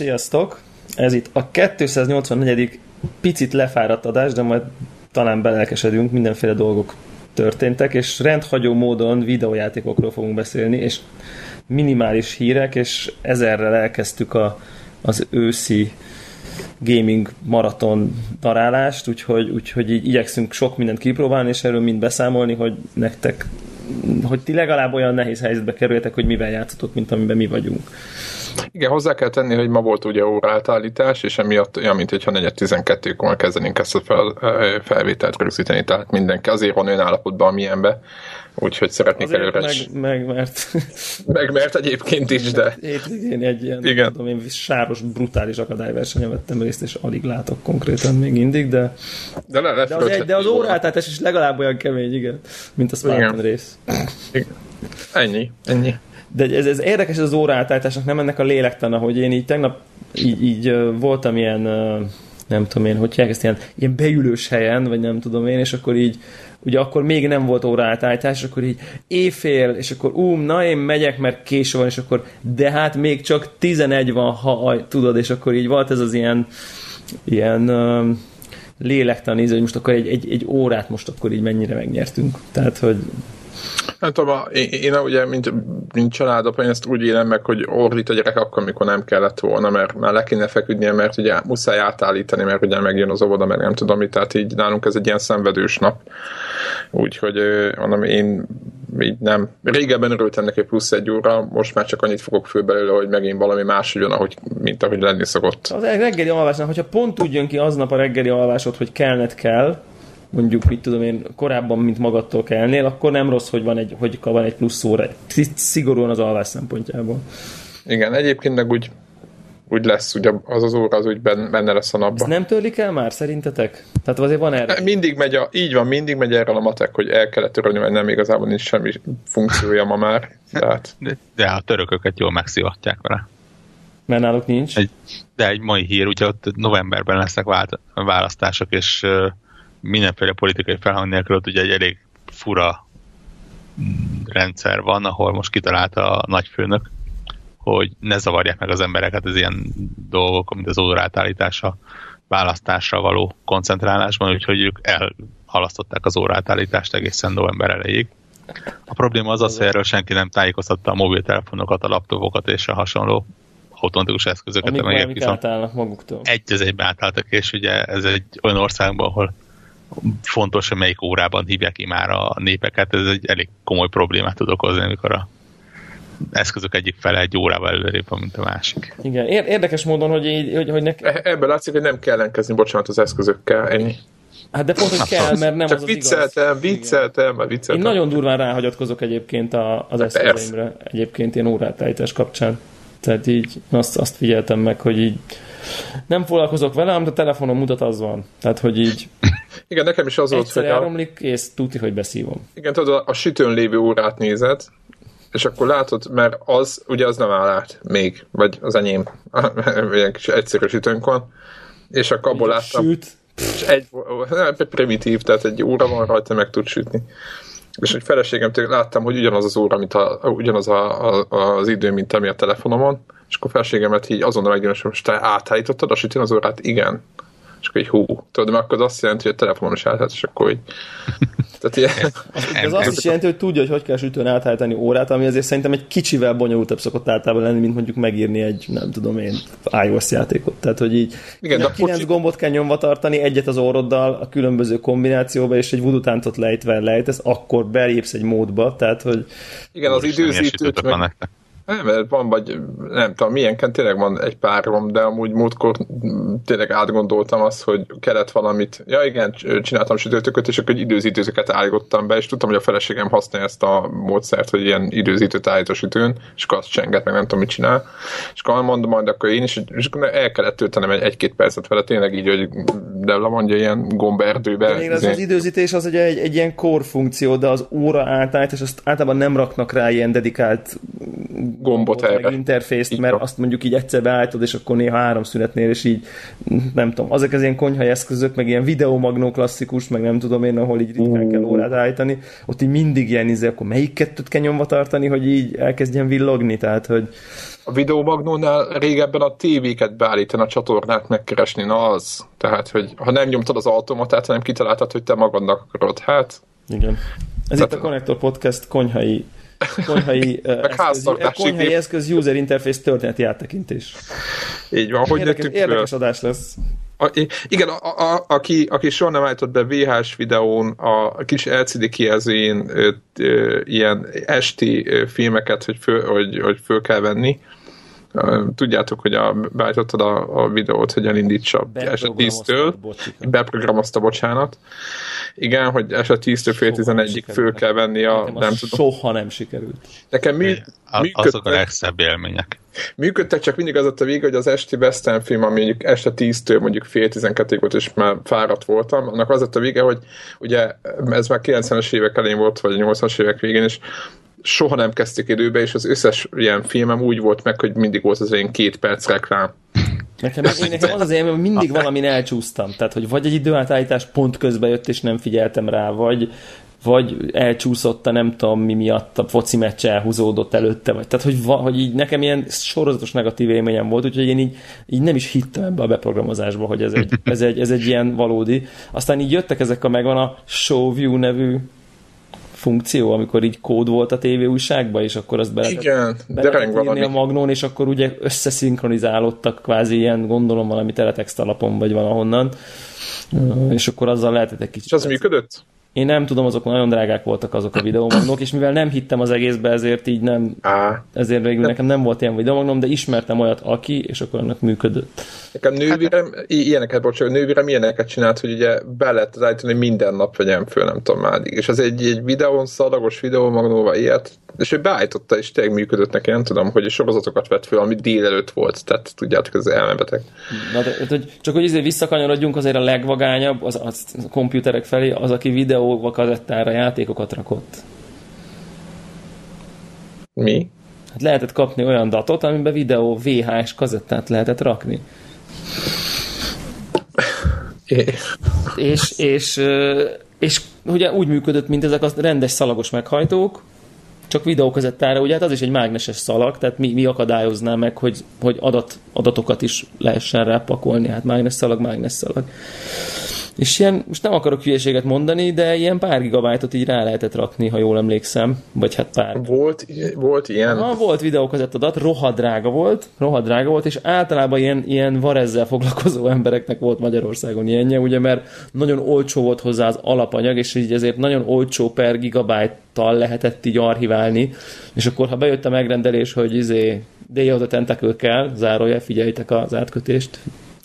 Sziasztok! Ez itt a 284. picit lefáradt adás, de majd talán belelkesedünk, mindenféle dolgok történtek, és rendhagyó módon videójátékokról fogunk beszélni, és minimális hírek, és ezerrel elkezdtük a, az őszi gaming maraton darálást, úgyhogy, úgyhogy így igyekszünk sok mindent kipróbálni, és erről mind beszámolni, hogy nektek hogy ti legalább olyan nehéz helyzetbe kerüljetek, hogy mivel játszotok, mint amiben mi vagyunk. Igen, hozzá kell tenni, hogy ma volt ugye órátállítás, és emiatt olyan, mint hogyha 4.12-kor kezdenénk ezt a fel, felvételt rögzíteni, tehát mindenki azért van olyan állapotban, amilyenbe, úgyhogy szeretnék előre meg, meg, mert... meg, mert egyébként is, de... Én egy ilyen, Igen. tudom én, sáros, brutális akadályversenyen vettem részt, és alig látok konkrétan még mindig, de... De, le, de, az, egy, de az órátátás is legalább olyan kemény, igen, mint a Spartan rész. Igen. Ennyi, ennyi. De ez, ez érdekes az óráltáltásnak, nem ennek a lélektana, hogy én így tegnap így, így voltam ilyen, nem tudom én, hogy ezt ilyen, ilyen beülős helyen, vagy nem tudom én, és akkor így ugye akkor még nem volt óraátállítás, akkor így éjfél, és akkor ú, na én megyek, mert késő van, és akkor de hát még csak 11 van, ha tudod, és akkor így volt ez az ilyen ilyen uh, lélektani, hogy most akkor egy, egy, egy órát most akkor így mennyire megnyertünk. Tehát, hogy nem tudom, én, én ugye, mint, mint családapa, én ezt úgy élem meg, hogy ordít a gyerek akkor, amikor nem kellett volna, mert már le kéne feküdnie, mert ugye muszáj átállítani, mert ugye megjön az óvoda, meg nem tudom mit, tehát így nálunk ez egy ilyen szenvedős nap. Úgyhogy mondom, én így nem. Régebben örültem neki plusz egy óra, most már csak annyit fogok fő hogy megint valami más jön, ahogy, mint ahogy lenni szokott. Az reggeli alvásnál, hogyha pont úgy jön ki aznap a reggeli alvásod, hogy kellnet kell, mondjuk, mit tudom én, korábban, mint magadtól kellnél, akkor nem rossz, hogy van egy, hogy van egy plusz óra, szigorúan az alvás szempontjából. Igen, egyébként meg úgy, úgy lesz, ugye az az óra az úgy benne lesz a napban. Ezt nem törlik el már szerintetek? Tehát azért van erre? Mindig megy, a, így van, mindig megy erre a matek, hogy el kellett törölni, mert nem igazából nincs semmi funkciója ma már. Tehát... De, de a törököket jól megszivatják vele. Mert náluk nincs? Egy, de egy mai hír, ugye ott novemberben lesznek választások, és mindenféle politikai felhang nélkül ott ugye egy elég fura rendszer van, ahol most kitalálta a nagyfőnök, hogy ne zavarják meg az embereket az ilyen dolgok, mint az óraátállítása választásra való koncentrálásban, úgyhogy ők elhalasztották az óraátállítást egészen november elejéig. A probléma az az, hogy erről senki nem tájékoztatta a mobiltelefonokat, a laptopokat és a hasonló automatikus eszközöket, amelyek viszont maguktól. egy az egyben átálltak, és ugye ez egy olyan országban, ahol fontos, hogy melyik órában hívják ki már a népeket, ez egy elég komoly problémát tud okozni, amikor a eszközök egyik fele egy órával előrébb van, mint a másik. Igen, érdekes módon, hogy, így, hogy, hogy nek... E- ebből látszik, hogy nem kell ellenkezni, bocsánat, az eszközökkel, ennyi. Hát de pont, hogy kell, mert nem Csak az, az vicceltem, igaz. vicceltem, mert vicceltem. Én nagyon durván ráhagyatkozok egyébként a, az eszközeimre, egyébként ilyen órátállítás kapcsán. Tehát így azt, azt figyeltem meg, hogy így nem foglalkozok vele, amit a telefonon mutat, az van. Tehát, hogy így igen, nekem is az volt, hogy elromlik, a... és tudni, hogy beszívom. Igen, tudod, a, a sütőn lévő órát nézed, és akkor látod, mert az, ugye az nem áll át még, vagy az enyém, ilyen kis egyszerű sütőnk van, és akkor abból láttam. Süt. És egy, primitív, tehát egy óra van rajta, meg tud sütni. És egy feleségemtől láttam, hogy ugyanaz az óra, mint a, ugyanaz a, a, az idő, mint ami a telefonomon, és akkor feleségemet így azonnal meggyőzöm, hogy te átállítottad a sütőn az órát? Igen és akkor egy hú, tudod, mert akkor az azt jelenti, hogy a telefonon is átállhat, és akkor így... Tehát ilyen... Ez azt is jelenti, hogy tudja, hogy hogy kell sütőn átállítani órát, ami azért szerintem egy kicsivel bonyolultabb szokott általában lenni, mint mondjuk megírni egy, nem tudom én, iOS játékot. Tehát, hogy így Igen, de kilenc pocsi... gombot kell nyomva tartani, egyet az orroddal a különböző kombinációba, és egy voodoo táncot lejtve lejtesz, akkor belépsz egy módba, tehát, hogy... Igen, az időzítőt meg... Nem, mert van, vagy nem tudom, milyenken tényleg van egy párom, de amúgy múltkor tényleg átgondoltam azt, hogy kellett valamit. Ja igen, csináltam sütőtököt, és akkor egy időzítőzőket állítottam be, és tudtam, hogy a feleségem használja ezt a módszert, hogy ilyen időzítőt állít a sütőn, és akkor azt csenget, meg nem tudom, mit csinál. És akkor mondom majd akkor én is, és akkor el kellett töltenem egy, egy-két percet vele, tényleg így, hogy de mondja ilyen gomberdőbe. Még az, az időzítés az ugye egy, egy ilyen core funkció, de az óra átállít, és azt általában nem raknak rá ilyen dedikált gombot erre. interfészt, mert azt mondjuk így egyszer beállítod, és akkor néha három szünetnél, és így nem tudom, azok az ilyen konyhai eszközök, meg ilyen videomagnó klasszikus, meg nem tudom én, ahol így ritkán kell órát állítani, ott így mindig ilyen izé, akkor melyik kettőt kell nyomva tartani, hogy így elkezdjen villogni, tehát hogy a videomagnónál régebben a tévéket beállítani, a csatornát megkeresni, na az. Tehát, hogy ha nem nyomtad az automatát, hanem kitaláltad, hogy te magadnak akarod, hát... Igen. Ez Tehát... itt a Connector Podcast konyhai konyhai, eszköz, konyhai eszköz user interface történeti áttekintés. Így van, hogy érdekes, érdekes adás lesz. A, igen, a, a, aki, aki soha nem állított be VHS videón a kis LCD kijelzőjén ilyen esti filmeket, hogy föl, hogy, hogy föl kell venni, Tudjátok, hogy a, beállítottad a, a videót, hogy elindítsa eset 10-től, beprogramozta, bocsánat. Igen, hogy eset 10-től fél 11-ig föl kell venni a... Nekem nem tudom. Soha nem sikerült. Nekem mi, a, azok a legszebb élmények. Működtek, csak mindig az a vége, hogy az esti western film, ami mondjuk este 10-től mondjuk fél 12 volt, és már fáradt voltam, annak az a vége, hogy ugye ez már 90-es évek elején volt, vagy 80-as évek végén, és soha nem kezdték időbe, és az összes ilyen filmem úgy volt meg, hogy mindig volt az ilyen két perc reklám. Nekem, én, nekem az az élmény, hogy mindig valamin elcsúsztam. Tehát, hogy vagy egy időátállítás pont közbe jött, és nem figyeltem rá, vagy, vagy elcsúszott a nem tudom mi miatt a foci meccs elhúzódott előtte, vagy tehát, hogy, va, hogy így nekem ilyen sorozatos negatív élményem volt, úgyhogy én így, így nem is hittem ebbe a beprogramozásba, hogy ez egy, ez egy, ez egy ilyen valódi. Aztán így jöttek ezek a megvan a ShowView nevű funkció, amikor így kód volt a tévé újságban, és akkor azt be lehetett, Igen, be de lehetett írni a magnón, és akkor ugye összeszinkronizálódtak kvázi ilyen, gondolom valami teletext alapon, vagy valahonnan, és akkor azzal lehetett egy kicsit. És az működött? Én nem tudom, azok nagyon drágák voltak azok a videómagnók, és mivel nem hittem az egészbe, ezért így nem, ezért végül nekem nem volt ilyen videómagnóm, de ismertem olyat, aki, és akkor annak működött. Nekem nővérem, ilyeneket, bocsánat, nővérem ilyeneket csinált, hogy ugye be lehet állítani, hogy minden nap vegyem föl, nem tudom már És az egy, egy videón, szalagos videómagnóval ilyet, és ő beállította, és tényleg működött neki, nem tudom, hogy sorozatokat vett föl, ami délelőtt volt, tehát tudjátok, ez elmebeteg. Na, de, hogy csak hogy azért visszakanyarodjunk, azért a legvagányabb az, az a komputerek felé, az, aki videóba kazettára játékokat rakott. Mi? Hát lehetett kapni olyan datot, amiben videó VHS kazettát lehetett rakni. É. És, és, és ugye úgy működött, mint ezek a rendes szalagos meghajtók, csak videókazettára, ugye hát az is egy mágneses szalag, tehát mi, mi akadályozná meg, hogy, hogy adat, adatokat is lehessen rápakolni, hát mágnes szalag, mágnes szalag. És ilyen, most nem akarok hülyeséget mondani, de ilyen pár gigabájtot így rá lehetett rakni, ha jól emlékszem. Vagy hát pár. Volt, volt ilyen? Ha, volt videókazettadat, rohadt drága volt, rohadt drága volt, és általában ilyen, ilyen varezzel foglalkozó embereknek volt Magyarországon ilyenje, ugye, mert nagyon olcsó volt hozzá az alapanyag, és így ezért nagyon olcsó per gigabájttal lehetett így archiválni, és akkor ha bejött a megrendelés, hogy izé Day of the Tentacle kell, zárója, figyeljétek az átkötést,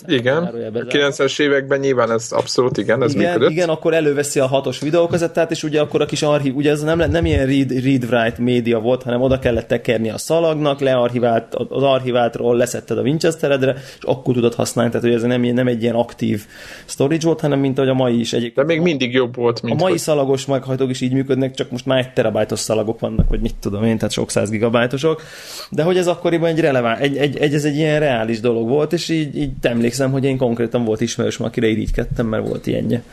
igen, a 90-es években nyilván ez abszolút igen, ez igen, működött. Igen, akkor előveszi a hatos videókazettát, és ugye akkor a kis archív, ugye ez nem, nem ilyen read, read-write média volt, hanem oda kellett tekerni a szalagnak, learchivált, az archiváltról leszetted a Winchesteredre, és akkor tudod használni, tehát hogy ez nem, nem egy ilyen aktív storage volt, hanem mint ahogy a mai is egyik. De még mindig jobb volt, mint A mai hogy... szalagos meghajtók is így működnek, csak most már egy terabájtos szalagok vannak, vagy mit tudom én, tehát sok száz gigabájtosok, de hogy ez akkoriban egy releváns, egy, egy, egy, ez egy ilyen reális dolog volt, és így, így emlékszem emlékszem, hogy én konkrétan volt ismerősöm, akire irigykedtem, mert volt ilyenje.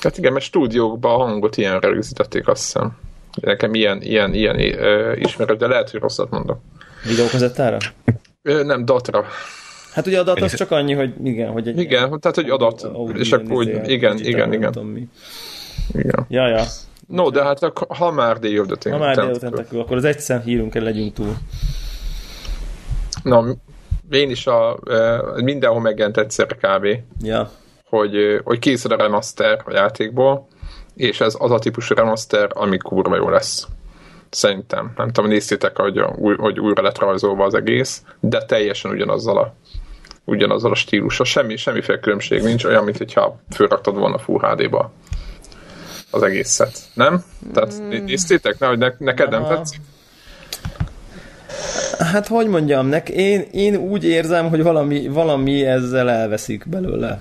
Hát igen, mert stúdiókban a hangot ilyenre rögzítették, azt hiszem. Nekem ilyen, ilyen, ilyen ismerő, de lehet, hogy rosszat mondok. Videókazettára? nem, datra. Hát ugye adat az csak annyi, hogy igen, hogy egy Igen, tehát hogy adat. És akkor úgy, igen, igen, igen. Mi. Igen. Ja, ja. No, de hát ha már Day of Ha már Day of akkor az egyszer hírünkkel legyünk túl. Na, én is a, mindenhol megjelent egyszer kb. Ja. Hogy, hogy készül a remaster a játékból, és ez az a típusú remaster, ami kurva jó lesz. Szerintem. Nem tudom, néztétek, hogy, hogy újra lett rajzolva az egész, de teljesen ugyanazzal a ugyanazzal a stílusa. Semmi, semmiféle különbség nincs, olyan, mint hogyha fölraktad volna Full HD-ba az egészet. Nem? Tehát mm. néztétek? Ne, hogy ne, neked Aha. nem tetszik? Hát hogy mondjam, nek, én, én úgy érzem, hogy valami, valami ezzel elveszik belőle.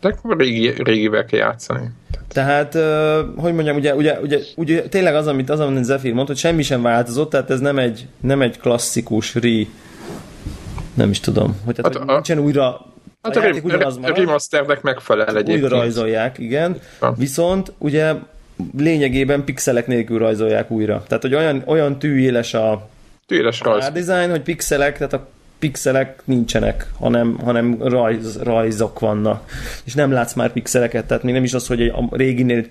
De régi, régivel kell játszani. Tehát hogy mondjam, ugye, ugye, ugye, ugye tényleg az, amit, az, amit Zephyr mondta, hogy semmi sem változott, tehát ez nem egy, nem egy klasszikus re, nem is tudom, hogy, tehát, hát, hogy nincsen újra Hát a, a, a remasternek megfelel egyébként. Újra rajzolják, igen. Ha. Viszont ugye lényegében pixelek nélkül rajzolják újra. Tehát, hogy olyan, olyan tűéles a tűéles rajz. design, hogy pixelek, tehát a pixelek nincsenek, hanem, hanem rajz, rajzok vannak. És nem látsz már pixeleket, tehát még nem is az, hogy a réginél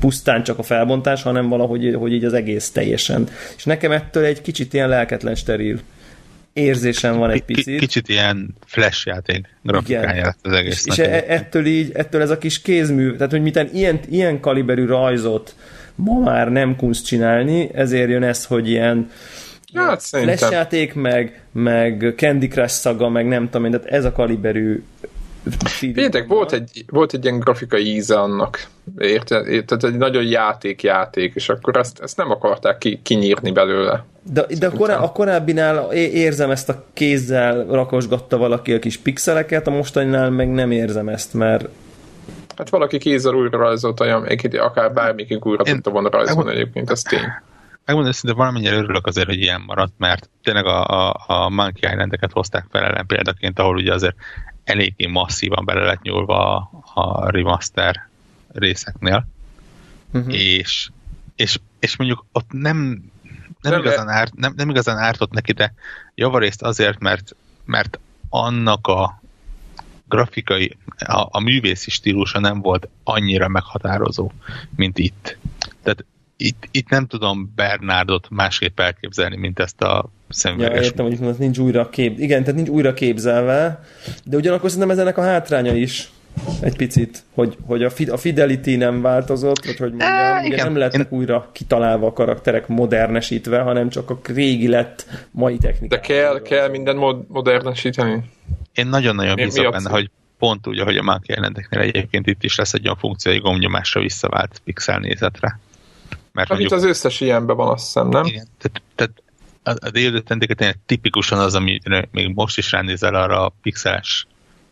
pusztán csak a felbontás, hanem valahogy hogy így az egész teljesen. És nekem ettől egy kicsit ilyen lelketlen steril érzésem van egy picit. Kicsit ilyen flash játék grafikája az egész. És, és e- ettől így, ettől ez a kis kézmű, tehát hogy miten ilyen, ilyen kaliberű rajzot ma már nem kunsz csinálni, ezért jön ez, hogy ilyen Hát, flash játék, meg, meg Candy Crush szaga, meg nem tudom én, tehát ez a kaliberű Figyeljetek, volt egy, volt egy ilyen grafikai íze annak, érted? Tehát egy nagyon játék-játék, és akkor ezt, ezt nem akarták ki, kinyírni belőle. De, de a, korá, a korábbinál érzem ezt a kézzel rakosgatta valaki a kis pixeleket, a mostaninál meg nem érzem ezt, mert Hát valaki kézzel újra rajzolta, akár bármikig újra Én... tudta volna rajzolni egyébként, ez tény megmondom hogy valamennyire örülök azért, hogy ilyen maradt, mert tényleg a, a, a Monkey Island-eket hozták fel ellen példaként, ahol ugye azért eléggé masszívan bele lett nyúlva a, a remaster részeknél, uh-huh. és, és, és mondjuk ott nem, nem, nem, igazán árt, nem, nem igazán ártott neki, de javarészt azért, mert, mert annak a grafikai, a, a művészi stílusa nem volt annyira meghatározó, mint itt. Tehát itt, itt nem tudom Bernardot másképp elképzelni, mint ezt a szemüveges. Ja, értem, hogy nincs újra kép... Igen, tehát nincs újra képzelve, de ugyanakkor szerintem ez ennek a hátránya is egy picit, hogy, hogy a, a fidelity nem változott, vagy hogy mondjam, e, ugye nem lettek Én... újra kitalálva a karakterek modernesítve, hanem csak a régi lett mai technika. De kell, kell minden mod- modernesíteni? Én nagyon-nagyon bízok benne, hogy pont úgy, ahogy a Monkey Islandeknél egyébként itt is lesz egy olyan funkció, hogy gombnyomásra visszavált pixel nézetre. Mert hát mondjuk, az összes ilyenben van, azt hiszem, nem? Igen, tehát, tehát a, a délután tipikusan az, ami még most is ránézel arra a pixeles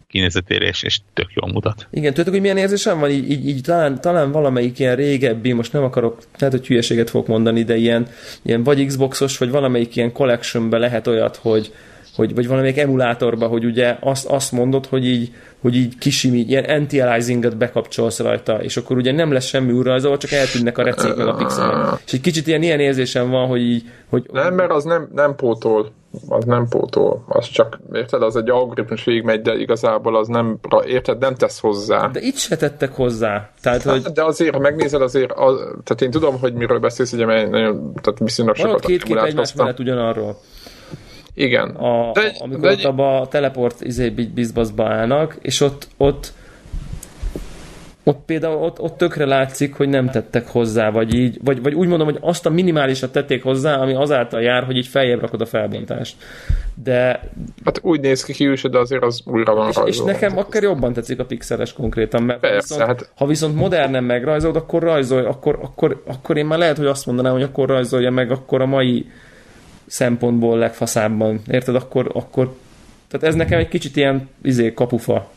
kinézetére, és, és tök jól mutat. Igen, tudjátok, hogy milyen érzésem van? Így, így, így talán, talán valamelyik ilyen régebbi, most nem akarok, lehet, hogy hülyeséget fogok mondani, de ilyen, ilyen vagy Xboxos, vagy valamelyik ilyen collectionbe lehet olyat, hogy, hogy, vagy valamelyik emulátorba, hogy ugye azt, azt mondod, hogy így, hogy így kisimít, ilyen anti-aliasinget bekapcsolsz rajta, és akkor ugye nem lesz semmi urrajzolva, csak eltűnnek a recék meg a pixelek. És egy kicsit ilyen, ilyen érzésem van, hogy így... Hogy, nem, mert az nem, nem pótol. Az nem pótol. Az csak, érted, az egy algoritmus végigmegy, de igazából az nem, érted, nem tesz hozzá. De itt se tettek hozzá. Tehát, hogy... De azért, ha megnézed, azért, az, tehát én tudom, hogy miről beszélsz, ugye, mert nagyon, tehát viszonylag sokat két kép egymás mellett ugyanarról. Igen. A, de, amikor de, ott abba a teleport izé, bizbaszba állnak, és ott, ott ott például ott, ott tökre látszik, hogy nem tettek hozzá, vagy így, vagy, vagy úgy mondom, hogy azt a minimálisat tették hozzá, ami azáltal jár, hogy így feljebb rakod a felbontást. De... Hát úgy néz ki ki de azért az újra van és, és nekem akár jobban tetszik a pixeles konkrétan, mert Persze, viszont, hát... ha viszont modernen megrajzolod, akkor rajzolj, akkor, akkor, akkor én már lehet, hogy azt mondanám, hogy akkor rajzolja meg akkor a mai szempontból legfaszábban. Érted? Akkor, akkor tehát ez nekem egy kicsit ilyen izé, kapufa.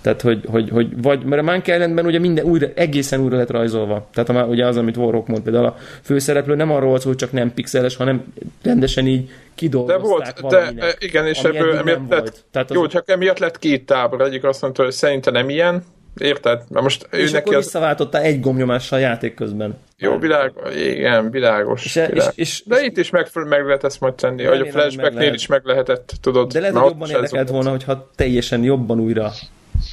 Tehát, hogy, hogy, hogy vagy, mert a Monkey Islandben ugye minden újra, egészen újra lett rajzolva. Tehát a, ugye az, amit Warrock mond, például a főszereplő nem arról volt hogy csak nem pixeles, hanem rendesen így kidolgozták De volt, de igen, és ebből emiatt lett, Tehát jó, az... csak emiatt lett két tábor. Egyik azt mondta, hogy szerintem nem ilyen, Érted? Na most és ő neki akkor az... visszaváltotta egy gombnyomással játék közben. Jó, világ, igen, világos. És, világ. és, és, De itt is meg, meg lehet ezt majd tenni, hogy a flashbacknél is meg lehetett, tudod. De lehet, hogy jobban érdekelt volna, hogyha teljesen jobban újra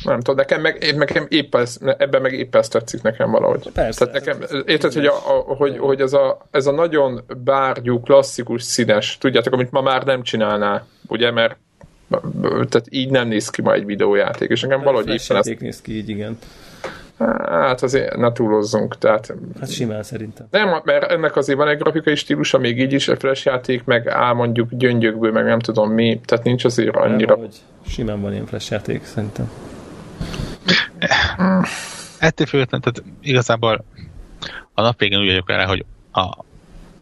nem tudom, nekem, meg, nekem épp ez, ebben meg épp ez tetszik nekem valahogy. Persze. Tehát nekem, érted, hogy, a, a, hogy, hogy ez, a, ez a nagyon bárgyú, klasszikus, színes, tudjátok, amit ma már nem csinálná, ugye, mert tehát így nem néz ki ma egy videójáték, és nekem valahogy éppen ezt... néz ki így, igen. Hát azért ne túlozzunk, tehát... Hát simán szerintem. Nem, mert ennek azért van egy grafikai stílusa, még így is, a flash játék, meg áll mondjuk gyöngyökből, meg nem tudom mi, tehát nincs azért annyira... Nem, simán van ilyen flash játék, szerintem. Ettől függetlenül, tehát igazából a nap végén úgy vagyok rá, hogy a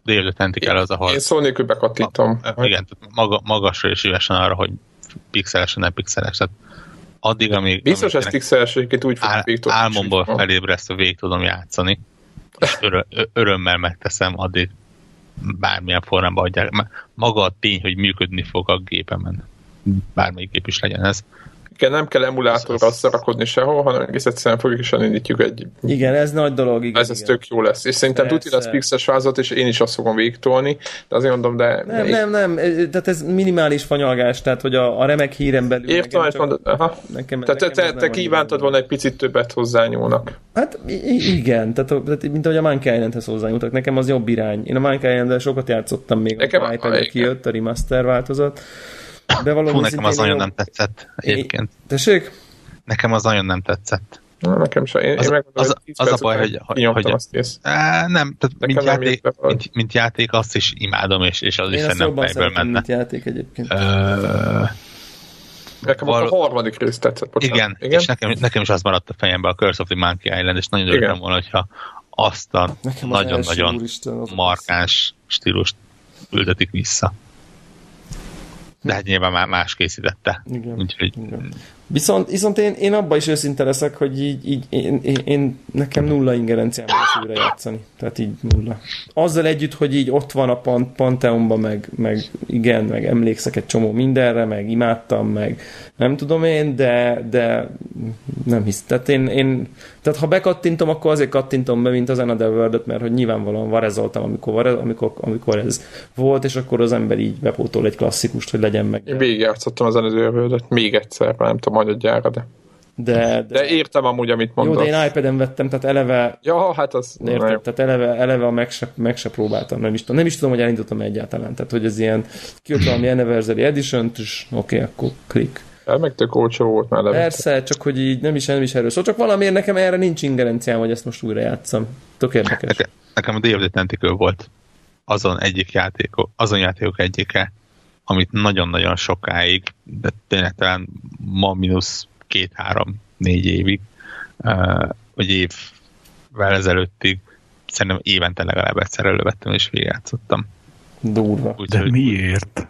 délőtt mentik el az, ahol... Én szó nélkül bekattítom. igen, maga, magasra és szívesen arra, hogy pixeles, nem pixeles. Tehát addig, amíg... Biztos ezt pixeles egyébként úgy ál, Álmomból felébresztve végig tudom játszani, és örö, örömmel megteszem, addig bármilyen formában adják. Maga a tény, hogy működni fog a gépemen. Bármelyik gép is legyen ez igen, nem kell emulátorra összerakodni sehol, hanem egész egyszerűen fogjuk is elindítjuk egy... Igen, ez nagy dolog. Igen, ez, ez tök jó lesz. És szerintem tuti lesz pixes vázat, és én is azt fogom végtolni, de azért mondom, de... Nem, nem, nem, tehát ez minimális fanyalgás, tehát hogy a, a remek hírem belül... Értem, hogy mondod, aha. Nekem, tehát nekem te, te, te kívántad volna egy picit többet hozzányúlnak. Hát igen, tehát, tehát mint ahogy a Monkey Islandhez hozzányúltak, nekem az jobb irány. Én a Monkey Island-del sokat játszottam még, nekem a iPad-re kijött a remaster változat Bevallom, Fú, nekem az nagyon nem tetszett egyébként. Tessék? Nekem az nagyon nem tetszett. Na, nekem sem. Én, az, én az, az a baj, hogy, hogy, hogy azt á, nem, tehát mint játék, mint, mint, játék azt is imádom, és, és az én is szerintem fejből menne. mint játék egyébként. Ö, Nekem Val- a harmadik rész tetszett, bocsánat. Igen, Igen? és nekem, nekem is az maradt a fejembe a Curse of the Monkey Island, és nagyon örültem volna, hogyha azt a nagyon-nagyon markáns stílust ültetik vissza. De hát nyilván már más készítette. Igen. Úgyhogy... Igen. Viszont, viszont én, én abban is őszinte leszek, hogy így, így én, én, én, nekem nulla ingerenciám lesz újra játszani. Tehát így nulla. Azzal együtt, hogy így ott van a Pant- Pantheonban, meg, meg igen, meg emlékszek egy csomó mindenre, meg imádtam, meg nem tudom én, de, de nem hisz. Tehát én, én tehát ha bekattintom, akkor azért kattintom be, mint az Another world mert hogy nyilvánvalóan varezoltam, amikor, amikor, amikor ez volt, és akkor az ember így bepótol egy klasszikust, hogy legyen meg. Én végigjátszottam az Another world még egyszer, nem tudom, gyára, de... De, de, de értem amúgy, amit mondasz. Jó, de én iPad-en vettem, tehát eleve... Ja, hát az... Értem, tehát eleve, eleve a meg se, meg se próbáltam, nem is, tudom, nem is tudom, hogy elindítottam egyáltalán. Tehát, hogy ez ilyen kijött valami Anniversary Edition, és oké, okay, akkor klik. El meg tök olcsó volt már levette. Persze, csak hogy így nem is, nem is erről szól. Csak valamiért nekem erre nincs ingerenciám, hogy ezt most újra játszam. Tök érdekes. Nekem, nekem a David Tentacle volt azon egyik játék, azon játékok egyike, amit nagyon-nagyon sokáig, de tényleg talán ma mínusz két-három-négy évig, vagy évvel ezelőttig szerintem évente legalább egyszer elővettem és végigjátszottam. Durva. Úgy, de miért?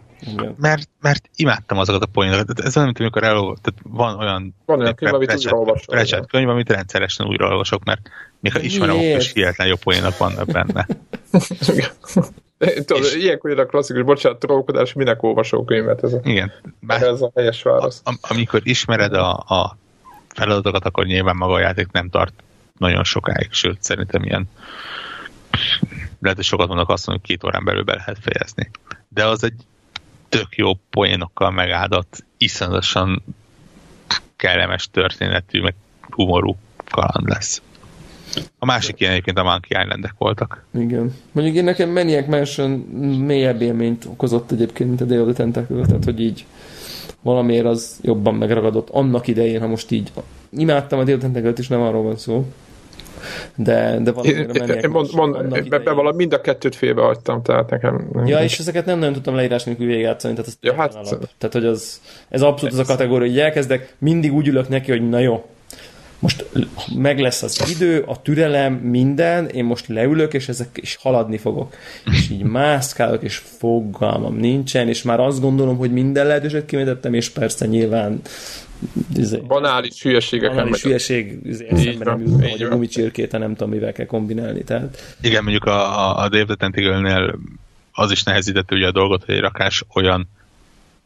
Mert, mert imádtam azokat a poénokat. Ez olyan, mint amikor elolvasok, tehát van olyan, van olyan könyv, amit újraolvasok. könyv, amit rendszeresen újraolvasok, mert még ha ismerem, akkor is hihetetlen jó poénok vannak benne. Tudod, és... ilyenkor a klasszikus, bocsánat, trollkodás, minek olvasó könyvet ez a, igen, bár, ez a helyes válasz. A, amikor ismered a, a feladatokat, akkor nyilván maga a játék nem tart nagyon sokáig, sőt, szerintem ilyen lehet, hogy sokat mondok azt, hogy két órán belül be lehet fejezni. De az egy tök jó poénokkal megáldott, iszonyatosan kellemes történetű, meg humorú kaland lesz. A másik ilyen egyébként a Monkey island voltak. Igen. Mondjuk én nekem Maniac Mansion mélyebb élményt okozott egyébként, mint a Day of the Tentacle, tehát hogy így valamiért az jobban megragadott annak idején, ha most így imádtam a Day of the Tentacle-t is, nem arról van szó, de, de valamiért a Maniac mond, mond, be, be, valami, mind a kettőt félbe hagytam, tehát nekem... Nem ja, és ezeket nem nagyon tudtam leírás nélkül végigjátszani, tehát az ja, hát, alap. Tehát, hogy az, ez abszolút az a kategória, hogy elkezdek, mindig úgy ülök neki, hogy na jó, most meg lesz az idő, a türelem, minden, én most leülök, és ezek is haladni fogok. És így mászkálok, és fogalmam nincsen, és már azt gondolom, hogy minden lehetőséget kimetettem, és persze nyilván izé, banális hülyeségek banális hülyeség izé, eszembe nem jut, hogy a gumicsirkét, nem tudom, mivel kell kombinálni. Tehát. Igen, mondjuk a, a, a Dave the az is nehezítette ugye a dolgot, hogy egy rakás olyan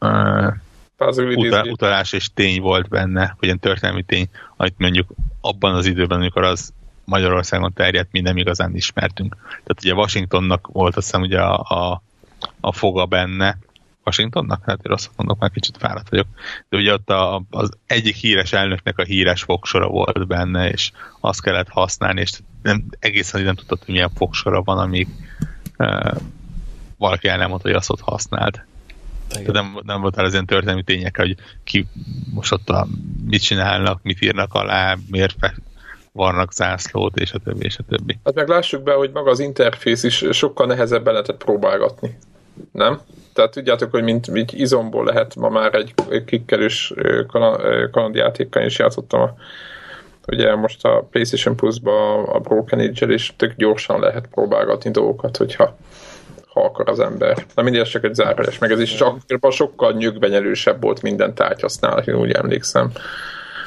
uh, utal, utalás és tény volt benne, vagy ilyen történelmi tény, amit mondjuk abban az időben, amikor az Magyarországon terjedt, mi nem igazán ismertünk. Tehát ugye Washingtonnak volt azt hiszem ugye a, a, a foga benne, Washingtonnak? Hát én rosszat mondok, már kicsit fáradt vagyok. De ugye ott a, az egyik híres elnöknek a híres fogsora volt benne, és azt kellett használni, és nem, egészen nem tudtad, hogy milyen fogsora van, amíg uh, valaki el nem mondta, hogy azt ott használt. Igen. Nem, nem voltál az ilyen történelmi tények, hogy ki most ott a, mit csinálnak, mit írnak alá, miért varnak zászlót, és a többi, és a többi. Hát meg lássuk be, hogy maga az interfész is sokkal nehezebben lehetett próbálgatni. Nem? Tehát tudjátok, hogy mint, mint izomból lehet ma már egy kikkelős kalandjátékkal is játszottam a ugye most a PlayStation Plus-ba a Broken Age-el is tök gyorsan lehet próbálgatni dolgokat, hogyha ha akar az ember. Na mindig ez csak egy zárójeles, meg ez is csak sokkal nyögbenyelősebb volt minden tárgyhasznál, én úgy emlékszem.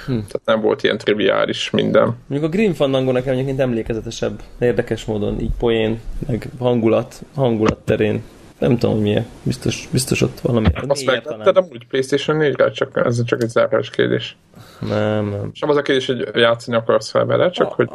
Hm. Tehát nem volt ilyen triviális minden. Mondjuk a Green Fandango nekem egyébként emlékezetesebb, érdekes módon, így poén, meg hangulat, hangulat terén. Nem tudom, hogy milyen. Biztos, biztos ott valami. Azt megtetted amúgy PlayStation 4-re? Csak, ez csak egy zárás kérdés. Nem, nem. Sem az a kérdés, hogy játszani akarsz fel vele, csak a, hogy...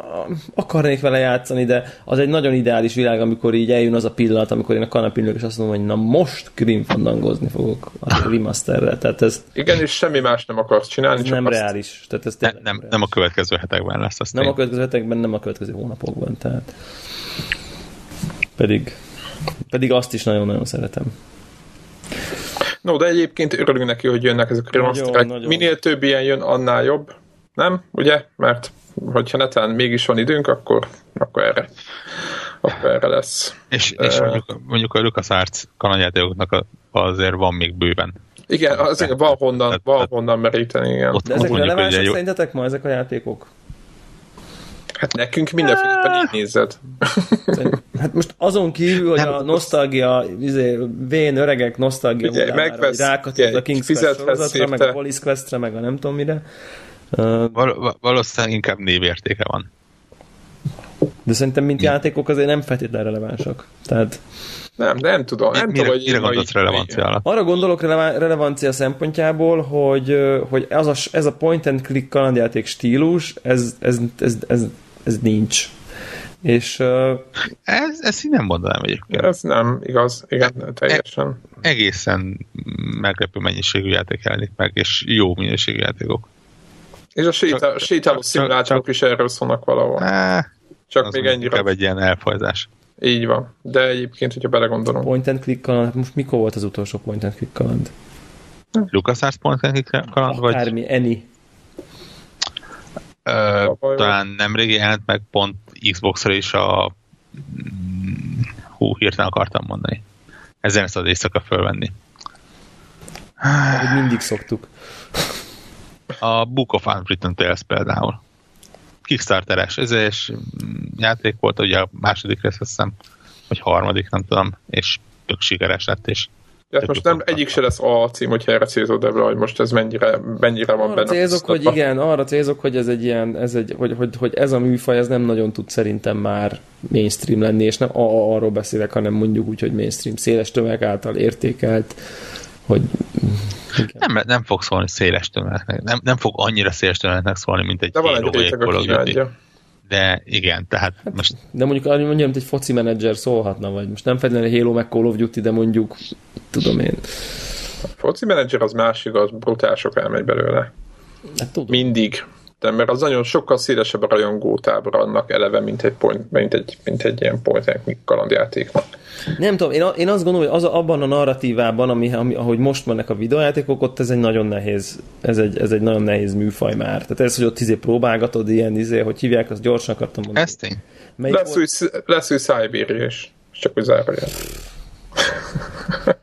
Akarnék vele játszani, de az egy nagyon ideális világ, amikor így eljön az a pillanat, amikor én a kanapin ülök, és azt mondom, hogy na most Grim fandangozni fogok a remasterrel. Tehát ez... Igen, és semmi más nem akarsz csinálni. Ez nem azt... reális. Tehát ez ne, nem, nem a következő hetekben lesz. Azt nem én. a következő hetekben, nem a következő hónapokban. Tehát... Pedig, pedig azt is nagyon-nagyon szeretem. No, de egyébként örülünk neki, hogy jönnek ezek a remasterek. Minél több ilyen jön, annál jobb. Nem? Ugye? Mert hogyha netán mégis van időnk, akkor, akkor erre akkor erre lesz. És, és uh, mondjuk, mondjuk a LucasArts kalandjátékoknak azért van még bőven. Igen, azért van honnan, van honnan meríteni, igen. Ott De ezek relevánsak szerintetek ma ezek a játékok? Hát nekünk mindenféleppen így nézed. Hát most azon kívül, hogy nem, a nosztalgia, izé, vén öregek nosztalgia ugye, megvesz, rákatod a King's Quest sorozatra, meg a Police Questre, meg a nem tudom mire. Val- valószínűleg inkább névértéke van. De szerintem, mint Mi? játékok azért nem feltétlenül relevánsak. Tehát nem, nem tudom. Nem mire, tudom, hogy mire gondolsz relevancia alatt? Arra gondolok relevancia szempontjából, hogy, hogy ez, a, ez a point and click kalandjáték stílus, ez, ez, ez, ez, ez nincs. És, uh, ez, ezt így nem mondanám egyébként. Ez nem igaz, igen, teljesen. E, egészen meglepő mennyiségű játék jelenik meg, és jó minőségű játékok. És a sétáló, sétáló szimulátorok is erről szólnak valahol. Ne, csak még ennyire. egy ilyen elfajzás. Így van. De egyébként, hogyha belegondolom. Point and click kaland, most mikor volt az utolsó point and click kaland? LucasArts point and click kaland? Vagy... Akármi, Eni. Ö, talán nemrég jelent meg pont Xbox-ra is a hú, hirtelen akartam mondani. Ezen ezt az éjszaka fölvenni. Ahogy mindig szoktuk. A Book of Unwritten Tales például. Kickstarteres, ez és játék volt, ugye a második rész, azt hiszem, vagy harmadik, nem tudom, és tök sikeres lett, és tehát most nem egyik se lesz a cím, hogyha erre célzod ebben, hogy most ez mennyire, mennyire van arra benne. Célzok, hogy igen, arra célzok, hogy ez egy ilyen, ez egy, hogy, hogy, hogy, ez a műfaj, ez nem nagyon tud szerintem már mainstream lenni, és nem arról beszélek, hanem mondjuk úgy, hogy mainstream, széles tömeg által értékelt, hogy nem, nem fog szólni széles tömegnek, nem, nem fog annyira széles tömegnek szólni, mint egy De van egy réteg, aki de igen, tehát hát, most... De mondjuk mondjuk, mint egy foci menedzser szólhatna, vagy most nem feltétlenül Halo meg Call of Duty, de mondjuk, tudom én. A foci menedzser az másik, az brutál sok elmegy belőle. Hát, tudom. Mindig. De mert az nagyon sokkal szélesebb a rajongótábor annak eleve, mint egy, point, mint egy, mint egy ilyen point kalandjátéknak. Nem tudom, én, én azt gondolom, hogy az, abban a narratívában, ami, ami, ahogy most mennek a videójátékok, ott ez egy nagyon nehéz, ez egy, ez egy nagyon nehéz műfaj már. Tehát ez, hogy ott izé próbálgatod ilyen, izé, hogy hívják, azt gyorsan akartam mondani. Ez tény. Lesz, új, lesz új Siberia is. Csak hogy zárja.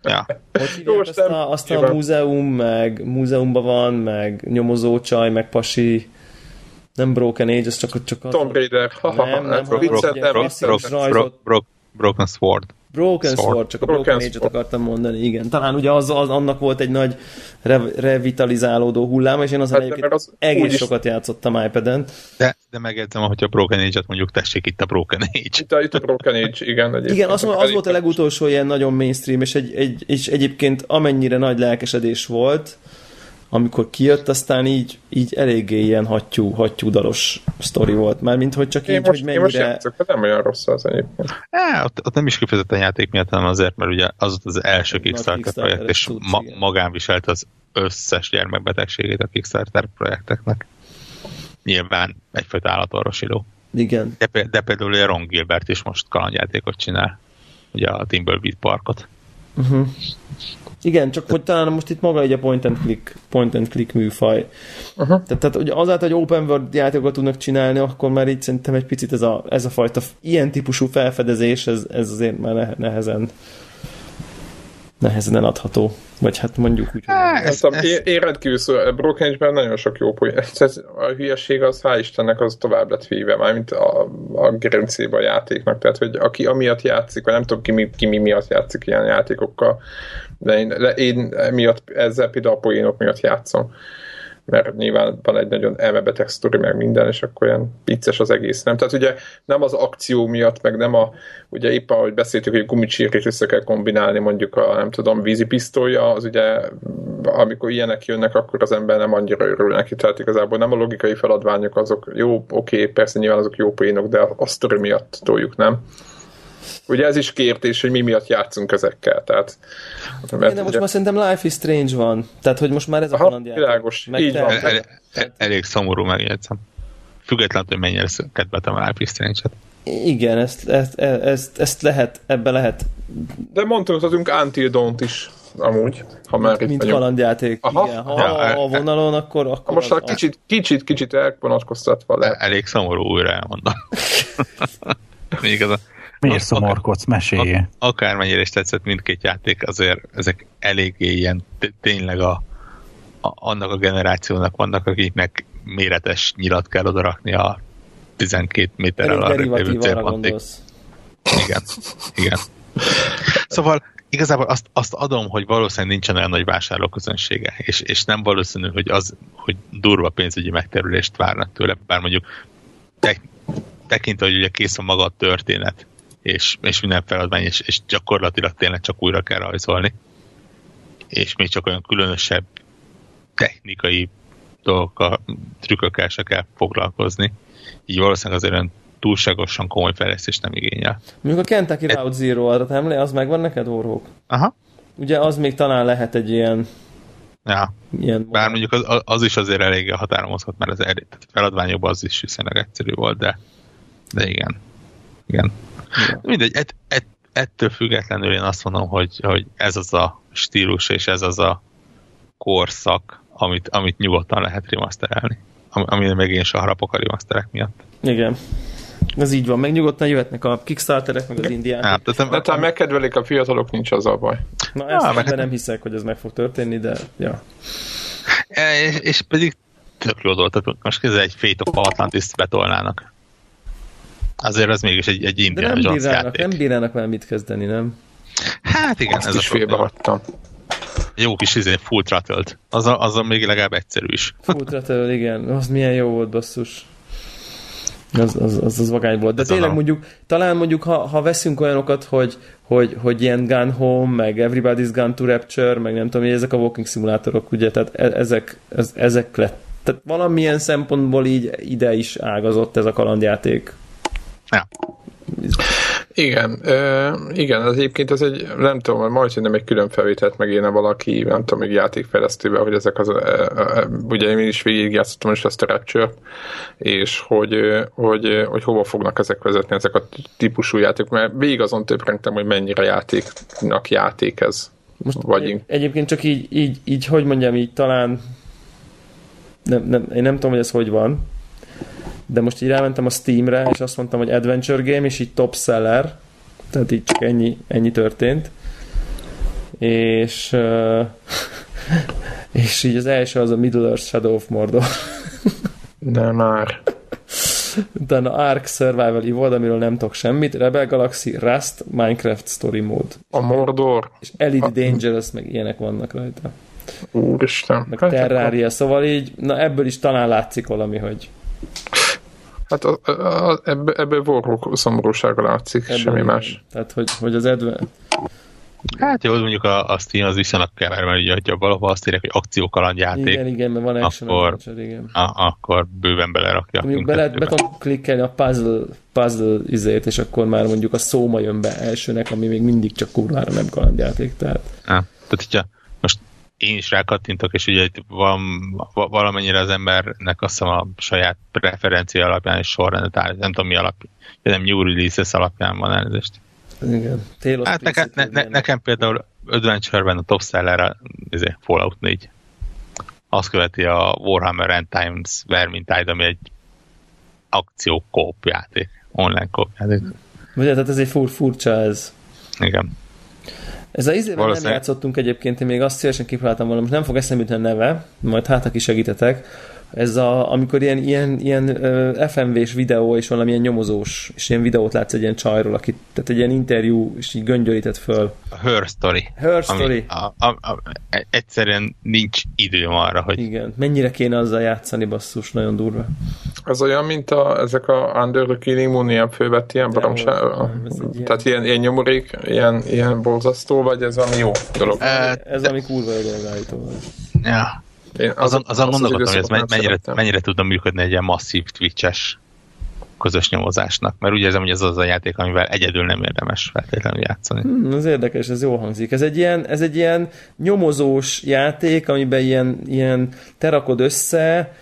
ja. Hogy azt, a, azt a múzeum, meg múzeumban van, meg nyomozócsaj, meg pasi, nem Broken Age, az csak, csak az... Tomb Raider. Nem, nem, nem, nem, Broken Sword. Broken Sword, Sword csak a Broken, Broken Age-et akartam mondani, igen. Talán ugye az, az annak volt egy nagy re- revitalizálódó hullám, és én azon hát, egyébként az egész is... sokat játszottam iPad-en. De, de megjegyzem, hogyha a Broken Age-et mondjuk tessék itt a Broken Age. Itt a, itt a Broken Age, igen. Igen, az, az volt a legutolsó ilyen nagyon mainstream, és, egy, egy, és egyébként amennyire nagy lelkesedés volt, amikor kijött, aztán így, így eléggé ilyen hattyú, hattyú dalos sztori volt. Már mint hogy csak én így, most, hogy mennyire... Én most játszok, nem olyan rossz az egyébként. É, ott, ott, nem is kifejezetten játék miatt, hanem azért, mert ugye az ott az első Kickstarter, Kickstarter projekt, és tudsz, ma, magán viselt az összes gyermekbetegségét a Kickstarter projekteknek. Nyilván egyfajta állatorvosiló. Igen. De, de például a Ron Gilbert is most kalandjátékot csinál, ugye a Timbleweed Parkot. Uh-huh. Igen, csak hogy talán most itt maga egy a point and click, point and click műfaj. Uh-huh. Tehát, tehát hogy azáltal, hogy open world játékokat tudnak csinálni, akkor már így szerintem egy picit ez a, ez a fajta ilyen típusú felfedezés, ez, ez azért már nehezen nehezen eladható. Vagy hát mondjuk úgy. Há, ez, ez, én, én rendkívül szó, a Broken nagyon sok jó poén. A hülyeség az, hál' Istennek, az tovább lett híve, mármint a, a gerincébe a játéknak. Tehát, hogy aki amiatt játszik, vagy nem tudom ki mi, ki mi miatt játszik ilyen játékokkal, de én, de én miatt, ezzel például a poénok miatt játszom. Mert nyilván van egy nagyon elmebeteg sztori, meg minden, és akkor olyan vicces az egész, nem? Tehát ugye nem az akció miatt, meg nem a, ugye éppen ahogy beszéltük, hogy gumicsirkét össze kell kombinálni mondjuk a, nem tudom, vízipisztolya, az ugye, amikor ilyenek jönnek, akkor az ember nem annyira örül neki, tehát igazából nem a logikai feladványok azok jó, oké, persze nyilván azok jó poénok, de a sztori miatt toljuk, nem? Ugye ez is kérdés, hogy mi miatt játszunk ezekkel. Tehát, mert de most ugye... már szerintem Life is Strange van. Tehát, hogy most már ez Aha, a kalandjáték. Világos, így van. El, el, el, elég szomorú megjegyzem. Függetlenül, hogy mennyire kedveltem a Life is Strange-et. Igen, ezt, ezt, ezt, ezt lehet, ebbe lehet. De mondtunk Until Dawn-t is amúgy, ha már itt Mint vagyunk. kalandjáték, Aha. igen. Ha ja, a vonalon, akkor... akkor ha most az, kicsit, kicsit, kicsit elvonatkoztatva lehet. Elég szomorú újra elmondom. Még az a Miért szomorkodsz? Mesélj. Akármennyire is tetszett mindkét játék, azért ezek eléggé ilyen tényleg a, a, annak a generációnak vannak, akiknek méretes nyilat kell odarakni a 12 méterrel a lévő célpontig. Igen, igen. Szóval igazából azt, azt adom, hogy valószínűleg nincsen olyan nagy vásárlóközönsége, és, és nem valószínű, hogy az, hogy durva pénzügyi megterülést várnak tőle, bár mondjuk te, tekintve, hogy ugye kész a maga a történet, és, és minden feladvány, és, és gyakorlatilag tényleg csak újra kell rajzolni. És még csak olyan különösebb technikai dolgokkal, trükkökkel se kell foglalkozni. Így valószínűleg azért olyan túlságosan komoly fejlesztést nem igényel. Mondjuk a Kentucky Route Zero, arra emlé, az megvan neked, Orhók? Aha. Ugye az még talán lehet egy ilyen Ja. Ilyen Bár mondjuk az, az, is azért eléggé határon mozhat, mert az feladványokban az is viszonylag egyszerű volt, de, de igen. Igen. Ja. Mindegy, et, et, ettől függetlenül én azt mondom, hogy, hogy ez az a stílus és ez az a korszak, amit, amit nyugodtan lehet remasterelni. Ami meg én se harapok a remasterek miatt. Igen. Ez így van, meg nyugodtan jöhetnek a Kickstarterek, meg az indiák. Hát, de, talán megkedvelik a fiatalok, nincs az a baj. Na, ezt ja, meg... nem hiszek, hogy ez meg fog történni, de ja. E, és, és pedig tök jó dolog, tehát most kezdve egy Fate of Atlantis betolnának. Azért az mégis egy, egy Indiana nem bírálnak, nem bírálnak már mit kezdeni, nem? Hát igen, Azt ez is a félbehagytam. Jó kis izé, full throttle az, a, az a még legalább egyszerű is. Full throttle, igen. Az milyen jó volt, basszus. Az, az, az, az vagány volt. De Ez tényleg mondjuk, talán mondjuk, ha, ha veszünk olyanokat, hogy, hogy, hogy ilyen Gun Home, meg Everybody's Gun to Rapture, meg nem tudom, hogy ezek a walking szimulátorok, ugye, tehát e, ezek, ez, ezek lett. Tehát valamilyen szempontból így ide is ágazott ez a kalandjáték Ja. Igen, uh, igen, az egyébként ez egy, nem tudom, majd nem egy külön felvételt megírna valaki, nem tudom, még játékfejlesztővel, hogy ezek az, uh, uh, ugye én is végigjátszottam is ezt a rapture és hogy, hogy, hogy hova fognak ezek vezetni, ezek a típusú játék, mert végig azon többrentem, hogy mennyire játéknak játék ez. Most Vagy egyébként csak így, így, így, hogy mondjam, így talán nem, nem, én nem tudom, hogy ez hogy van, de most így rámentem a Steamre, és azt mondtam, hogy Adventure Game, és így top seller, tehát így csak ennyi, ennyi történt. És uh, és így az első az a Middle Earth Shadow of Mordor. de már. Utána Ark Survival Evolved, amiről nem tudok semmit, Rebel Galaxy, Rust, Minecraft Story Mode. A Mordor. És LED a... Dangerous, meg ilyenek vannak rajta. Úristen. Meg Terraria, szóval így, na ebből is talán látszik valami, hogy Hát a, a, a, ebből, ebből vorrók szomorúsága látszik, ebből semmi igen. más. Tehát, hogy, hogy az Edve... Hát jó, mondjuk a, a Steam az viszonylag kever, mert ugye, ha valahol azt írják, hogy akciókalandjáték, igen, igen, mert van action akkor, adventure, igen. A, akkor bőven belerakja. Mondjuk be, lehet, be tudom klikkelni a puzzle, puzzle izét, és akkor már mondjuk a szóma jön be elsőnek, ami még mindig csak kurvára nem kalandjáték. Tehát, ha, tehát hogyha én is rákattintok, és ugye van valamennyire az embernek azt hiszem a saját preferencia alapján és sorrendet áll, nem tudom mi alapján, nem new releases alapján van elnézést. Igen. Hát nekem, ne, ne, nekem például Adventure-ben a top seller a izé, Fallout 4. Azt követi a Warhammer End Times Vermintide, ami egy akció kóp játék, online kóp játék. Ugye, tehát ez egy fur, furcsa ez. Igen. Ez az izében nem játszottunk egyébként, én még azt szívesen kipróbáltam volna, most nem fog eszembe jutni a neve, majd hát aki segítetek. Ez a, amikor ilyen, ilyen, ilyen uh, FMV-s videó és valamilyen nyomozós, és ilyen videót látsz egy ilyen csajról, aki, tehát egy ilyen interjú, és így göngyölített föl. A Her Story. Her Story. A, a, a, egyszerűen nincs időm arra, hogy... Igen, mennyire kéne azzal játszani, basszus, nagyon durva. Az olyan, mint a, ezek a Under the Killing Moon ilyen fővett ilyen baromság, tehát ilyen, ilyen nyomorék, ilyen, ilyen borzasztó, vagy ez valami jó dolog? E, ez ami kurva jó dolog állítólag. Ja. Én azon, az, azon gondolkodom, hogy ez mennyire, mennyire tudna működni egy ilyen masszív Twitch-es közös nyomozásnak, mert úgy érzem, hogy ez az a játék, amivel egyedül nem érdemes feltétlenül játszani. Hmm, ez érdekes, ez jó hangzik. Ez egy ilyen, ez egy ilyen nyomozós játék, amiben ilyen, ilyen terakod össze,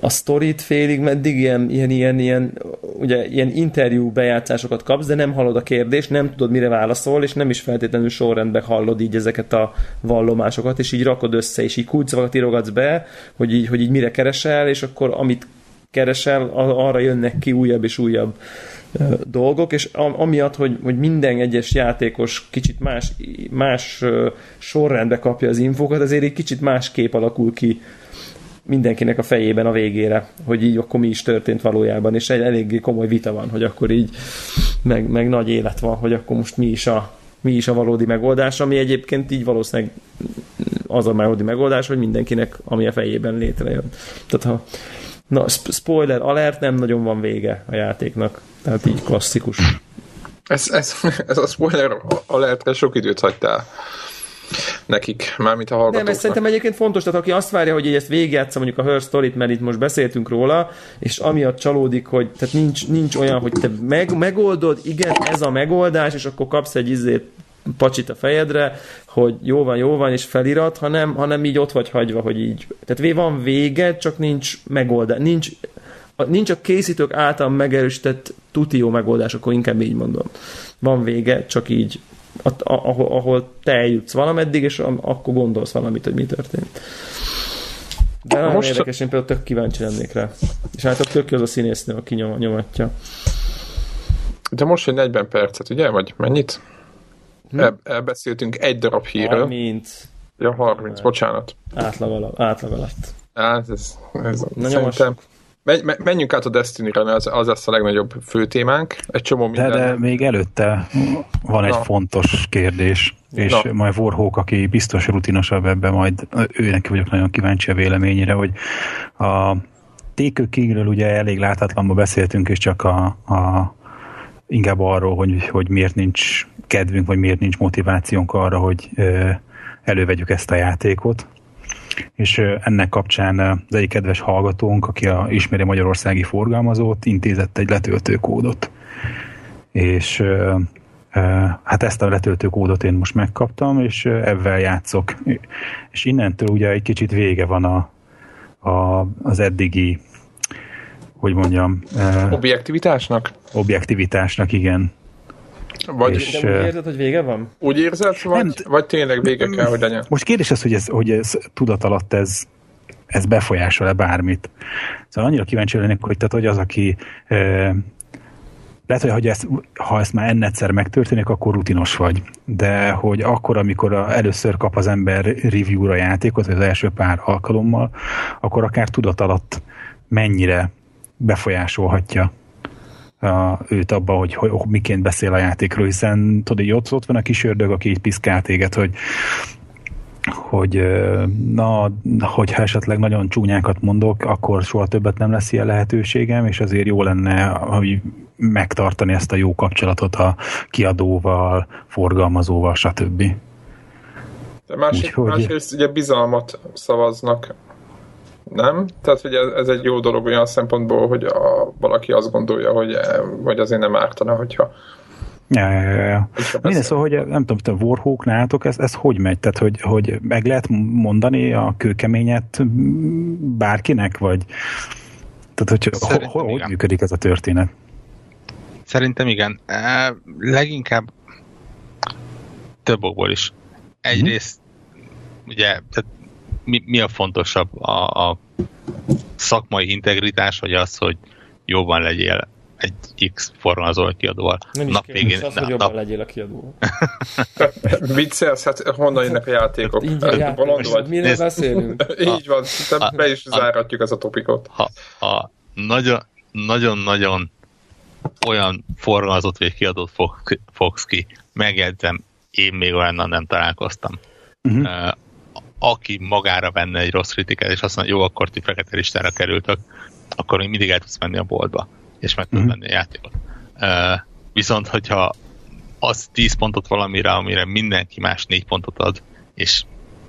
a sztorit félig, meddig ilyen, ilyen, ilyen, ilyen, ugye, ilyen interjú bejátszásokat kapsz, de nem hallod a kérdést, nem tudod, mire válaszol, és nem is feltétlenül sorrendben hallod így ezeket a vallomásokat, és így rakod össze, és így kulcsokat írogatsz be, hogy így, hogy így mire keresel, és akkor amit keresel, arra jönnek ki újabb és újabb dolgok, és amiatt, hogy, hogy minden egyes játékos kicsit más, más sorrendbe kapja az infókat, azért egy kicsit más kép alakul ki mindenkinek a fejében a végére, hogy így akkor mi is történt valójában, és egy eléggé komoly vita van, hogy akkor így meg, meg nagy élet van, hogy akkor most mi is a mi is a valódi megoldás, ami egyébként így valószínűleg az a valódi megoldás, hogy mindenkinek, ami a fejében létrejön. Tehát ha Na, spoiler alert, nem nagyon van vége a játéknak. Tehát így klasszikus. Ez, ez, ez a spoiler alertre sok időt hagytál nekik, mármint a hallgatóknak. Nem, ez szerintem egyébként fontos, tehát aki azt várja, hogy ezt végigjátsza mondjuk a Her Story-t, mert itt most beszéltünk róla, és amiatt csalódik, hogy tehát nincs, nincs olyan, hogy te meg, megoldod, igen, ez a megoldás, és akkor kapsz egy izét pacsit a fejedre, hogy jó van, jó van, és felirat, hanem, hanem így ott vagy hagyva, hogy így. Tehát van vége, csak nincs megoldás. Nincs, nincs a készítők által megerősített tuti jó megoldás, akkor inkább így mondom. Van vége, csak így ahol, ahol te eljutsz valameddig, és akkor gondolsz valamit, hogy mi történt. De nagyon Most érdekes, én például tök kíváncsi lennék rá. És hát tök jó az a színésznő, aki nyom, nyomatja. De most, hogy 40 percet, ugye? Vagy mennyit? Hm? El, elbeszéltünk egy darab hírről. 30. Ja, 30, bocsánat. Átlag, alatt. átlag alatt. Hát, ez, ez Na, szerintem... Menjünk át a Destiny-re, mert az, az lesz a legnagyobb fő témánk. Egy csomó minden. De, de még előtte van egy Na. fontos kérdés, és Na. majd Warhawk, aki biztos rutinosabb ebben, majd őnek vagyok nagyon kíváncsi a véleményére, hogy a Taker Kingről ugye elég láthatlanban beszéltünk, és csak a, a inkább arról, hogy, hogy miért nincs kedvünk, vagy miért nincs motivációnk arra, hogy elővegyük ezt a játékot. És ennek kapcsán az egyik kedves hallgatónk, aki a, ismeri magyarországi forgalmazót, intézett egy letöltőkódot. És hát ezt a letöltőkódot én most megkaptam, és ebben játszok. És innentől ugye egy kicsit vége van a, a, az eddigi hogy mondjam... Objektivitásnak? Objektivitásnak, igen. Vagy, és, de úgy érzed, hogy vége van? Úgy érzed, vagy, nem, vagy tényleg vége kell, hogy legyen? Most kérdés az, hogy ez, hogy ez tudat alatt ez, ez befolyásol-e bármit. Szóval annyira kíváncsi lennék, hogy, tehát, hogy az, aki e, lehet, hogy, hogy ezt, ha ezt már ennetszer megtörténik, akkor rutinos vagy. De hogy akkor, amikor a, először kap az ember review-ra játékot, az első pár alkalommal, akkor akár tudat alatt mennyire befolyásolhatja a, őt abban, hogy, hogy, miként beszél a játékról, hiszen tudod, ott, ott van a kis ördög, aki így piszkál téged, hogy hogy na, hogyha esetleg nagyon csúnyákat mondok, akkor soha többet nem lesz ilyen lehetőségem, és azért jó lenne, hogy megtartani ezt a jó kapcsolatot a kiadóval, forgalmazóval, stb. De másrészt, Úgyhogy... másrészt ugye bizalmat szavaznak nem? Tehát, hogy ez, ez egy jó dolog olyan szempontból, hogy a, valaki azt gondolja, hogy, hogy azért nem ártana, hogyha Ja, ja, ja. ja. Minden szóval, hogy nem tudom, te Warhawk nálatok, ez, ez hogy megy? Tehát, hogy, hogy meg lehet mondani a kőkeményet bárkinek, vagy tehát, hogy ho, ho, hogy működik ez a történet? Szerintem igen. E, leginkább több okból is. Egyrészt, mm-hmm. ugye, tehát mi, mi a fontosabb? A, a szakmai integritás, vagy az, hogy jobban legyél egy X forgalmazó kiadóval. Nem nap végén, az, hogy jobban nap... legyél a kiadó. Viccelsz, hát honnan jönnek a játékok? Hát, így a játékos, vagy? Miről beszélünk? így van, a, be is a, záratjuk ezt a topikot. Ha, ha nagyon, nagyon-nagyon olyan forgalmazott vagy kiadót fogsz ki, megjegyzem, én még olyannal nem találkoztam. Uh-huh. Aki magára venne egy rossz kritikát, és azt mondja, jó, akkor ti fekete listára kerültök, akkor még mindig el tudsz menni a boltba, és meg tudsz uh-huh. venni a játékot. Uh, viszont, hogyha az 10 pontot valamire, amire mindenki más 4 pontot ad, és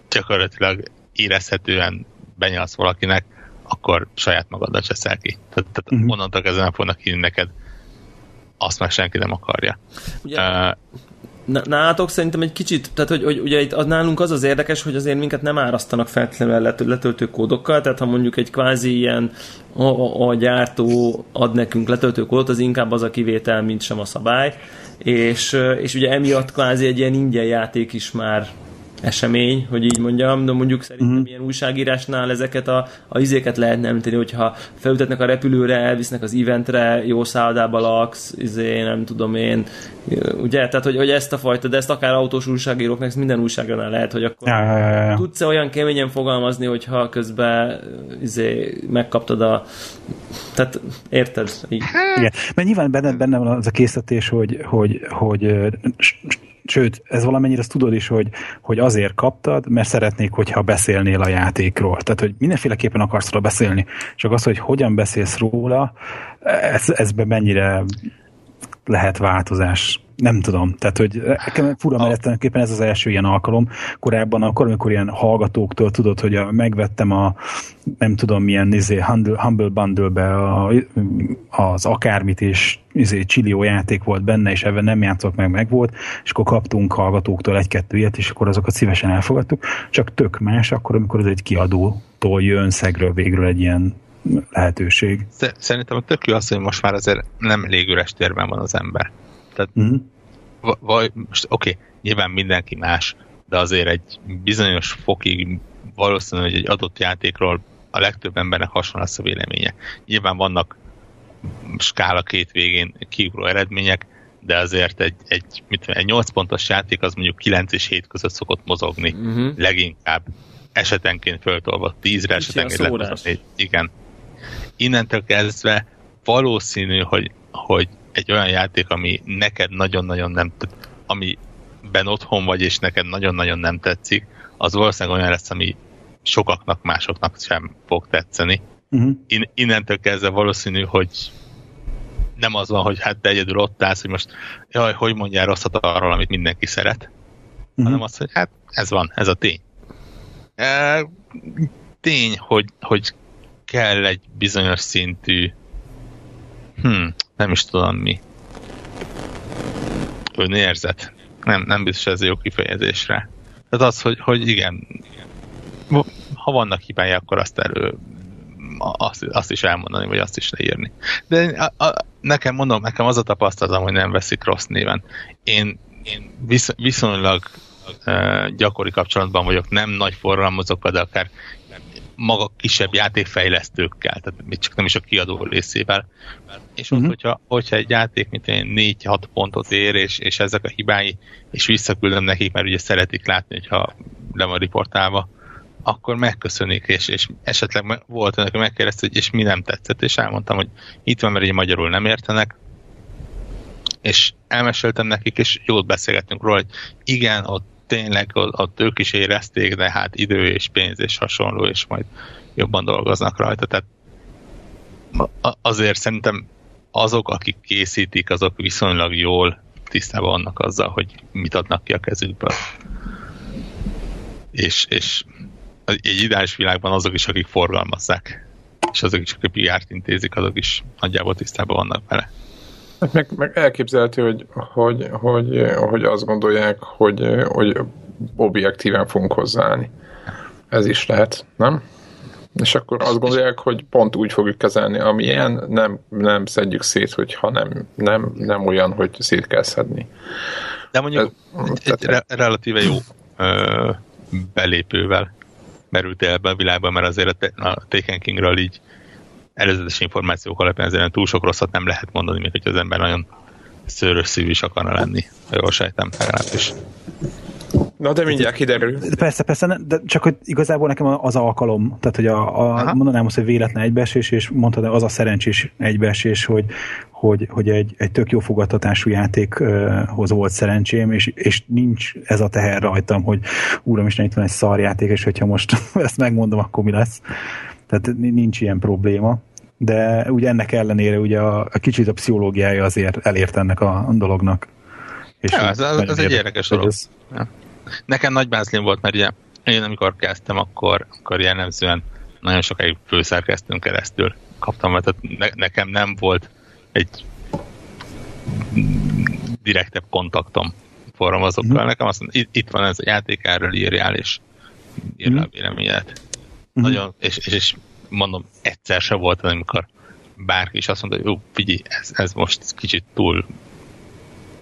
gyakorlatilag érezhetően benyalsz valakinek, akkor saját magaddal cseszel ki. Tehát, tehát uh-huh. onnantól kezdve nem fognak hinni neked, azt meg senki nem akarja. Ugye, uh, nálatok szerintem egy kicsit, tehát hogy, hogy ugye itt az, nálunk az az érdekes, hogy azért minket nem árasztanak feltétlenül letöltő kódokkal, tehát ha mondjuk egy kvázi ilyen a, a, a gyártó ad nekünk letöltő kódot, az inkább az a kivétel, mint sem a szabály, és, és ugye emiatt kvázi egy ilyen ingyen játék is már esemény, hogy így mondjam, de mondjuk szerintem uh-huh. ilyen újságírásnál ezeket a, a izéket lehet nem tenni, hogyha felütetnek a repülőre, elvisznek az eventre, jó szállodába laksz, izé, nem tudom én, ugye, tehát hogy, hogy ezt a fajta, de ezt akár autós újságíróknak, ezt minden újságnál lehet, hogy akkor ja, ja, ja, ja. tudsz-e olyan keményen fogalmazni, hogyha közben izé, megkaptad a tehát érted? Így. Igen, mert nyilván benne, benne van az a készítés, hogy, hogy, hogy sőt, ez valamennyire azt tudod is, hogy, hogy azért kaptad, mert szeretnék, hogyha beszélnél a játékról. Tehát, hogy mindenféleképpen akarsz róla beszélni. Csak az, hogy hogyan beszélsz róla, ez, ezben mennyire lehet változás nem tudom. Tehát, hogy fura, mert tulajdonképpen ez az első ilyen alkalom. Korábban, akkor, amikor ilyen hallgatóktól tudod, hogy a, megvettem a nem tudom milyen izé, Humble, Bundle-be a, az akármit, és izé, Chilio játék volt benne, és ebben nem játszok meg, meg volt, és akkor kaptunk hallgatóktól egy-kettő ilyet, és akkor azokat szívesen elfogadtuk. Csak tök más akkor, amikor ez egy kiadótól jön szegről végről egy ilyen lehetőség. Szerintem a tök jó az, hogy most már azért nem légüres térben van az ember. Tehát, uh-huh. vagy, most oké, okay, nyilván mindenki más, de azért egy bizonyos fokig valószínű, hogy egy adott játékról a legtöbb embernek hasonló lesz a véleménye. Nyilván vannak skála két végén kiugró eredmények, de azért egy, egy, mit egy 8 pontos játék az mondjuk 9 és 7 között szokott mozogni, uh-huh. leginkább esetenként föltolva 10-re, esetenként lehet Igen. Innentől kezdve valószínű, hogy, hogy egy olyan játék, ami neked nagyon-nagyon nem, amiben otthon vagy, és neked nagyon-nagyon nem tetszik, az valószínűleg olyan lesz, ami sokaknak, másoknak sem fog tetszeni. Uh-huh. In, innentől kezdve valószínű, hogy nem az van, hogy hát te egyedül ott állsz, hogy most jaj, hogy mondjál rosszat arról, amit mindenki szeret, uh-huh. hanem az, hogy hát ez van, ez a tény. E, tény, hogy, hogy kell egy bizonyos szintű hm, nem is tudom mi. Önérzet. Nem, nem biztos ez jó kifejezésre. Tehát az, hogy, hogy igen, ha vannak hibái, akkor azt elő azt, azt is elmondani, vagy azt is leírni. De a, a, nekem mondom, nekem az a tapasztalatom, hogy nem veszik rossz néven. Én, én visz, viszonylag uh, gyakori kapcsolatban vagyok, nem nagy forgalmazókkal, de akár maga kisebb játékfejlesztőkkel, tehát még csak nem is a kiadó részével. És uh-huh. ott, hogyha, hogyha egy játék mint 4-6 pontot ér, és, és ezek a hibái, és visszaküldöm nekik, mert ugye szeretik látni, hogyha le van riportálva, akkor megköszönik, és, és esetleg volt ennek megkérdezte, hogy és mi nem tetszett, és elmondtam, hogy itt van, mert ugye magyarul nem értenek, és elmeséltem nekik, és jót beszélgettünk róla, hogy igen, ott tényleg ott ők is érezték, de hát idő és pénz és hasonló, és majd jobban dolgoznak rajta. Tehát azért szerintem azok, akik készítik, azok viszonylag jól tisztában vannak azzal, hogy mit adnak ki a kezükből. És, és egy ideális világban azok is, akik forgalmazzák, és azok is, akik PR-t intézik, azok is nagyjából tisztában vannak vele. Hát meg, meg elképzelhető, hogy, hogy, hogy, hogy azt gondolják, hogy, hogy objektíven fogunk hozzáállni. Ez is lehet, nem? És akkor azt gondolják, hogy pont úgy fogjuk kezelni, amilyen, nem, nem szedjük szét, hogyha nem, nem, nem olyan, hogy szét kell szedni. De mondjuk Ez, egy, egy re- relatíve jó ö, belépővel merült el ebbe a világba, mert azért a, te, a Taken Kingről így előzetes információk alapján ezért túl sok rosszat nem lehet mondani, még hogy az ember nagyon szőrös szívű is akarna lenni. Jól sejtem, legalábbis. Na, de mindjárt kiderül. Persze, persze, de csak hogy igazából nekem az alkalom, tehát hogy a, a mondanám azt, hogy véletlen egybeesés, és mondtad, az a szerencsés egybeesés, hogy, hogy, hogy egy, egy tök jó fogadtatású játékhoz volt szerencsém, és, és nincs ez a teher rajtam, hogy úram is itt van egy szarjáték, és hogyha most ezt megmondom, akkor mi lesz. Tehát nincs ilyen probléma de ugye ennek ellenére ugye a, a kicsit a pszichológiája azért elért ennek a dolognak. És ja, ez, ez, ez egy érdekes dolog. Ez... Ja. Nekem nagy bázlin volt, mert ugye én amikor kezdtem, akkor, akkor jellemzően nagyon sokáig főszerkeztünk keresztül kaptam, mert ne, nekem nem volt egy direktebb kontaktom forgalmazókkal. Mm. Nekem azt mondja, itt, itt van ez a játék, erről írjál, és ír mm. a véleményet. Mm. Nagyon, és, és, és mondom, egyszer se volt, amikor bárki is azt mondta, hogy jó, figyelj, ez, ez most kicsit túl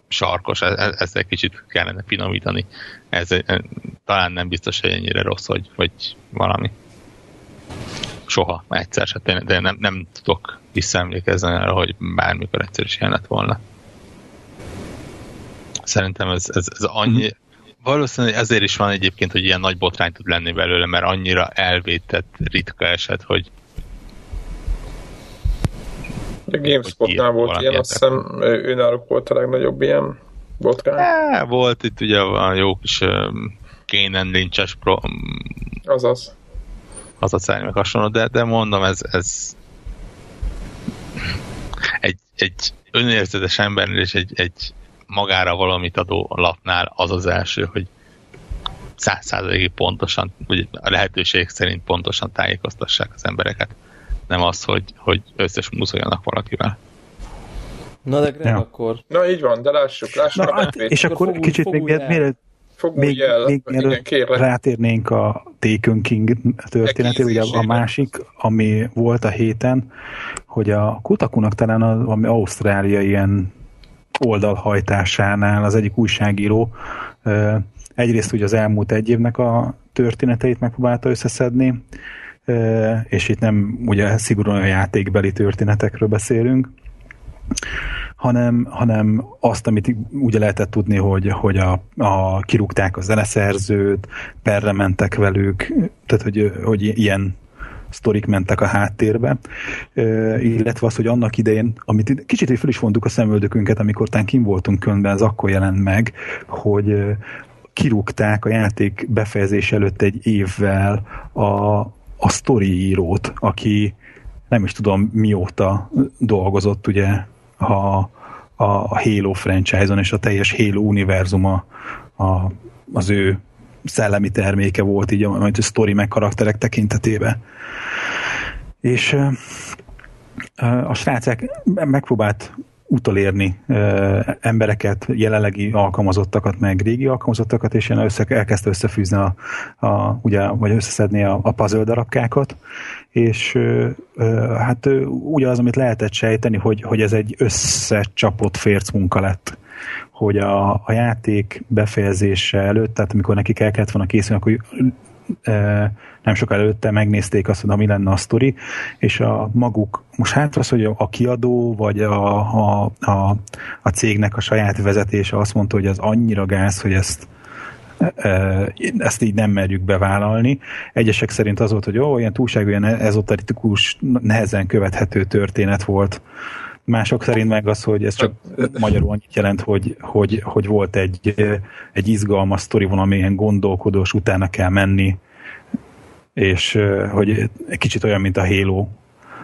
sarkos, e, e, egy kicsit kellene finomítani. Ez talán nem biztos, hogy ennyire rossz, hogy, vagy valami. Soha, egyszer se, de nem, nem tudok visszaemlékezni arra, hogy bármikor egyszer is ilyen lett volna. Szerintem ez, ez, ez annyi. Valószínűleg ezért is van egyébként, hogy ilyen nagy botrány tud lenni belőle, mert annyira elvétett ritka eset, hogy a GameSpotnál volt ilyen, azt hiszem őnáluk volt a legnagyobb ilyen botrány. É, volt itt ugye a jó kis um, Kénen lincses pro... Azaz. Az a szerint meg hasonló, de, de mondom, ez, ez egy, egy önérzetes embernél és egy, egy magára valamit adó lapnál az az első, hogy száz százalékig pontosan, vagy a lehetőség szerint pontosan tájékoztassák az embereket. Nem az, hogy, hogy összes muszoljanak valakivel. Na de Greg, ja. akkor... Na így van, de lássuk, lássuk Na, hát, És akkor, akkor kicsit még, mielőtt még, el. még mielőtt rátérnénk a Taken King történetére, ugye a másik, ami volt a héten, hogy a Kutakunak talán az, ami Ausztrália ilyen oldalhajtásánál az egyik újságíró egyrészt ugye az elmúlt egy évnek a történeteit megpróbálta összeszedni, és itt nem ugye szigorúan a játékbeli történetekről beszélünk, hanem, hanem azt, amit ugye lehetett tudni, hogy, hogy a, a kirúgták a zeneszerzőt, perre mentek velük, tehát hogy, hogy ilyen sztorik mentek a háttérbe, illetve az, hogy annak idején, amit kicsit föl is mondtuk a szemöldökünket, amikor tán kim voltunk könyvben, ez akkor jelent meg, hogy kirúgták a játék befejezés előtt egy évvel a, a sztori írót, aki nem is tudom mióta dolgozott ugye a, a Halo franchise-on és a teljes Halo univerzuma a, az ő szellemi terméke volt így a, a sztori meg karakterek tekintetében. És a srácák megpróbált utolérni embereket, jelenlegi alkalmazottakat, meg régi alkalmazottakat, és össze, elkezdte összefűzni a, a, ugye, vagy összeszedni a, a puzzle darabkákat, és hát ugye az, amit lehetett sejteni, hogy, hogy ez egy összecsapott férc munka lett hogy a, a játék befejezése előtt, tehát amikor nekik el kellett volna készülni, akkor nem sok előtte megnézték azt, hogy mi lenne a sztori, és a maguk, most hát az, hogy a kiadó, vagy a, a, a, a cégnek a saját vezetése azt mondta, hogy az annyira gáz, hogy ezt ezt így nem merjük bevállalni. Egyesek szerint az volt, hogy ó, ilyen túlságosan ezoterikus, nehezen követhető történet volt. Mások szerint meg az, hogy ez csak magyarul annyit jelent, hogy, hogy, hogy volt egy, egy izgalmas sztori, valamilyen gondolkodós, utána kell menni, és hogy egy kicsit olyan, mint a Halo,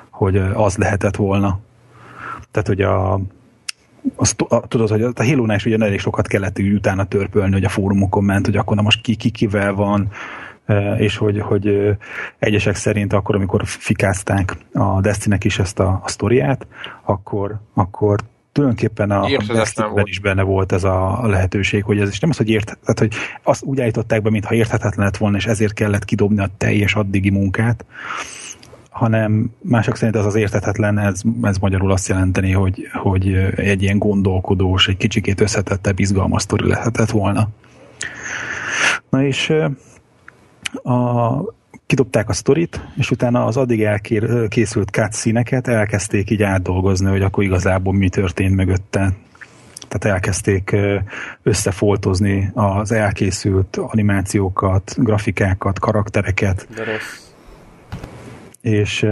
hogy az lehetett volna. Tehát, hogy a, azt, a, tudod, hogy a Halo-nál is ugye elég sokat kellett úgy utána törpölni, hogy a fórumokon ment, hogy akkor na most ki, ki kivel van, és hogy, hogy egyesek szerint akkor, amikor fikázták a destiny is ezt a, a sztoriát, akkor, akkor tulajdonképpen a, a Destiny-ben is benne volt ez a, lehetőség, hogy ez is nem az, hogy ért, tehát, hogy azt úgy állították be, mintha érthetetlen lett volna, és ezért kellett kidobni a teljes addigi munkát, hanem mások szerint az az értetetlen, ez, ez magyarul azt jelenteni, hogy, hogy egy ilyen gondolkodós, egy kicsikét összetettebb, izgalmas sztori lehetett volna. Na és a kidobták a sztorit, és utána az addig elkészült cutscene-eket elkezdték így átdolgozni, hogy akkor igazából mi történt mögötte. Tehát elkezdték összefoltozni az elkészült animációkat, grafikákat, karaktereket. De rossz. És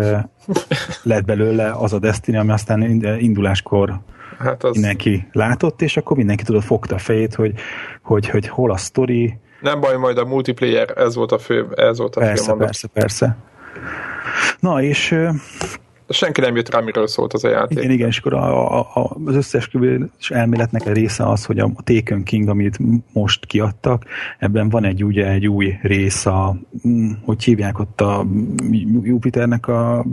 lett belőle az a Destiny, ami aztán induláskor hát az... mindenki látott, és akkor mindenki tudott fogta a fejét, hogy, hogy, hogy hol a sztori, nem baj, majd a multiplayer, ez volt a fő, ez volt a persze, fő mondat. Persze, persze. Na, és senki nem jött rá, miről szólt az a játék. Igen, igen, és akkor a, a, az összes elméletnek a része az, hogy a Taken King, amit most kiadtak, ebben van egy ugye egy új rész, a, mm, hogy hívják ott a Jupiternek a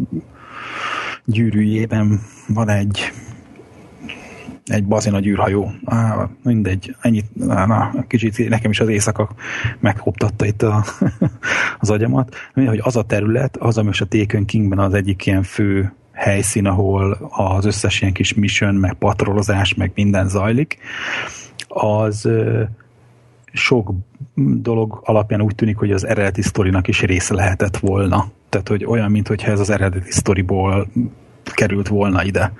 gyűrűjében van egy egy bazin a gyűrhajó. Á, mindegy, ennyit, na, na, kicsit nekem is az éjszaka meghoptatta itt a, az agyamat. Hogy az a terület, az, ami most a Taken Kingben az egyik ilyen fő helyszín, ahol az összes ilyen kis mission, meg patrolozás, meg minden zajlik, az sok dolog alapján úgy tűnik, hogy az eredeti sztorinak is része lehetett volna. Tehát, hogy olyan, mintha ez az eredeti sztoriból került volna ide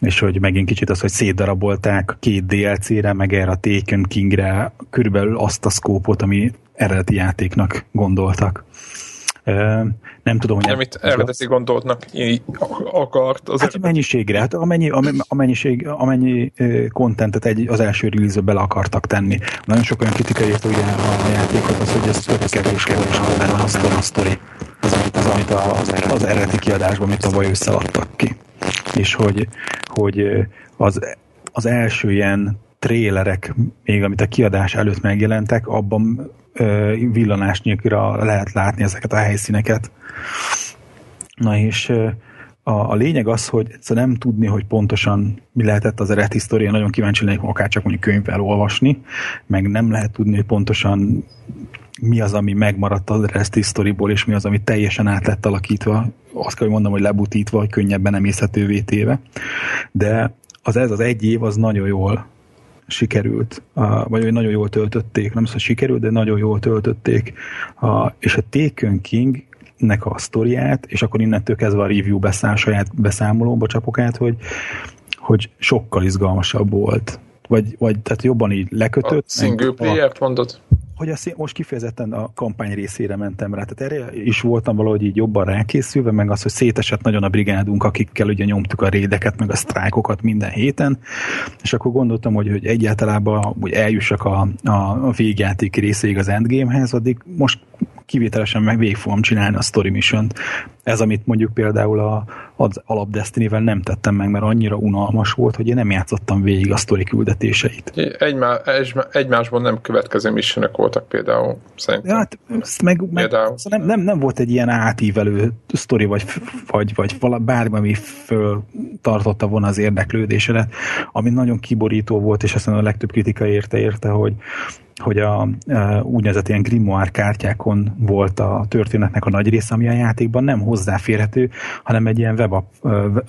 és hogy megint kicsit az, hogy szétdarabolták két DLC-re, meg erre a Taken Kingre körülbelül azt a szkópot, ami eredeti játéknak gondoltak. Nem tudom, hogy... Nem, itt eredeti gondoltnak akart. Az hát eredeti. mennyiségre, hát amennyi, amennyiség, amennyi kontentet egy, az első release bele akartak tenni. Nagyon sok olyan kritika ért ugye a játékot, az, hogy ez tök kevés kevés benne a, a sztori. Az, amit, az, amit az, az eredeti kiadásban, amit tavaly összeadtak ki és hogy, hogy az, az első ilyen trélerek, még amit a kiadás előtt megjelentek, abban villanás lehet látni ezeket a helyszíneket. Na és a, a lényeg az, hogy nem tudni, hogy pontosan mi lehetett az eredeti sztoria, nagyon kíváncsi lennék akár csak mondjuk könyvvel olvasni, meg nem lehet tudni, hogy pontosan mi az, ami megmaradt az eredeti sztoriból, és mi az, ami teljesen át lett alakítva, azt kell, hogy mondom, hogy lebutítva, hogy könnyebben nem észhetővé De az ez az egy év, az nagyon jól sikerült, vagy hogy nagyon jól töltötték, nem szóval sikerült, de nagyon jól töltötték. És a Taken King nek a sztoriát, és akkor innentől kezdve a review beszáll, saját beszámolóba csapok át, hogy, hogy sokkal izgalmasabb volt. Vagy, vagy tehát jobban így lekötött. A single player-t mondod? Hogy azt most kifejezetten a kampány részére mentem rá. Tehát erre is voltam valahogy így jobban rákészülve, meg az, hogy szétesett nagyon a brigádunk, akikkel ugye nyomtuk a rédeket, meg a sztrájkokat minden héten, és akkor gondoltam, hogy, hogy egyáltalában hogy eljussak a, a, a végjáték részéig az endgamehez, addig most kivételesen meg végig fogom csinálni a story mission. Ez, amit mondjuk például a, az alap Destiny-vel nem tettem meg, mert annyira unalmas volt, hogy én nem játszottam végig a sztori küldetéseit. Egymá, egymásban nem következő missionek voltak például, szerintem. Ja, hát, meg, meg például. Szóval nem, nem, nem, volt egy ilyen átívelő sztori, vagy, vagy, vagy bármi, ami föl tartotta volna az érdeklődésedet, ami nagyon kiborító volt, és aztán a legtöbb kritika érte érte, hogy hogy a, a úgynevezett ilyen grimoire kártyákon volt a történetnek a nagy része, ami a játékban nem hozzáférhető, hanem egy ilyen web,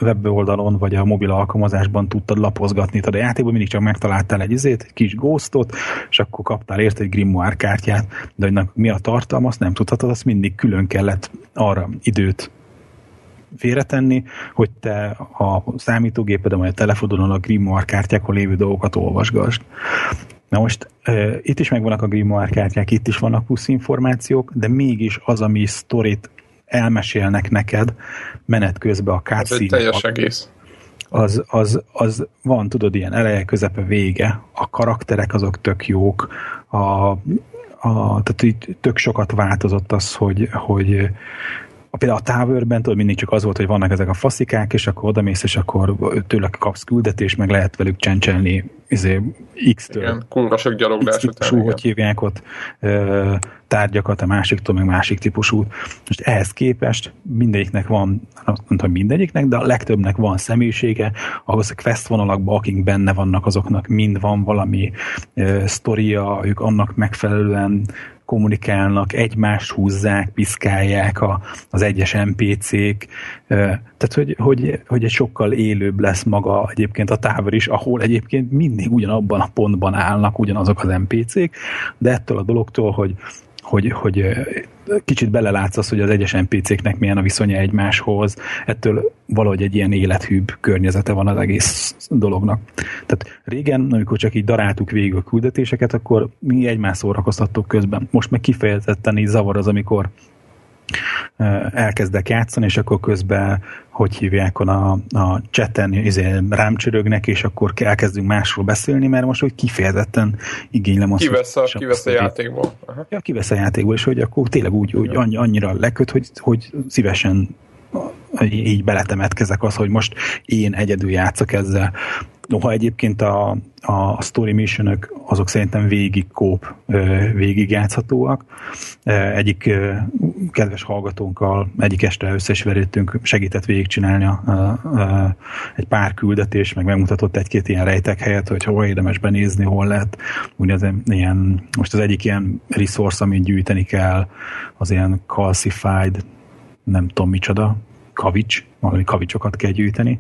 web oldalon vagy a mobil alkalmazásban tudtad lapozgatni. Tehát a játékban mindig csak megtaláltál egy izét, egy kis ghostot, és akkor kaptál érte egy grimoire kártyát, de hogy mi a tartalma, azt nem tudhatod, azt mindig külön kellett arra időt félretenni, hogy te a számítógépeden vagy a telefonon a grimoire kártyákon lévő dolgokat olvasgass. Na most uh, itt is megvannak a grimoire kártyák, itt is vannak plusz információk, de mégis az, ami sztorit elmesélnek neked menet közben a cutscene teljes egész. Az, az, az van, tudod, ilyen eleje, közepe, vége. A karakterek azok tök jók. A, a, tehát így tök sokat változott az, hogy, hogy a, például a Towerben tudod, mindig csak az volt, hogy vannak ezek a faszikák, és akkor odamész, és akkor tőlek kapsz küldetés, meg lehet velük csencselni izé, X-től. Igen, kurva sok gyaloglás után. hogy hívják ott ö, tárgyakat, a másiktól, meg másik típusú. Most ehhez képest mindegyiknek van, nem tudom mindegyiknek, de a legtöbbnek van személyisége, ahhoz a quest vonalakban, akik benne vannak, azoknak mind van valami ö, sztoria, ők annak megfelelően kommunikálnak, egymást húzzák, piszkálják a, az egyes NPC-k, tehát hogy, hogy, hogy egy sokkal élőbb lesz maga egyébként a távol is, ahol egyébként mindig ugyanabban a pontban állnak ugyanazok az NPC-k, de ettől a dologtól, hogy hogy, hogy kicsit belelátsz hogy az egyes NPC-knek milyen a viszonya egymáshoz, ettől valahogy egy ilyen élethűbb környezete van az egész dolognak. Tehát régen, amikor csak így daráltuk végig a küldetéseket, akkor mi egymás szórakoztattuk közben. Most meg kifejezetten így zavar az, amikor elkezdek játszani, és akkor közben, hogy hívják, a, a chaten izé, rám csörögnek, és akkor elkezdünk másról beszélni, mert most hogy kifejezetten igénylem azt. Kivesz a, kivesz a játékból. Aha. Ja, kivesz a játékból, és hogy akkor tényleg úgy, úgy annyira leköt, hogy, hogy szívesen így beletemetkezek az, hogy most én egyedül játszok ezzel. Noha egyébként a, a story mission azok szerintem végig kóp, végig játszhatóak. Egyik kedves hallgatónkkal egyik este összesverítünk, segített végigcsinálni a, a, a, egy pár küldetés, meg megmutatott egy-két ilyen rejtek helyet, hogy hol érdemes benézni, hol lehet. Ugye az ilyen, most az egyik ilyen resource, amit gyűjteni kell, az ilyen calcified, nem tudom micsoda, kavics, valami kavicsokat kell gyűjteni,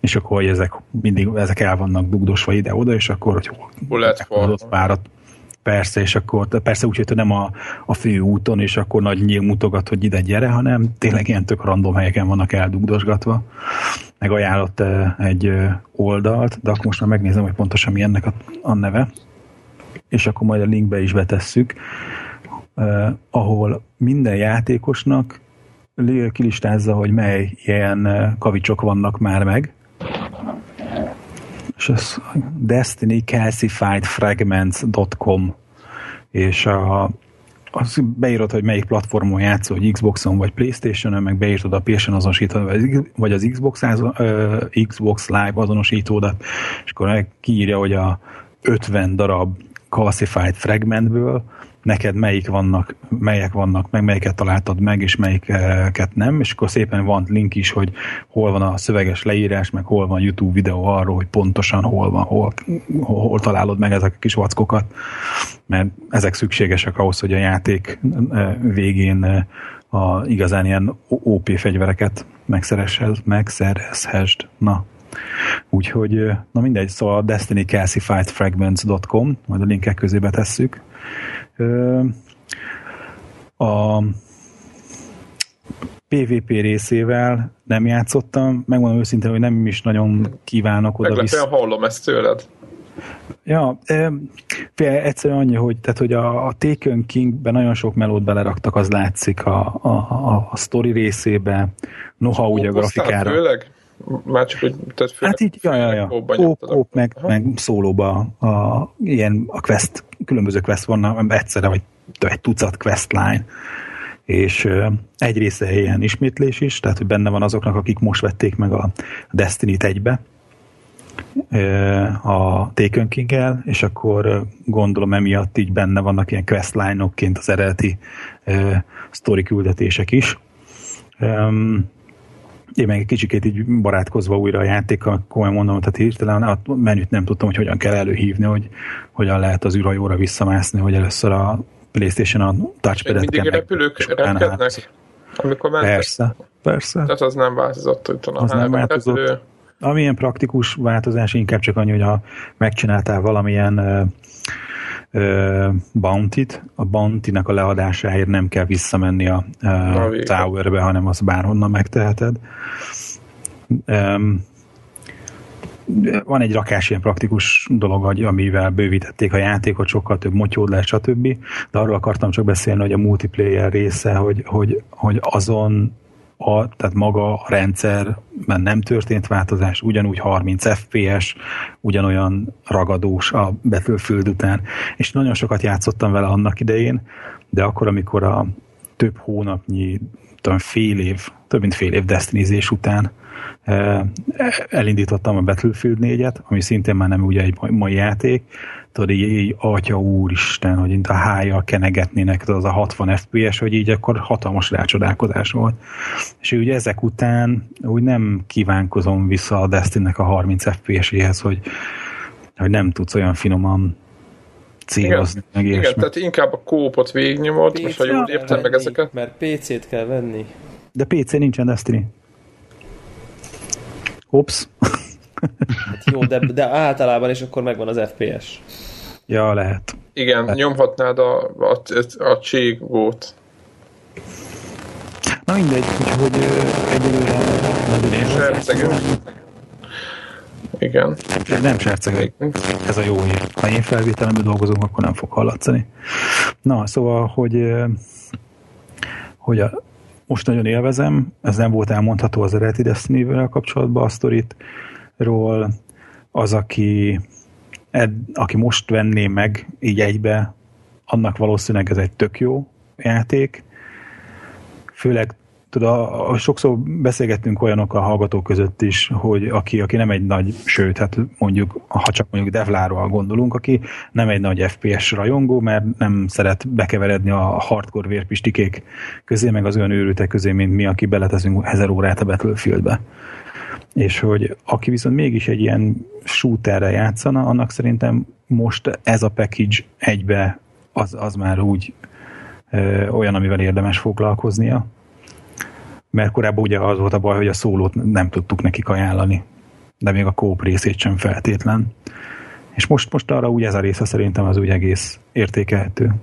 és akkor hogy ezek mindig ezek el vannak dugdosva ide-oda, és akkor, hogy hol lehet párat, persze, és akkor persze úgy, hogy nem a, a fő úton, és akkor nagy nyíl mutogat, hogy ide gyere, hanem tényleg ilyen tök random helyeken vannak eldugdosgatva. Meg ajánlott egy oldalt, de akkor most már megnézem, hogy pontosan mi ennek a, a neve, és akkor majd a linkbe is betesszük, eh, ahol minden játékosnak kilistázza, hogy mely ilyen kavicsok vannak már meg. És ez destinycalcifiedfragments.com és a, az beírod, hogy melyik platformon játszol, hogy Xboxon vagy Playstation-on, meg beírtad a PlayStation azonosítódat, vagy az Xbox, Xbox Live azonosítódat, és akkor kiírja, hogy a 50 darab classified fragmentből neked melyik vannak, melyek vannak, meg melyiket találtad meg, és melyiket nem, és akkor szépen van link is, hogy hol van a szöveges leírás, meg hol van YouTube videó arról, hogy pontosan hol van, hol, hol találod meg ezek a kis vackokat, mert ezek szükségesek ahhoz, hogy a játék eh, végén eh, a igazán ilyen OP fegyvereket megszerezhesd, megszerezhesd. Na, Úgyhogy, na mindegy, szóval destinycalcifiedfragments.com, majd a linkek közé betesszük. A PvP részével nem játszottam, megmondom őszintén, hogy nem is nagyon kívánok oda vissza. hallom ezt tőled. Ja, e, egyszerűen annyi, hogy, tehát, hogy a, a Taken Kingben nagyon sok melót beleraktak, az látszik a, a, a, a story részébe, noha ugye a grafikára. Főleg? Már csak, hogy tehát Hát így, ja, ja, ja. Kóp, kóp meg, meg szólóba a, ilyen a quest, különböző quest vannak, egyszerre vagy egy tucat questline, és egy része ilyen ismétlés is, tehát hogy benne van azoknak, akik most vették meg a Destiny-t egybe, a Taken king és akkor gondolom emiatt így benne vannak ilyen questline-okként az eredeti story küldetések is. Um, én meg egy kicsikét így barátkozva újra a játékkal, komolyan mondom, tehát hirtelen a menüt nem tudtam, hogy hogyan kell előhívni, hogy hogyan lehet az űrhajóra visszamászni, hogy először a Playstation a touchpad-et mindig repülők repkednek, amikor mentek? Persze, persze. Tehát az nem változott, hogy talán az nem változott. Repülő. Amilyen praktikus változás, inkább csak annyi, hogy ha megcsináltál valamilyen bounty-t, a bounty-nak a leadásáért nem kell visszamenni a, a towerbe, hanem azt bárhonnan megteheted. Um, van egy rakás ilyen praktikus dolog, amivel bővítették a játékot, sokkal több motyód lesz, stb. De arról akartam csak beszélni, hogy a multiplayer része, hogy, hogy, hogy azon a, tehát maga a rendszerben nem történt változás, ugyanúgy 30 FPS, ugyanolyan ragadós a Battlefield után, és nagyon sokat játszottam vele annak idején, de akkor, amikor a több hónapnyi, tudom, fél év, több mint fél év destiny után eh, elindítottam a Battlefield 4-et, ami szintén már nem ugye egy mai játék, tudod, így, így atya úristen, hogy itt a hája kenegetnének, az a 60 FPS, hogy így akkor hatalmas rácsodálkozás volt. És ugye ezek után úgy nem kívánkozom vissza a Destiny-nek a 30 FPS-éhez, hogy, hogy nem tudsz olyan finoman célozni. Igen, meg igen tehát inkább a kópot végignyomod, most ha jól értem meg ezeket. Mert PC-t kell venni. De PC nincsen Destiny. Hops. Hát jó, de, de általában is akkor megvan az FPS. Ja, lehet. Igen, hát. nyomhatnád a, a, a cségót. Na mindegy, úgyhogy egyelőre nagyon. Igen. Nem sercegek. Ez a jó hír. Ha én felvételemben dolgozom, akkor nem fog hallatszani. Na, szóval, hogy, hogy a, most nagyon élvezem, ez nem volt elmondható az eredeti destiny kapcsolatban a sztoritról, az, aki, ed, aki most venné meg így egybe, annak valószínűleg ez egy tök jó játék, főleg tudod, sokszor beszélgettünk olyanok a hallgatók között is, hogy aki, aki nem egy nagy, sőt, hát mondjuk, ha csak mondjuk Devláról gondolunk, aki nem egy nagy FPS rajongó, mert nem szeret bekeveredni a hardcore vérpistikék közé, meg az olyan őrültek közé, mint mi, aki beleteszünk ezer órát a Battlefieldbe. És hogy aki viszont mégis egy ilyen shooterre játszana, annak szerintem most ez a package egybe az, az már úgy ö, olyan, amivel érdemes foglalkoznia mert korábban ugye az volt a baj, hogy a szólót nem tudtuk nekik ajánlani, de még a kóp részét sem feltétlen. És most, most arra úgy ez a része szerintem az úgy egész értékelhető.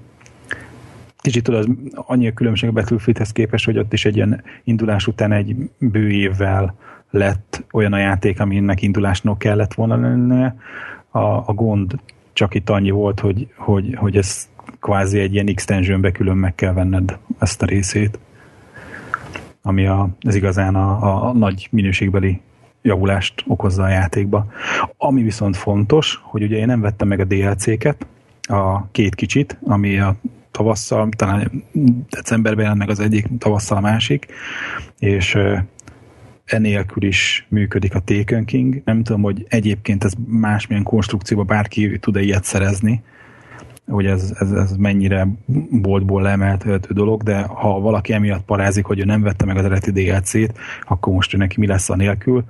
Kicsit tudod, annyi a különbség a Battlefieldhez képest, hogy ott is egy ilyen indulás után egy bő évvel lett olyan a játék, aminek indulásnak kellett volna lennie. A, a gond csak itt annyi volt, hogy, hogy, hogy ez kvázi egy ilyen extensionbe külön meg kell venned ezt a részét ami a, ez igazán a, a nagy minőségbeli javulást okozza a játékba. Ami viszont fontos, hogy ugye én nem vettem meg a DLC-ket, a két kicsit, ami a tavasszal, talán decemberben jelent meg az egyik, tavasszal a másik, és enélkül is működik a Taken King. Nem tudom, hogy egyébként ez másmilyen konstrukcióban bárki tud-e ilyet szerezni, hogy ez, ez, ez mennyire boltból leemelhető dolog, de ha valaki emiatt parázik, hogy ő nem vette meg az eredeti DLC-t, akkor most ő neki mi lesz a nélkül.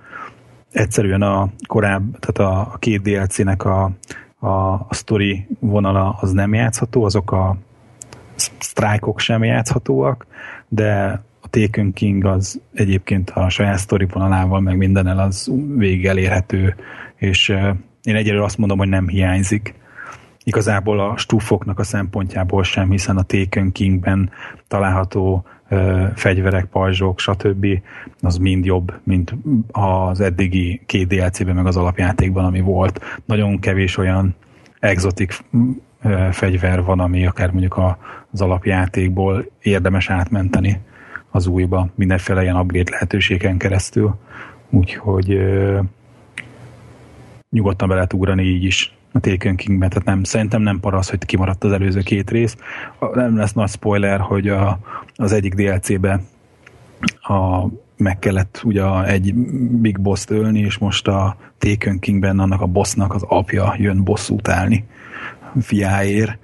Egyszerűen a korább, tehát a, a két DLC-nek a, a, a story vonala az nem játszható, azok a sztrájkok sem játszhatóak, de a Taken King az egyébként a saját sztori vonalával, meg mindennel az végig elérhető, és én egyelőre azt mondom, hogy nem hiányzik igazából a stúfoknak a szempontjából sem, hiszen a Taken Kingben található fegyverek, pajzsok, stb. az mind jobb, mint az eddigi két DLC-ben, meg az alapjátékban, ami volt. Nagyon kevés olyan exotik fegyver van, ami akár mondjuk a, az alapjátékból érdemes átmenteni az újba, mindenféle ilyen upgrade lehetőségen keresztül. Úgyhogy nyugodtan be lehet ugrani így is a Taken Kingben, tehát nem, szerintem nem parasz, hogy kimaradt az előző két rész. Nem lesz nagy spoiler, hogy a, az egyik DLC-be a, meg kellett ugye egy Big Boss-t ölni, és most a Taken Kingben annak a bossnak az apja jön bosszút állni fiáért.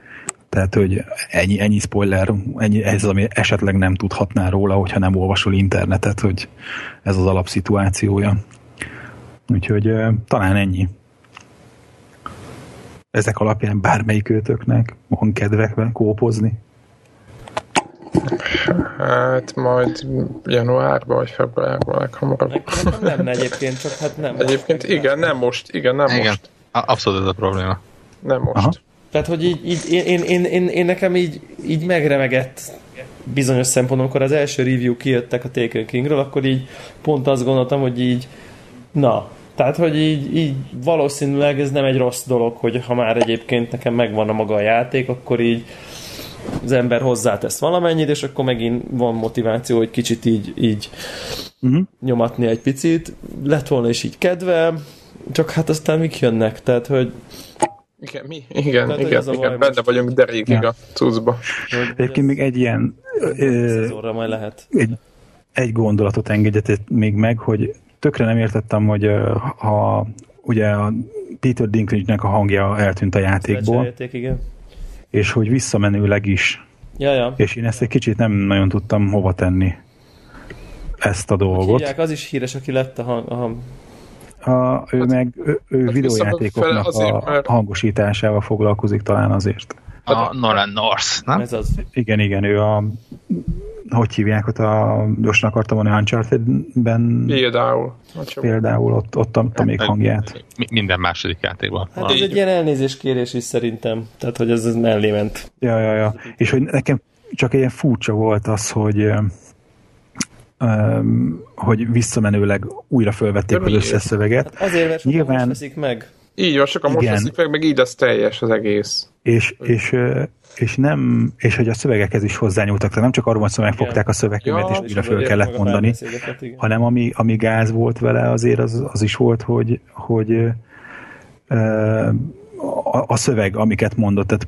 Tehát, hogy ennyi, ennyi spoiler, ennyi, ez az, ami esetleg nem tudhatná róla, hogyha nem olvasol internetet, hogy ez az alapszituációja. Úgyhogy talán ennyi ezek alapján bármelyik őtöknek van kedve kópozni? Hát majd januárban vagy februárban leghamarabb. Nem lenne egyébként, csak hát nem. Egyébként igen, nem most. Igen, nem igen. most. Abszolút ez a probléma. Nem most. Aha. Tehát, hogy így, így én, én, én, én, én, nekem így, így megremegett bizonyos szempontból, amikor az első review kijöttek a Taken Kingről, akkor így pont azt gondoltam, hogy így na, tehát, hogy így, így valószínűleg ez nem egy rossz dolog, hogy ha már egyébként nekem megvan a maga a játék, akkor így az ember hozzátesz valamennyit, és akkor megint van motiváció, hogy kicsit így, így uh-huh. nyomatni egy picit. Lett volna is így kedve, csak hát aztán mik jönnek, tehát, hogy igen, mi? Igen, Tehát, igen, igen. benne most... vagyunk derékig ja. a cuccba. Egyébként még egy ilyen ö, majd lehet. Egy, egy gondolatot engedjetek még meg, hogy tökre nem értettem, hogy ha ugye a Peter Dinklage-nek a hangja eltűnt a játékból, játék, igen. és hogy visszamenőleg is. Ja, ja. És én ezt egy kicsit nem nagyon tudtam hova tenni ezt a dolgot. Hívják, az is híres, aki lett a, hang, a hang. A, ő hát, meg ő, ő hát videójátékoknak azért, a mert... hangosításával foglalkozik talán azért. A Nolan North, nem? Ez az. Igen, igen, ő a hogy hívják ott a, gyorsan akartam mondani, Uncharted-ben például, például ott, ott a még hangját. Minden második játékban. Hát ez egy ilyen elnézéskérés is szerintem, tehát hogy ez, ez mellé ment. Ja, ja, ja. És hogy nekem csak ilyen furcsa volt az, hogy hogy visszamenőleg újra fölvették az összes szöveget. Hát azért, mert sokan Nyilván... veszik meg. Így van, sokan most veszik meg, meg így az teljes az egész. És, és, és nem, és hogy a szövegekhez is hozzányúltak, tehát nem csak arról van szó, megfogták a szövegkönyvet, ja, és újra föl kellett mondani, hanem ami, ami gáz volt vele azért, az, az is volt, hogy, hogy a, a szöveg, amiket mondott, tehát,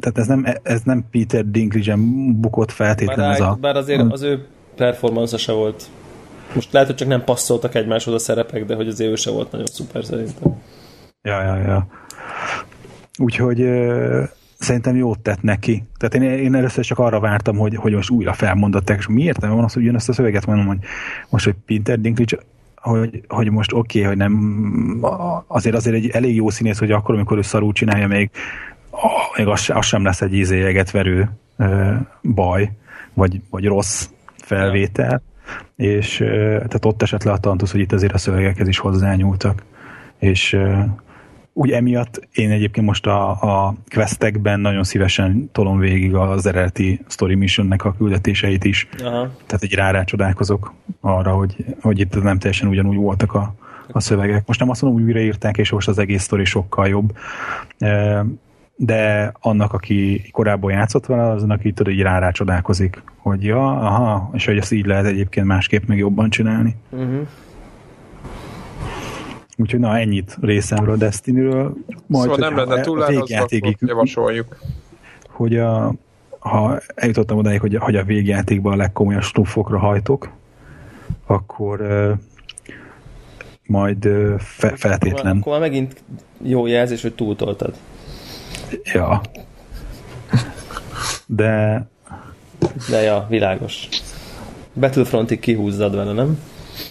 tehát ez, nem, ez nem Peter Dinklage-en bukott feltétlenül. Bár, ez a, bár azért az ő performance se volt most lehet, hogy csak nem passzoltak egymáshoz a szerepek, de hogy azért ő se volt nagyon szuper szerintem. Ja, ja, ja. Úgyhogy szerintem jót tett neki. Tehát én, én először csak arra vártam, hogy, hogy most újra felmondották, és miért nem van az, hogy ugyanazt a szöveget mondom, hogy most, hogy Peter Dinklage hogy, hogy most oké, okay, hogy nem azért azért egy elég jó színész, hogy akkor, amikor ő szarú csinálja, még, oh, még az, az sem lesz egy ízéjeget verő baj, vagy, vagy rossz felvétel, és tehát ott esett le a tantusz, hogy itt azért a szövegekhez is hozzányúltak, és úgy emiatt én egyébként most a, a questekben nagyon szívesen tolom végig az eredeti story missionnek a küldetéseit is. Aha. Tehát egy rárácsodálkozok arra, hogy, hogy itt nem teljesen ugyanúgy voltak a, a szövegek. Most nem azt mondom, hogy újraírták, és most az egész sztori sokkal jobb. De annak, aki korábban játszott vele, azon, aki tudod, így rárácsodálkozik, hogy ja, aha, és hogy ezt így lehet egyébként másképp meg jobban csinálni. Uh-huh. Úgyhogy na, ennyit részemről Destiny-ről. Majd, szóval nem lenne túl végjátékig javasoljuk. Hogy a, ha eljutottam odáig, hogy, hogy a végjátékban a legkomolyabb stuffokra hajtok, akkor uh, majd uh, fe, feltétlen. Akkor, akkor már megint jó jelzés, hogy túltoltad. Ja. De... De ja, világos. Battlefrontig kihúzzad vele, nem?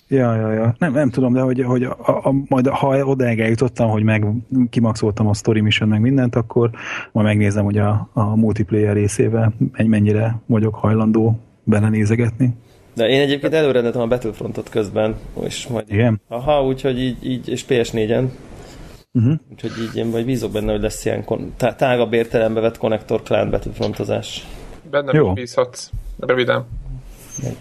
Ja, ja, ja. Nem, nem tudom, de hogy, hogy a, a, majd ha odáig eljutottam, hogy meg kimaxoltam a story mission meg mindent, akkor majd megnézem, hogy a, a multiplayer részével mennyire vagyok hajlandó belenézegetni. De én egyébként előrendetem a Battlefrontot közben, és majd... Igen? Aha, úgyhogy így, így és PS4-en. Uh-huh. Úgyhogy így én majd bízok benne, hogy lesz ilyen kon- tá- tágabb értelembe vett Connector Clan Battlefrontozás. Bennem Jó. bízhatsz, röviden. Meg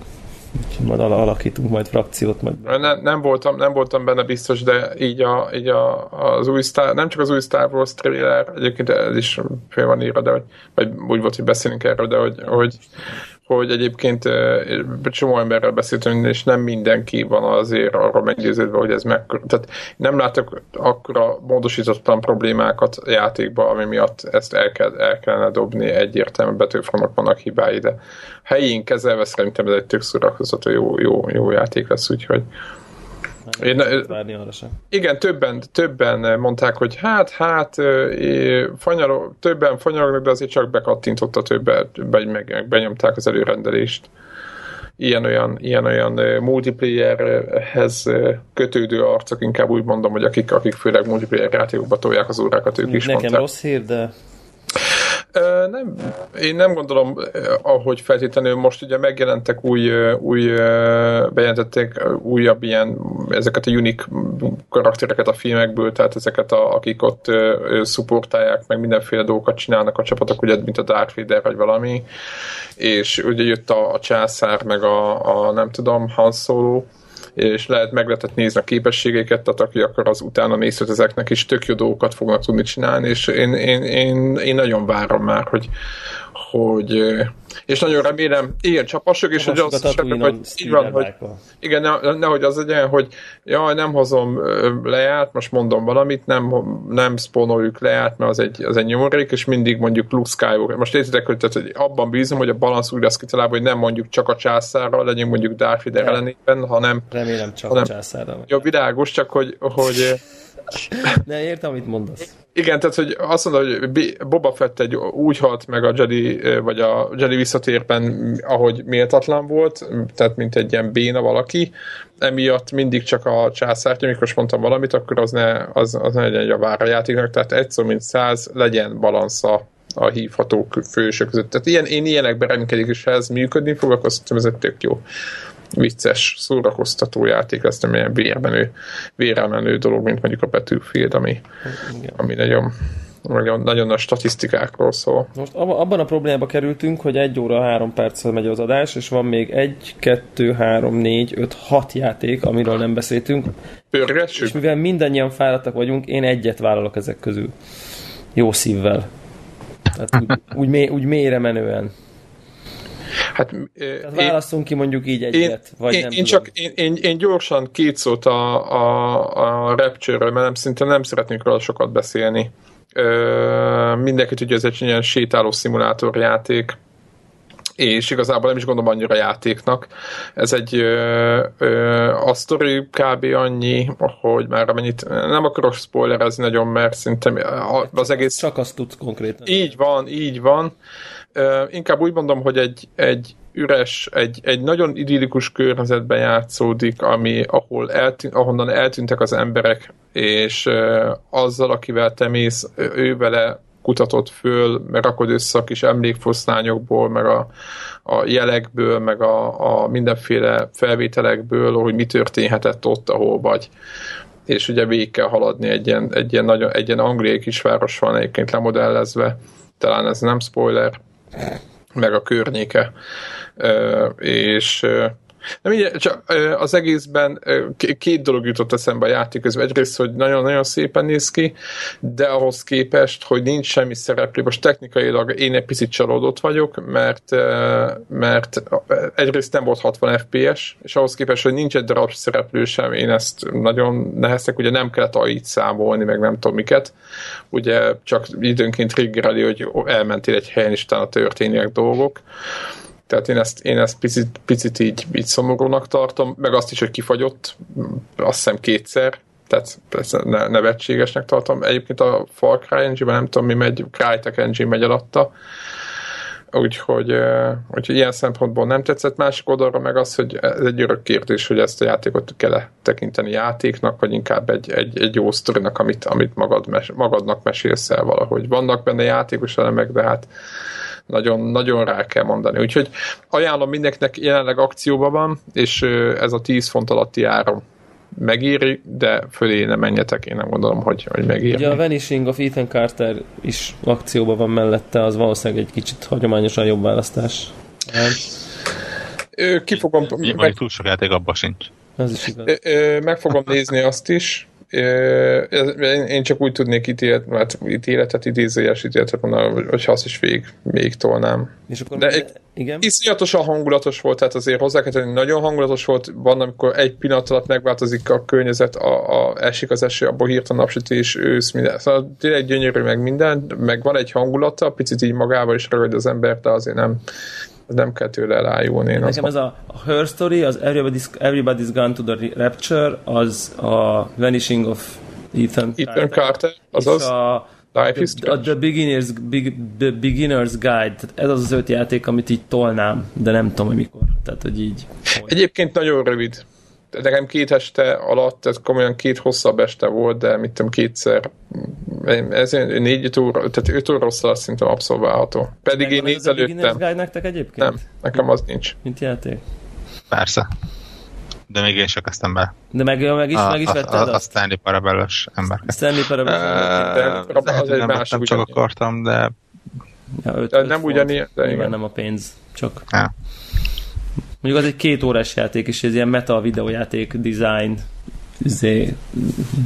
majd alakítunk majd frakciót. Majd. Ne, nem, voltam, nem voltam benne biztos, de így, a, így a, az új Star, nem csak az új Star Wars trailer, egyébként ez is fél van írva, de hogy, vagy úgy volt, hogy beszélünk erről, de hogy, hogy hogy egyébként csomó emberrel beszéltünk, és nem mindenki van azért arra meggyőződve, hogy ez meg... Tehát nem látok akkora módosítottan problémákat játékba, ami miatt ezt el, kell, el kellene dobni egyértelműen betűfronok vannak hibái, de helyén kezelve szerintem ez egy tök szórakozható jó, jó, jó játék lesz, úgyhogy én, várni arra sem. Igen, többen, többen mondták, hogy hát, hát, fanyarog, többen fanyarognak, de azért csak bekattintotta többet, vagy meg, meg benyomták az előrendelést. Ilyen-olyan, ilyen-olyan multiplayerhez kötődő arcok, inkább úgy mondom, hogy akik, akik főleg multiplayer játékokba tolják az órákat, ők is Nekem mondták. rossz hír, de nem, én nem gondolom, ahogy feltétlenül most ugye megjelentek új, új bejelentették újabb ilyen, ezeket a unik karaktereket a filmekből, tehát ezeket, a, akik ott szupportálják, meg mindenféle dolgokat csinálnak a csapatok, ugye, mint a Darth Vader vagy valami, és ugye jött a, a császár, meg a, a nem tudom, Han Solo, és lehet meg lehetett nézni a képességeket, tehát aki akar, az utána nézhet ezeknek is tök jó dolgokat fognak tudni csinálni, és én, én, én, én nagyon várom már, hogy, hogy és nagyon remélem, ilyen csapasok, és hogy az sem, hogy így van, hogy, igen, ne, nehogy az legyen, hogy jaj, nem hozom lejárt, most mondom valamit, nem, nem spónoljuk lejárt, mert az egy, az egy nyomorék, és mindig mondjuk Luke Skywalker. Most értitek, hogy, tehát, hogy abban bízom, hogy a balansz úgy lesz kitalálva, hogy nem mondjuk csak a császárral legyünk mondjuk Darth Vader ellenében, hanem... Remélem csak hanem, a császárral. Jó, világos, csak hogy, hogy de értem, amit mondasz. Igen, tehát, hogy azt mondod, hogy Boba Fett egy úgy halt meg a Jedi, vagy a Jedi visszatérben, ahogy méltatlan volt, tehát mint egy ilyen béna valaki, emiatt mindig csak a császárt, amikor mondtam valamit, akkor az ne, az, az ne legyen egy a játéknak, tehát egy szó, mint száz, legyen balansza a hívható fősök között. Tehát ilyen, én ilyenekben reménykedik, és ha ez működni fog, akkor azt ez egy tök jó vicces, szórakoztató játék lesz, nem ilyen vérmenő, vérelmenő dolog, mint mondjuk a Battlefield, ami, ami nagyon nagyon, nagyon a statisztikákról szól. Most abban a problémába kerültünk, hogy egy óra három perccel megy az adás, és van még egy, kettő, három, négy, öt, hat játék, amiről nem beszéltünk. Pörgessük? És mivel mindannyian fáradtak vagyunk, én egyet vállalok ezek közül. Jó szívvel. Tehát úgy, úgy, mély, úgy mélyre menően. Hát, Tehát választunk ki mondjuk így egyet, én, vagy én, nem én csak én, én, én, gyorsan két szót a, a, a Rapture-ről, mert nem, szinte nem szeretnék róla sokat beszélni. Ö, mindenki tudja, ez egy ilyen sétáló szimulátorjáték, és igazából nem is gondolom annyira játéknak. Ez egy ö, ö, a sztori kb. annyi, hogy már amennyit nem akarok spoilerezni nagyon, mert szerintem az egész... Csak azt tudsz konkrétan. Így van, így van. Inkább úgy mondom, hogy egy, egy üres, egy, egy nagyon idillikus környezetben játszódik, ami, ahol eltűnt, ahonnan eltűntek az emberek, és azzal, akivel te mész, ő vele kutatott föl, meg rakod össze a kis emlékfoszlányokból, meg a, a jelekből, meg a, a mindenféle felvételekből, hogy mi történhetett ott, ahol vagy. És ugye végig kell haladni egy ilyen, egy ilyen, nagyon, egy ilyen angliai kisváros van egyébként lemodellezve, talán ez nem spoiler, meg a környéke. És nem így, csak az egészben két dolog jutott eszembe a játék közben. Egyrészt, hogy nagyon-nagyon szépen néz ki, de ahhoz képest, hogy nincs semmi szereplő. Most technikailag én egy picit csalódott vagyok, mert, mert egyrészt nem volt 60 FPS, és ahhoz képest, hogy nincs egy darab szereplő sem, én ezt nagyon neheztek, ugye nem kellett ait számolni, meg nem tudom miket. Ugye csak időnként triggereli, hogy elmentél egy helyen, és utána történnek dolgok. Tehát én ezt, én ezt picit, picit így, így szomorúnak tartom, meg azt is, hogy kifagyott, azt hiszem kétszer, tehát ne, nevetségesnek tartom. Egyébként a Far Cry engine nem tudom mi megy, Crytek engine megy alatta, úgyhogy, úgyhogy ilyen szempontból nem tetszett. Másik oldalra meg az, hogy ez egy örök kérdés, hogy ezt a játékot kell tekinteni játéknak, vagy inkább egy, egy, egy jó sztorinak, amit, amit magad mes, magadnak mesélsz el valahogy. Vannak benne játékos elemek, de hát nagyon, nagyon rá kell mondani. Úgyhogy ajánlom mindenkinek, jelenleg akcióban van, és ez a 10 font alatti áron megéri, de fölé nem menjetek, én nem gondolom, hogy, hogy megéri. Ugye a Vanishing of Ethan Carter is akcióban van mellette, az valószínűleg egy kicsit hagyományosan jobb választás. Ki fogom... Meg... túl sok játék abban sincs. Ez is igaz. Meg fogom nézni azt is, én csak úgy tudnék ítélet, mert ítéletet, idézőjes ítéletet mondani, hogyha azt is végig, végig tolnám. És akkor De egy, igen? iszonyatosan hangulatos volt, tehát azért hozzá kell tenni, nagyon hangulatos volt, van, amikor egy pillanat alatt megváltozik a környezet, a, a esik az eső, abból hirtelen napsütés, ősz, minden. Szóval tényleg gyönyörű meg minden, meg van egy hangulata, picit így magával is ragad az ember, de azért nem, nem kell tőle elájulni. Én Nekem ez a, a Her Story, az Everybody's, Everybody's Gone to the Rapture, az a Vanishing of Ethan, Ethan Carter, azaz. a, Life is the, the, Beginner's, big, the Beginner's Guide, tehát ez az az öt játék, amit így tolnám, de nem tudom, hogy mikor. Tehát, hogy így. Egyébként nagyon rövid nekem két este alatt, ez komolyan két hosszabb este volt, de mit tudom, kétszer, ez négy óra, tehát öt óra rosszal szerintem abszolválható. Pedig én nézelődtem. Ez nektek egyébként? Nem, nekem az nincs. Mint játék? Persze. De még én se kezdtem be. De meg, meg is, a, meg is vetted a, a, a Stanley Parabellus ember. Stanley Parabellus. Uh, az egy másik, nem csak akartam, de... Ja, öt, öt nem ugyanilyen, de igen. Nem a pénz, csak... Ja. Mondjuk az egy két órás játék, és ez ilyen meta videójáték, design, zé,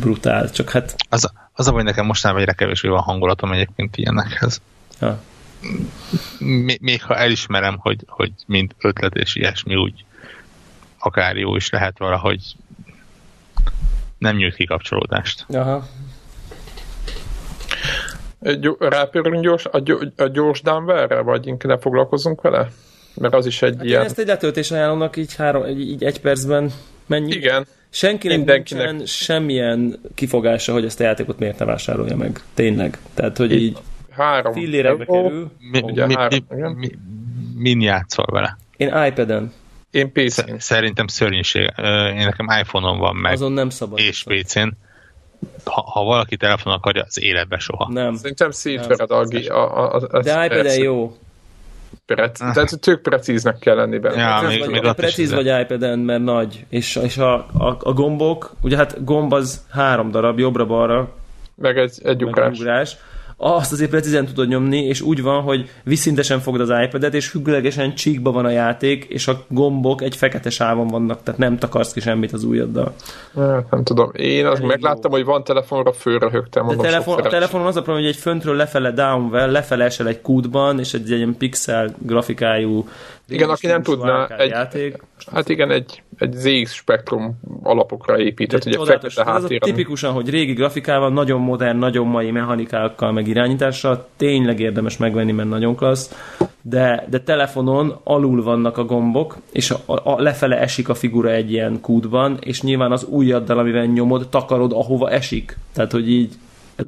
brutál, csak hát... Az, az a baj, nekem mostanában egyre kevésbé van hangulatom egyébként ilyenekhez. Ja. Még ha elismerem, hogy, hogy mint ötlet és ilyesmi úgy akár jó is lehet valahogy nem nyújt kikapcsolódást. Aha. Rápörünk gyors, a, a gyors downware vagy inkább foglalkozunk vele? Mert az is egy hát ilyen... Én ezt egy letöltés ajánlónak így, három, így egy percben mennyi. Igen. Senkinek Mindenkinek. nincsen semmilyen kifogása, hogy ezt a játékot miért ne vásárolja meg. Tényleg. Tehát, hogy így, így három fillérekbe kerül. Mi, ugye, mi, három, mi, mi, min játszol vele? Én iPad-en. Én PC-n. Szerintem szörnyűség. Én nekem iPhone-on van meg. Azon nem szabad. És PC-n. ha, ha valaki telefon akarja, az életbe soha. Nem. Szerintem szétvered a, a, a, a, De ipad jó. Prec. Tehát tök precíznek kell lenni benne. Ja, még, vagy, még precíz vagy iPad-en, mert nagy. És, és a, a, a gombok, ugye hát gomb az három darab, jobbra-balra. Meg egy, egy ugrás. Meg ugrás azt azért precízen tudod nyomni, és úgy van, hogy visszintesen fogod az iPad-et, és függőlegesen csíkba van a játék, és a gombok egy fekete sávon vannak, tehát nem takarsz ki semmit az ujjaddal. Hát, nem tudom. Én azt megláttam, jó. hogy van telefonra, főre högtem. De telefon, a telefonon az a probléma, hogy egy föntről lefele downwell, lefele esel egy kútban, és egy, egy ilyen pixel grafikájú igen, aki nem tudná, egy, játék. hát igen, egy, egy ZX Spectrum alapokra épített, ugye fekete háttéren. Ez a tipikusan, hogy régi grafikával, nagyon modern, nagyon mai mechanikákkal, meg irányítással, tényleg érdemes megvenni, mert nagyon klassz, de, de telefonon alul vannak a gombok, és a, a, a lefele esik a figura egy ilyen kútban, és nyilván az ujjaddal, amivel nyomod, takarod, ahova esik. Tehát, hogy így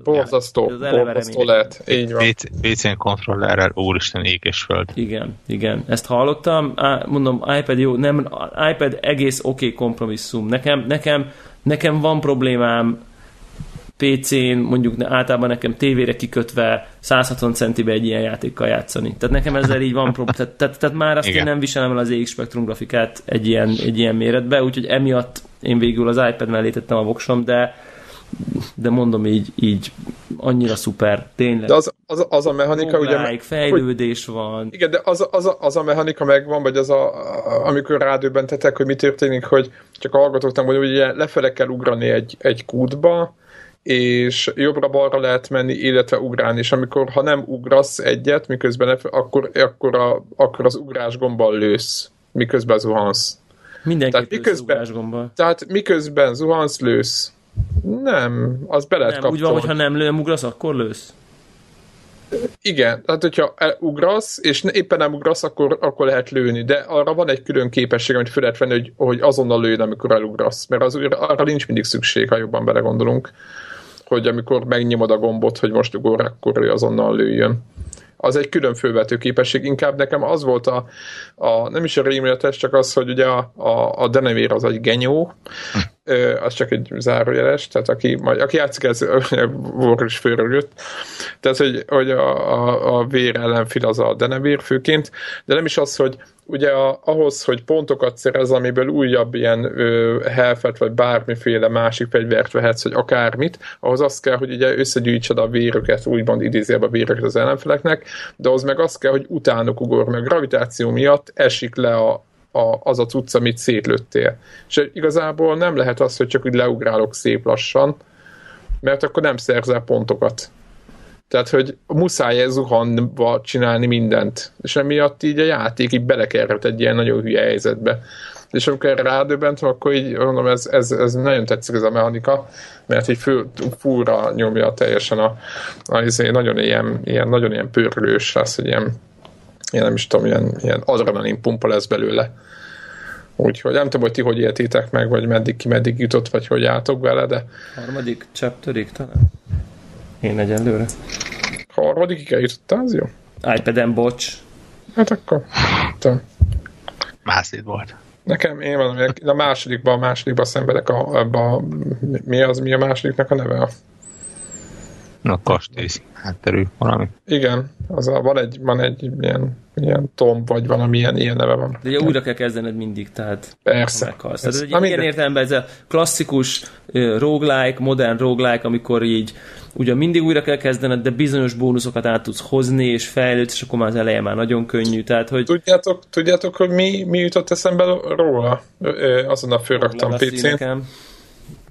Borzasztó, borzasztó lehet. Így van. PC-n kontrollerrel, úristen, ég és föld. Igen, igen. Ezt hallottam. Mondom, iPad jó, nem, iPad egész oké okay kompromisszum. Nekem, nekem, nekem van problémám PC-n, mondjuk általában nekem tévére kikötve 160 centibe egy ilyen játékkal játszani. Tehát nekem ezzel így van probléma. Tehát, tehát, tehát már azt Igen. én nem viselem el az EX Spectrum grafikát egy ilyen, egy ilyen méretbe, úgyhogy emiatt én végül az iPad mellé tettem a voksom, de de mondom így, így annyira szuper, tényleg. De az, az, az a mechanika, Roguelike, ugye... fejlődés hogy, van. Igen, de az, az, az a mechanika megvan, vagy az a, amikor rádöbbentetek, hogy mi történik, hogy csak hallgatottam, hogy ugye lefele kell ugrani egy, egy kútba, és jobbra-balra lehet menni, illetve ugrálni, és amikor, ha nem ugrasz egyet, miközben akkor, akkor, a, akkor az ugrás gombbal lősz, miközben zuhansz. Mindenki tehát miközben, tehát miközben zuhansz, lősz. Nem, az be lehet Nem, úgy van, hogyha nem lőm, ugrasz, akkor lősz? Igen, tehát hogyha ugrasz, és éppen nem ugrasz, akkor, akkor lehet lőni, de arra van egy külön képesség, amit fel lehet venni, hogy, hogy azonnal lőn, amikor elugrasz, mert az, arra nincs mindig szükség, ha jobban belegondolunk, hogy amikor megnyomod a gombot, hogy most ugor, akkor ő azonnal lőjön az egy külön fővető képesség. Inkább nekem az volt a, a nem is a rémületes, csak az, hogy ugye a, a, a denevér az egy genyó, az csak egy zárójeles, tehát aki, majd, aki játszik, ez volt is főről. Tehát, hogy, hogy a, a, a vér ellenfél az a denevér főként, de nem is az, hogy ugye a, ahhoz, hogy pontokat szerez, amiből újabb ilyen ö, helfet, vagy bármiféle másik fegyvert vehetsz, vagy akármit, ahhoz az kell, hogy ugye összegyűjtsed a véröket, úgymond idézőjelben a véröket az ellenfeleknek, de ahhoz meg az kell, hogy utánuk ugor, meg gravitáció miatt esik le a, a, az a cucc, amit szétlőttél. És igazából nem lehet az, hogy csak úgy leugrálok szép lassan, mert akkor nem szerzel pontokat. Tehát, hogy muszáj zuhanva csinálni mindent. És emiatt így a játék így belekerült egy ilyen nagyon hülye helyzetbe. És amikor rádöbbentem, akkor így mondom, ez, ez, ez nagyon tetszik ez a mechanika, mert így fő, fúra nyomja teljesen a, a izé, nagyon ilyen, ilyen, nagyon ilyen pörlős lesz, hogy ilyen, ilyen nem is tudom, ilyen, ilyen adrenalin pumpa lesz belőle. Úgyhogy nem tudom, hogy ti hogy éltétek meg, vagy meddig ki meddig jutott, vagy hogy álltok vele, de... Harmadik chapterig talán? Én egyelőre. Harmadikig eljutottál, az jó? iPad-en, bocs. Hát akkor... Mászid volt. Nekem, én van, a másodikban, a másodikban szenvedek a, a, a, mi az, mi a másodiknak a neve? A kastély hátterű valami. Igen, az a, van egy, van egy ilyen, ilyen tom, vagy valamilyen ilyen neve van. De ugye újra kell kezdened mindig, tehát Persze. meghalsz. Tehát ez egy ilyen értelemben ez a klasszikus uh, roguelike, modern roguelike, amikor így ugye mindig újra kell kezdened, de bizonyos bónuszokat át tudsz hozni, és fejlődsz, és akkor már az eleje már nagyon könnyű. Tehát, hogy... Tudjátok, tudjátok hogy mi, mi jutott eszembe róla? Azon a fölraktam PC-n. Nekem.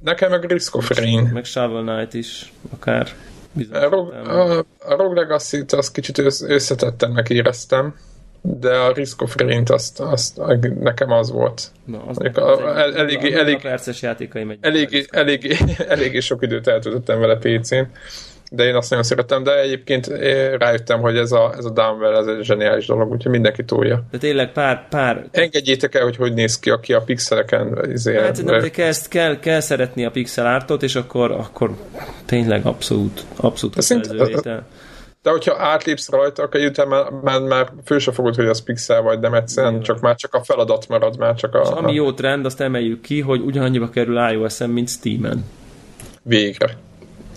nekem meg Risk of Rain. Meg Shovel Knight is, akár. A Rogue, a, a Rogue Legacy-t azt kicsit összetettennek éreztem, de a Risk of Rain-t azt, azt nekem az volt. Na, az a, a, el, elég, elég, perces játékai megy. Elég, elég, elég sok időt eltöltöttem vele PC-n de én azt nagyon szeretem, de egyébként rájöttem, hogy ez a, ez a Downwell, ez egy zseniális dolog, úgyhogy mindenki túlja. De tényleg pár, pár... Engedjétek el, hogy hogy néz ki, aki a pixeleken izé, Hát nem, de kell, kell, kell szeretni a pixel artot, és akkor, akkor tényleg abszolút, abszolút a szerzővétel. De hogyha átlépsz rajta, akkor utána már, már, már fő se fogod, hogy az pixel vagy, nem egyszerűen, csak már csak a feladat marad, már csak a... És ami jó trend, azt emeljük ki, hogy ugyanannyiba kerül iOS-en, mint Steam-en. Végre.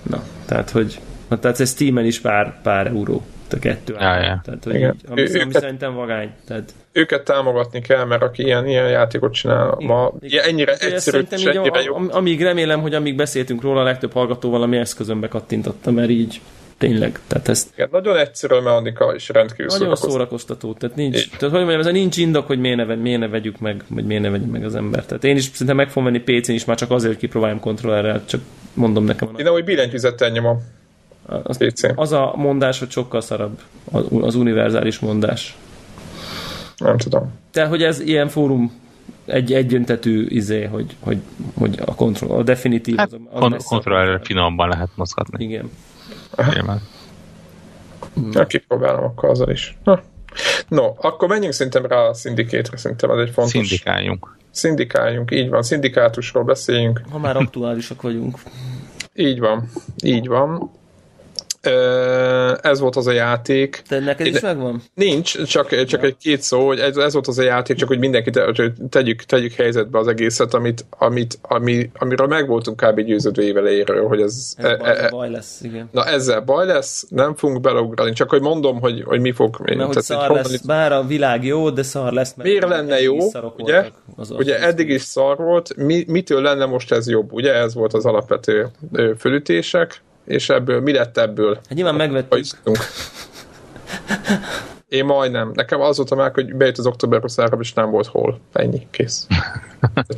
Na, tehát, hogy na, tehát ez Steam-en is pár, pár euró a kettő ja, ja. Tehát, hogy így, ami, ő, ami őket, szerintem vagány. Tehát... Őket támogatni kell, mert aki ilyen, ilyen játékot csinál ma, igen. ennyire Úgyhogy egyszerű, és ennyire jó. Amíg remélem, hogy amíg beszéltünk róla, a legtöbb hallgató valami eszközönbe kattintotta, mert így tényleg. Tehát ezt Igen, nagyon egyszerű a mechanika, és rendkívül Nagyon szórakoztató. szórakoztató. Tehát, nincs, é. tehát hogy mondjam, ez nincs indok, hogy miért ne, miért ne vegyük meg, vagy miért ne vegyük meg az ember. Tehát én is szerintem meg fogom venni PC-n is, már csak azért, hogy kipróbáljam kontrollerrel, csak mondom nekem. Én nem, hogy billentyűzettel nyomom. Az, az a mondás, hogy sokkal szarabb. Az univerzális mondás. Nem tudom. Tehát, hogy ez ilyen fórum egy egyöntetű izé, hogy, hogy, hogy a kontroll, a definitív. Hát, az, az kon- kontrollerre finomban lehet mozgatni. Igen. Nyilván. Na, kipróbálom akkor azzal is. Na. No, akkor menjünk szerintem rá a szindikétre, szerintem ez egy fontos... Szindikáljunk. Szindikáljunk, így van, szindikátusról beszéljünk. Ha már aktuálisak vagyunk. Így van, így van ez volt az a játék. Te neked is megvan? Nincs, csak, csak ja. egy két szó, hogy ez, ez volt az a játék, csak hogy mindenkit tegyük, tegyük helyzetbe az egészet, amit, amit, ami, amiről meg voltunk kb. győződve évelejéről, hogy ez... ez e, baj, e, baj lesz, igen. Na ezzel baj lesz, nem fogunk beleugrani, csak hogy mondom, hogy, hogy mi fog... Mert hogy szar lesz, honnan... bár a világ jó, de szar lesz. Mert Miért lenne jó, ugye? Az ugye az eddig is szar volt, mi, mitől lenne most ez jobb, ugye? Ez volt az alapvető fölütések és ebből mi lett ebből? Hát nyilván megvettük. Én majdnem. Nekem az volt a már, hogy bejött az október szára, és nem volt hol. Ennyi, kész.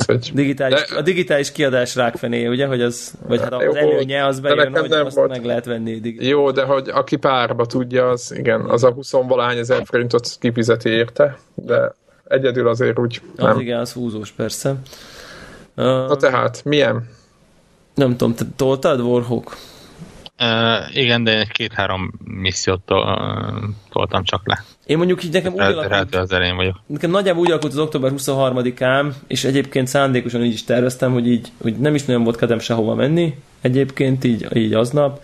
hogy... digitális, de... A digitális kiadás rákfené, ugye, hogy az, vagy hát az jó, előnye az bejön, hogy nem azt volt. meg lehet venni. Digitális. Jó, de hogy aki párba tudja, az igen, az a 20 valány ezer forintot kifizeti érte, de egyedül azért úgy nem. Az igen, az húzós, persze. Na tehát, milyen? Nem tudom, te toltad Warhawk? Uh, igen, de két-három missziót toltam csak le. Én mondjuk így nekem úgy alakult, az elején vagyok. Nekem nagyjából úgy alakult az október 23-án, és egyébként szándékosan így is terveztem, hogy így hogy nem is nagyon volt kedvem sehova menni, egyébként így, így aznap,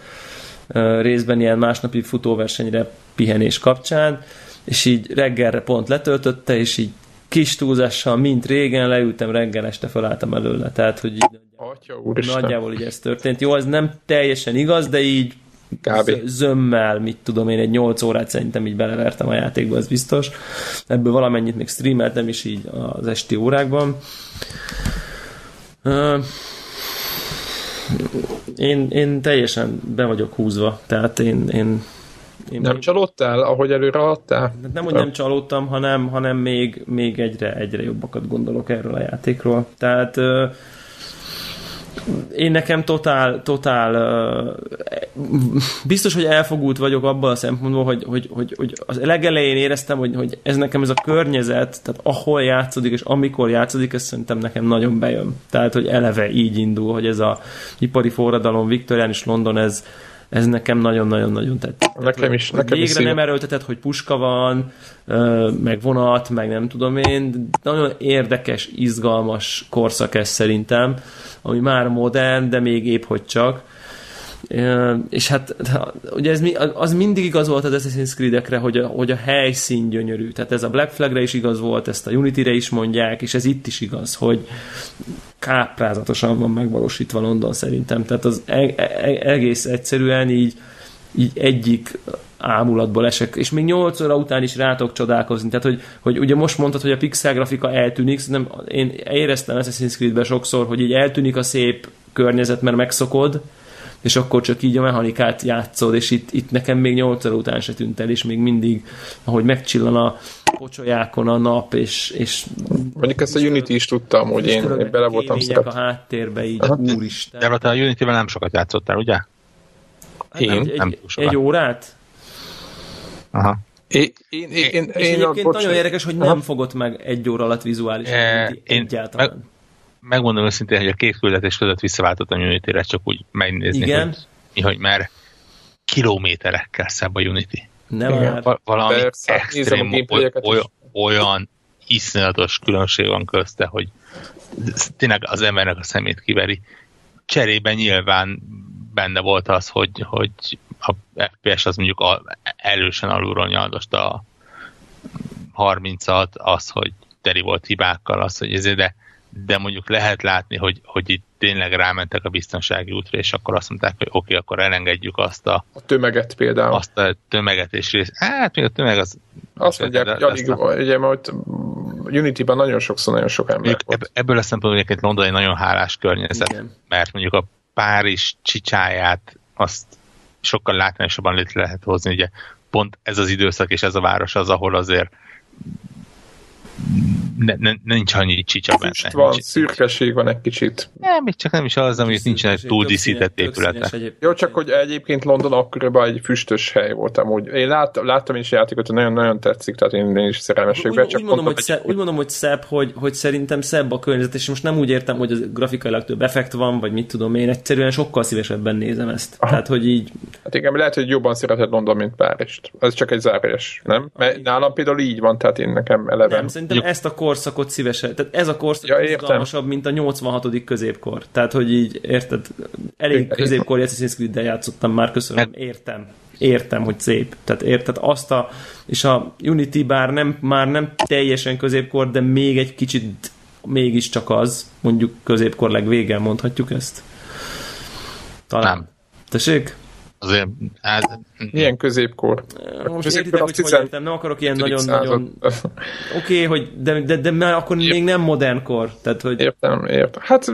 uh, részben ilyen másnapi futóversenyre pihenés kapcsán, és így reggelre pont letöltötte, és így kis túlzással, mint régen, leültem reggel, este felálltam előle. Tehát, hogy így Atya, nagyjából így ez történt. Jó, ez nem teljesen igaz, de így Kb. zömmel, mit tudom én, egy 8 órát szerintem így belevertem a játékba, ez biztos. Ebből valamennyit még streameltem is így az esti órákban. Én, én teljesen be vagyok húzva, tehát én, én én nem még... csalódtál, ahogy előre adtál? Nem, hogy nem csalódtam, hanem, hanem még, még egyre, egyre jobbakat gondolok erről a játékról. Tehát én nekem totál, totál biztos, hogy elfogult vagyok abban a szempontból, hogy, hogy, hogy, hogy az legelején éreztem, hogy, hogy ez nekem ez a környezet, tehát ahol játszódik és amikor játszódik, ez szerintem nekem nagyon bejön. Tehát, hogy eleve így indul, hogy ez a ipari forradalom, Viktorián és London, ez, ez nekem nagyon-nagyon-nagyon tett. Nekem is. Nekem végre is nem erőltetett, hogy puska van, meg vonat, meg nem tudom én. Nagyon érdekes, izgalmas korszak ez szerintem, ami már modern, de még épp hogy csak és hát ugye ez, az mindig igaz volt az Assassin's Creed-ekre, hogy a, hogy a helyszín gyönyörű. Tehát ez a Black Flag-re is igaz volt, ezt a Unity-re is mondják, és ez itt is igaz, hogy káprázatosan van megvalósítva London szerintem. Tehát az e- e- egész egyszerűen így, így egyik ámulatból esek, és még 8 óra után is rátok csodálkozni. Tehát, hogy, hogy ugye most mondtad, hogy a pixel grafika eltűnik, nem, én éreztem Assassin's Creed-ben sokszor, hogy így eltűnik a szép környezet, mert megszokod, és akkor csak így a mechanikát játszod, és itt, itt nekem még 8 óra után se tűnt el, és még mindig, ahogy megcsillan a pocsolyákon a nap, és... és Mondjuk ezt a Unity is tudtam, hogy én, én bele voltam szeret. a háttérbe, így Aha. úristen. De a Unity-vel nem sokat játszottál, ugye? Hát én? Egy, nem egy, órát? Aha. Én, én, én, én, és én egyébként nagyon érdekes, hogy nem fogott meg egy óra alatt vizuálisan e, én egyáltalán. Meg, megmondom őszintén, hogy a két küldetés között visszaváltottam Unity-re, csak úgy megnézni, Igen? hogy, hogy már kilométerekkel szebb a Unity. Nem már. Valami Persze, extrém, olyan, olyan iszonyatos különbség van közte, hogy tényleg az embernek a szemét kiveri. Cserében nyilván benne volt az, hogy, hogy a FPS az mondjuk a, erősen alulról nyaldosta a 30-at, az, hogy teri volt hibákkal, az, hogy ezért, de de mondjuk lehet látni, hogy, hogy itt tényleg rámentek a biztonsági útra, és akkor azt mondták, hogy oké, okay, akkor elengedjük azt a... A tömeget például. Azt a tömeget és rész. Hát még a tömeg az... Azt mondják, hogy alig, a... ugye, mert Unity-ban nagyon sokszor nagyon sok ember volt. Ebből a szempontból egyébként London egy nagyon hálás környezet, Igen. mert mondjuk a Párizs csicsáját azt sokkal látványosabban létre lehet hozni, ugye pont ez az időszak és ez a város az, ahol azért ne, ne, nincs annyi csicsa benne. Füst van, nincs, szürkeség van egy kicsit. Nem, még csak nem is az, amit nincsenek túl díszített épületek. Jó, csak hogy egyébként London akkoriban egy füstös hely volt amúgy. Én lát, láttam is játékot, hogy nagyon-nagyon tetszik, tehát én, én is szerelmes vagyok. Úgy, úgy, mondom, hogy szebb, úgy mondom, hogy szebb, hogy, hogy szerintem szebb a környezet, és most nem úgy értem, hogy az grafikailag több effekt van, vagy mit tudom én, egyszerűen sokkal szívesebben nézem ezt. Aha. Tehát, hogy így... Hát igen, lehet, hogy jobban szereted London, mint Párizst. Ez csak egy zárás, nem? Mert nálam például így van, tehát én nekem eleve. Nem, szerintem Jó. ezt a korszakot szívesen. Tehát ez a korszak ja, izgalmasabb, mint a 86. középkor. Tehát, hogy így, érted, elég középkori Assassin's Creed-del játszottam már, köszönöm, értem. Értem, hogy szép. Tehát érted azt a, és a Unity bár nem, már nem teljesen középkor, de még egy kicsit mégiscsak az, mondjuk középkor legvégen mondhatjuk ezt. Talán. Nem. Tessék? Azért, hát... Milyen középkor? Most középkor értitek, hogy hogy értem, nem akarok ilyen nagyon-nagyon... Oké, okay, hogy de, de, de, de akkor Ért. még nem modern kor. Tehát, hogy... Értem, értem. Hát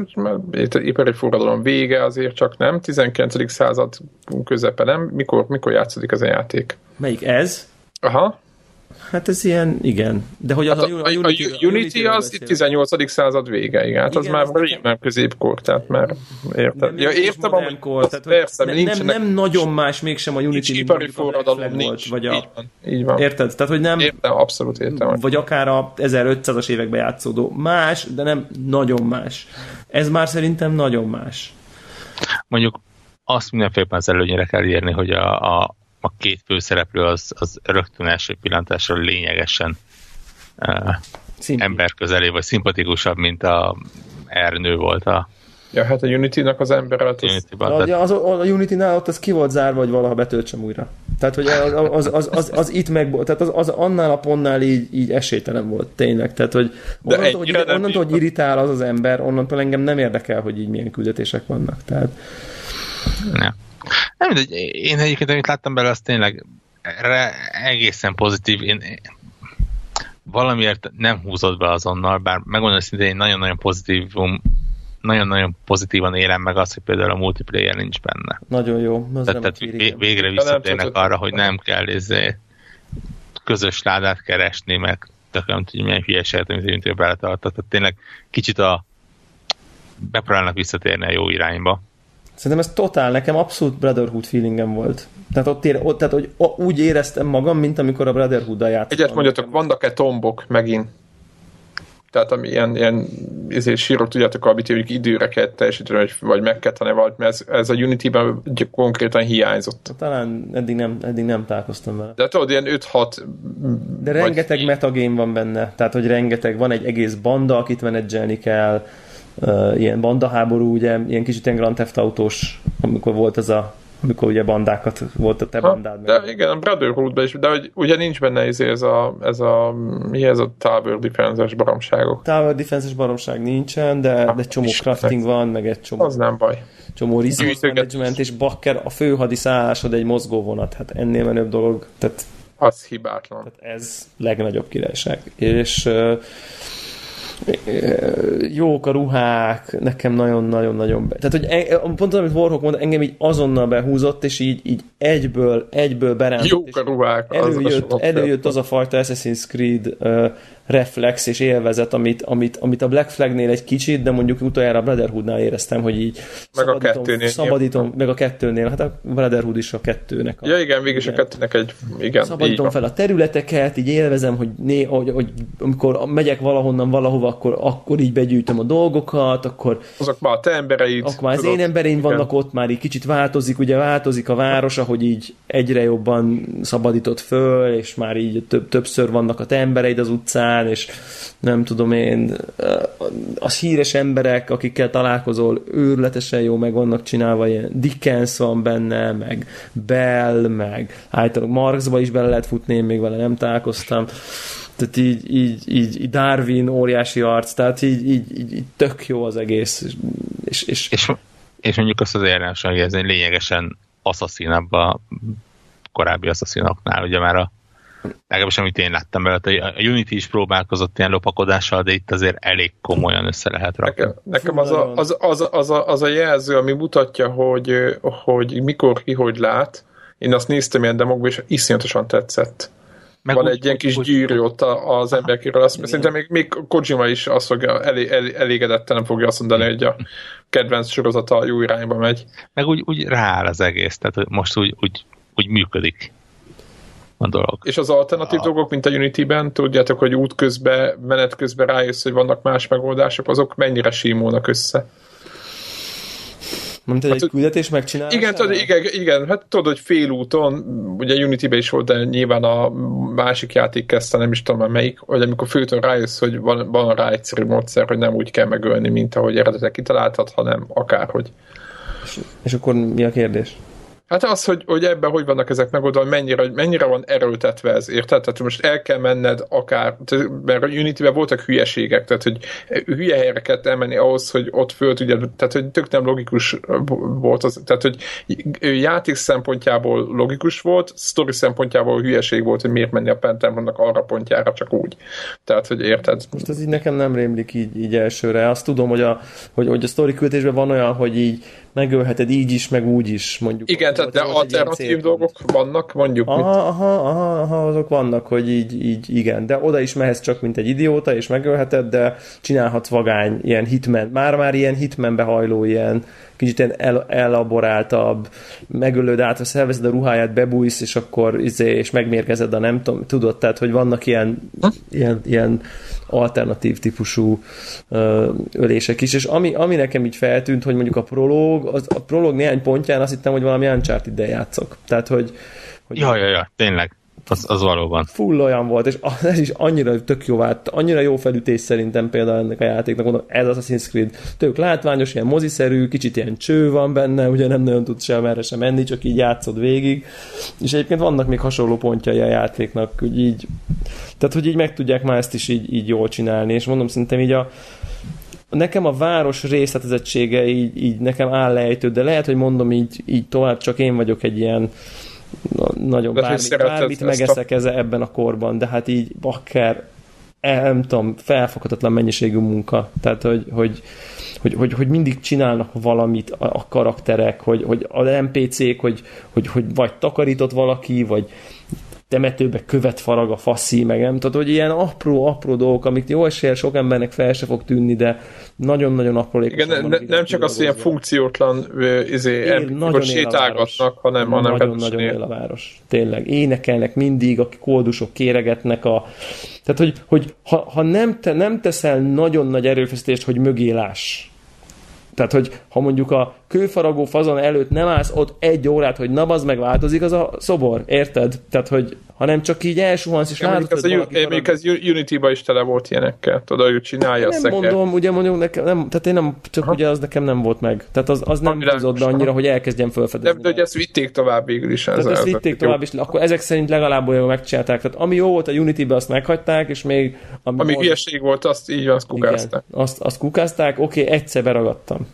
ipari forradalom vége azért csak nem, 19. század közepe nem. Mikor, mikor játszódik ez a játék? Melyik ez? Aha. Hát ez ilyen, igen. De hogy az hát a, a, a, Unity, a Unity az itt 18. század vége, igen. Hát igen, az már nekem... nem középkor, tehát már érted. Ja, értem, hogy kor, tehát, persze, ne, nem, nem nagyon más mégsem a Unity, nincs ipari forradalom, nincs. Volt, vagy a, így van, így van. Érted? Tehát, hogy nem... Értem, abszolút értem. Vagy akár a 1500-as években játszódó. Más, de nem nagyon más. Ez már szerintem nagyon más. Mondjuk azt mindenféleppen az előnyére kell írni, hogy a, a, a két főszereplő az, az rögtön első pillantásra lényegesen uh, emberközeli, vagy szimpatikusabb, mint a Ernő volt a Ja, hát a Unity-nak az ember alatt az... A, az, a, a Unity-nál ott az ki volt zárva, hogy valaha betöltsem újra. Tehát, hogy az, az, az, az, az itt meg, tehát az, az annál a pontnál így, így esélytelen volt, tényleg. Tehát, hogy onnantól, hogy, onnantól, hogy irritál az az ember, onnantól engem nem érdekel, hogy így milyen küldetések vannak. Tehát... Nem. Nem mindegy, én egyébként, amit láttam belőle, az tényleg egészen pozitív. Én, valamiért nem húzott be azonnal, bár megmondom szintén, én nagyon-nagyon pozitívum nagyon-nagyon pozitívan élem meg azt, hogy például a multiplayer nincs benne. Nagyon jó. Az tehát, tehát végre visszatérnek arra, hogy nem kell izé, közös ládát keresni, meg tök nem tudja, milyen hülyeséget, amit én beletartott. Tehát tényleg kicsit a bepróbálnak visszatérni a jó irányba. Szerintem ez totál, nekem abszolút Brotherhood feelingem volt. Tehát, ott, ére, ott tehát hogy úgy éreztem magam, mint amikor a Brotherhood-dal játszottam. Egyet mondjatok, vannak-e tombok megint? Tehát ami ilyen, ilyen ezért sírok, tudjátok, amit mondjuk időre kell teljesíteni, vagy, vagy meg kell tanulni valamit, mert ez, ez a Unity-ben konkrétan hiányzott. Talán eddig nem, eddig nem találkoztam vele. De tudod, ilyen 5-6... De rengeteg vagy... metagame van benne, tehát hogy rengeteg, van egy egész banda, akit menedzselni kell, uh, ilyen bandaháború, ugye, ilyen kicsit ilyen Grand Theft Autós, amikor volt ez a amikor ugye bandákat volt a te ha, bandád. De meg. igen, a Brotherhood-ban is, de hogy ugye nincs benne izé ez a, ez a, mi ez a Tower Defense-es baromságok. Tower Defense-es baromság nincsen, de, ha, de csomó crafting lesz. van, meg egy csomó. Az nem baj. Csomó resource management, és bakker, a fő hadiszállásod egy mozgóvonat, hát ennél menőbb dolog, tehát az hibátlan. Tehát ez legnagyobb királyság. És uh, jók a ruhák, nekem nagyon-nagyon-nagyon be. Tehát, hogy e, pont amit Warhawk mondta, engem így azonnal behúzott, és így, így egyből, egyből berántott. Jók a ruhák. Előjött, az, előjött az a fajta Assassin's Creed uh, reflex és élvezet, amit, amit, amit a Black Flagnél egy kicsit, de mondjuk utoljára a Brotherhoodnál éreztem, hogy így meg a kettőnél. Szabadítom, meg a kettőnél, hát a Brotherhood is a kettőnek. A, ja igen, végig igen. a kettőnek egy, igen. Szabadítom fel a területeket, így élvezem, hogy, né, hogy, hogy amikor megyek valahonnan valahova, akkor, akkor így begyűjtöm a dolgokat, akkor... Azok már a te embereid. Akkor már az én embereim igen. vannak ott, már így kicsit változik, ugye változik a város, ahogy így egyre jobban szabadított föl, és már így több, többször vannak a te embereid az utcán, után, és nem tudom én, az híres emberek, akikkel találkozol, őrületesen jó meg vannak csinálva, ilyen Dickens van benne, meg Bell, meg általában Marxba is bele lehet futni, én még vele nem találkoztam. tehát így, így, így, Darwin óriási arc, tehát így, így, így, így tök jó az egész. És, és, és, és mondjuk azt az érdemes hogy lényegesen asszaszínabb a korábbi asszaszínoknál, ugye már a legalábbis amit én láttam belőle, a Unity is próbálkozott ilyen lopakodással, de itt azért elég komolyan össze lehet rakni. Nekem, nekem az, a, az, az, az, a, az a jelző, ami mutatja, hogy, hogy mikor ki hogy lát, én azt néztem ilyen demokban, és iszonyatosan tetszett. Meg Van úgy, egy ilyen kis gyűrű ott az emberkéről, azt, szerintem még, még Kojima is azt fogja, elé, elé, elégedetten nem fogja azt mondani, hogy a kedvenc sorozata jó irányba megy. Meg úgy, úgy rááll az egész, tehát most úgy, úgy, úgy működik a dolog. És az alternatív a... dolgok, mint a Unity-ben, tudjátok, hogy út közben, menet közben rájössz, hogy vannak más megoldások, azok mennyire simulnak össze? Mint hát, egy küldetés megcsinálni? Igen, tudod, igen, igen, hát tudod, hogy félúton, ugye Unity-ben is volt, de nyilván a másik játék kezdte, nem is tudom már melyik, hogy amikor főtön rájössz, hogy van, van rá egyszerű módszer, hogy nem úgy kell megölni, mint ahogy eredetileg kitaláltad, hanem akárhogy. És, és akkor mi a kérdés? Hát az, hogy, hogy ebben hogy vannak ezek megoldva, mennyire, mennyire van erőltetve ez, érted? Tehát most el kell menned akár, mert a Unity-ben voltak hülyeségek, tehát hogy hülye helyre kellett elmenni ahhoz, hogy ott föl tudja, tehát hogy tök nem logikus volt az, tehát hogy játék szempontjából logikus volt, story szempontjából hülyeség volt, hogy miért menni a Pentagonnak arra pontjára csak úgy. Tehát, hogy érted? Most ez így nekem nem rémlik így, így elsőre. Azt tudom, hogy a, hogy, hogy a story küldésben van olyan, hogy így megölheted így is, meg úgy is, mondjuk. Igen, tehát de alternatív dolgok vannak, mondjuk. Aha, aha, aha, aha, azok vannak, hogy így, így, igen, de oda is mehetsz csak, mint egy idióta, és megölheted, de csinálhatsz vagány, ilyen hitmen, már-már ilyen hitmenbe hajló, ilyen kicsit ilyen el, elaboráltabb, megölöd át, szervezed a ruháját, bebújsz, és akkor izé, és megmérgezed a nem tudom, tudod, tehát, hogy vannak ilyen, ilyen, ilyen alternatív típusú ö, ölések is, és ami, ami nekem így feltűnt, hogy mondjuk a prológ, az, a prológ néhány pontján azt hittem, hogy valami Uncharted-del játszok. Tehát, hogy, hogy ja, ja, ja, tényleg. Az, az valóban. Full olyan volt, és ez is annyira tök jó vált, annyira jó felütés szerintem például ennek a játéknak, mondom, ez az Assassin's Creed, tök látványos, ilyen moziszerű, kicsit ilyen cső van benne, ugye nem nagyon tud sem erre sem menni, csak így játszod végig, és egyébként vannak még hasonló pontjai a játéknak, hogy így, tehát hogy így meg tudják már ezt is így, így jól csinálni, és mondom, szerintem így a, nekem a város részletezettsége így, így nekem áll lejtő, de lehet, hogy mondom így, így tovább, csak én vagyok egy ilyen nagyon de bármit, bármit megeszek a... ebben a korban, de hát így bakker, nem tudom, felfoghatatlan mennyiségű munka. Tehát, hogy, hogy, hogy, hogy, hogy mindig csinálnak valamit a, a karakterek, hogy, hogy az NPC-k, hogy, hogy, hogy vagy takarított valaki, vagy temetőbe követ farag a faszi, meg nem tudod, hogy ilyen apró-apró dolgok, amik jó esélye sok embernek fel se fog tűnni, de nagyon-nagyon apró Igen, ne, ne, nem csak az, hogy ilyen funkciótlan izé, nagyon sétálgatnak, hanem, hanem nagyon-nagyon él a város. Tényleg. Énekelnek mindig, a koldusok kéregetnek a... Tehát, hogy, hogy ha, ha nem, te, nem teszel nagyon nagy erőfeszítést, hogy mögé láss, tehát, hogy ha mondjuk a kőfaragó fazon előtt nem állsz ott egy órát, hogy na, az meg változik az a szobor, érted? Tehát, hogy hanem csak így elsuhansz, és látod, hogy valaki Még ez Unity-ba is tele volt ilyenekkel, tudod, hogy csinálja nem a mondom, ugye mondjuk nekem, nem, tehát én nem, csak Aha. ugye az nekem nem volt meg. Tehát az, az nem húzott be annyira, hogy elkezdjem felfedezni. De, de hogy ezt vitték tovább végül is. Tehát ezt vitték tovább, és akkor ezek szerint legalább olyan megcsinálták. Tehát ami jó volt a Unity-be, azt meghagyták, és még... Ami, ami hülyeség volt, azt így azt kukázták. Igen, azt, azt kukázták, oké, okay, egyszer beragadtam.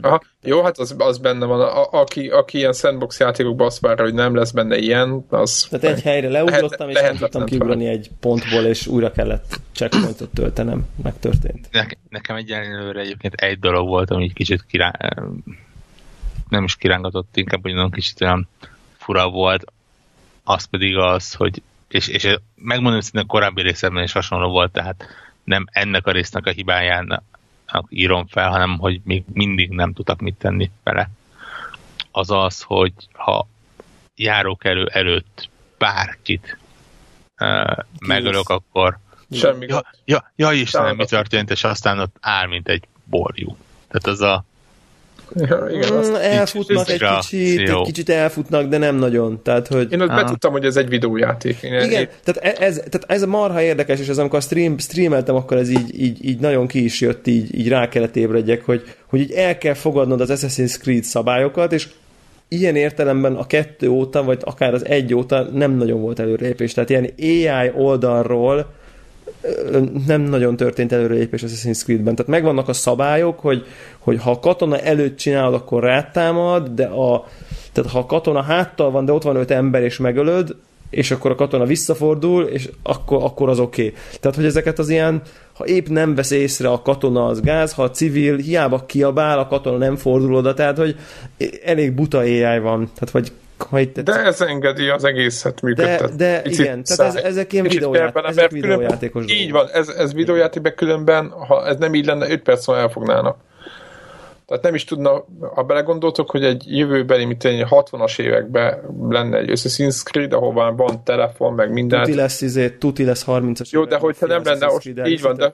Aha. Jó, hát az, az benne van. A, aki, aki ilyen sandbox játékokban azt várja, hogy nem lesz benne ilyen, az... Tehát egy helyre leugrottam, és nem tudtam kiugrani egy pontból, és újra kellett checkpointot töltenem. Megtörtént. Ne, nekem egyenlőre egyébként egy dolog volt, ami egy kicsit kirá... nem is kirángatott, inkább nagyon kicsit olyan fura volt. Az pedig az, hogy és, és megmondom, hogy a korábbi részemben is hasonló volt, tehát nem ennek a résznek a hibáján írom fel, hanem hogy még mindig nem tudtak mit tenni vele. Az az, hogy ha járókelő előtt bárkit uh, megölök, akkor Semmi ja, ja, ja Istenem, mi történt, és aztán ott áll, mint egy borjú. Tehát az a Ja, igen, azt mm, elfutnak egy kicsit, egy kicsit elfutnak, de nem nagyon. Tehát, hogy... Én ott betudtam, hogy ez egy videójáték. Én igen, én... tehát ez, tehát ez marha érdekes, és ez amikor stream, streameltem, akkor ez így, így, így nagyon ki is jött, így, így rá kellett ébredjek, hogy, hogy így el kell fogadnod az Assassin's Creed szabályokat, és ilyen értelemben a kettő óta, vagy akár az egy óta nem nagyon volt előrelépés. Tehát ilyen AI oldalról nem nagyon történt előrelépés Assassin's Creed-ben. Tehát megvannak a szabályok, hogy, hogy ha a katona előtt csinálod, akkor rátámad, de a, tehát ha a katona háttal van, de ott van öt ember, és megölöd, és akkor a katona visszafordul, és akkor, akkor az oké. Okay. Tehát, hogy ezeket az ilyen, ha épp nem vesz észre a katona, az gáz, ha a civil hiába kiabál, a katona nem fordul oda, tehát, hogy elég buta AI van. Tehát, vagy ha itt de ez engedi az egészet működtetni. De, de igen, tehát ez, ezek ilyen videóját, bele, ezek videójátékos Így van, ez, ez videójátékben különben, ha ez nem így lenne, 5 perc múlva elfognának. Tehát nem is tudna, ha belegondoltok, hogy egy jövőbeli, mint egy 60-as években lenne egy Assassin's Creed, ahol van telefon, meg minden. Tuti lesz, izé, tuti lesz 30-as Jó, de hogyha nem lenne, most, így van, de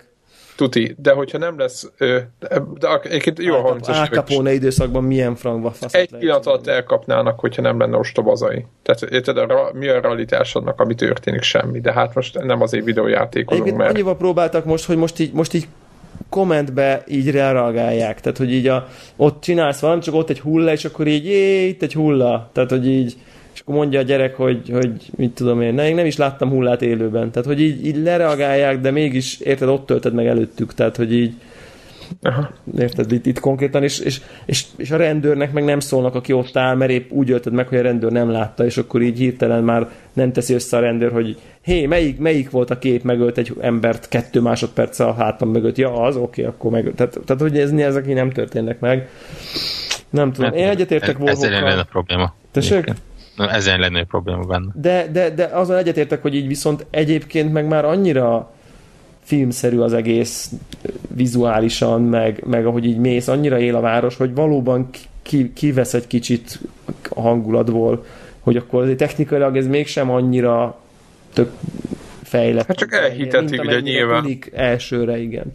tuti, de hogyha nem lesz, de, egyébként jó a 30 Al Capone időszakban milyen frankba fasz. Egy pillanat alatt elkapnának, hogyha nem lenne ostobazai. Tehát érted, a, mi a realitásodnak, ami történik, semmi. De hát most nem azért videójátékozunk, mert... Annyival próbáltak most, hogy most így, most így kommentbe így reagálják. Tehát, hogy így a, ott csinálsz valamit, csak ott egy hulla, és akkor így, jé, itt egy hulla. Tehát, hogy így, akkor mondja a gyerek, hogy, hogy mit tudom én, ne, én nem is láttam hullát élőben. Tehát, hogy így, így lereagálják, de mégis, érted, ott tölted meg előttük. Tehát, hogy így, Aha. Érted, itt, itt konkrétan, és, és, és, és, a rendőrnek meg nem szólnak, aki ott áll, mert épp úgy ölted meg, hogy a rendőr nem látta, és akkor így hirtelen már nem teszi össze a rendőr, hogy hé, melyik, melyik volt a kép, megölt egy embert kettő másodperc a hátam mögött. Ja, az, oké, okay, akkor meg. Tehát, tehát hogy ez, ezek így nem történnek meg. Nem tudom. Én egyetértek volna. Ez lenne a probléma. Tessék? Ezen lenne a probléma benne. De, de, de azon egyetértek, hogy így viszont egyébként meg már annyira filmszerű az egész vizuálisan, meg, meg ahogy így mész, annyira él a város, hogy valóban ki, kivesz egy kicsit a hangulatból, hogy akkor azért technikailag ez mégsem annyira tök fejlett. Hát csak elhitetik, ugye nyilván. elsőre, igen.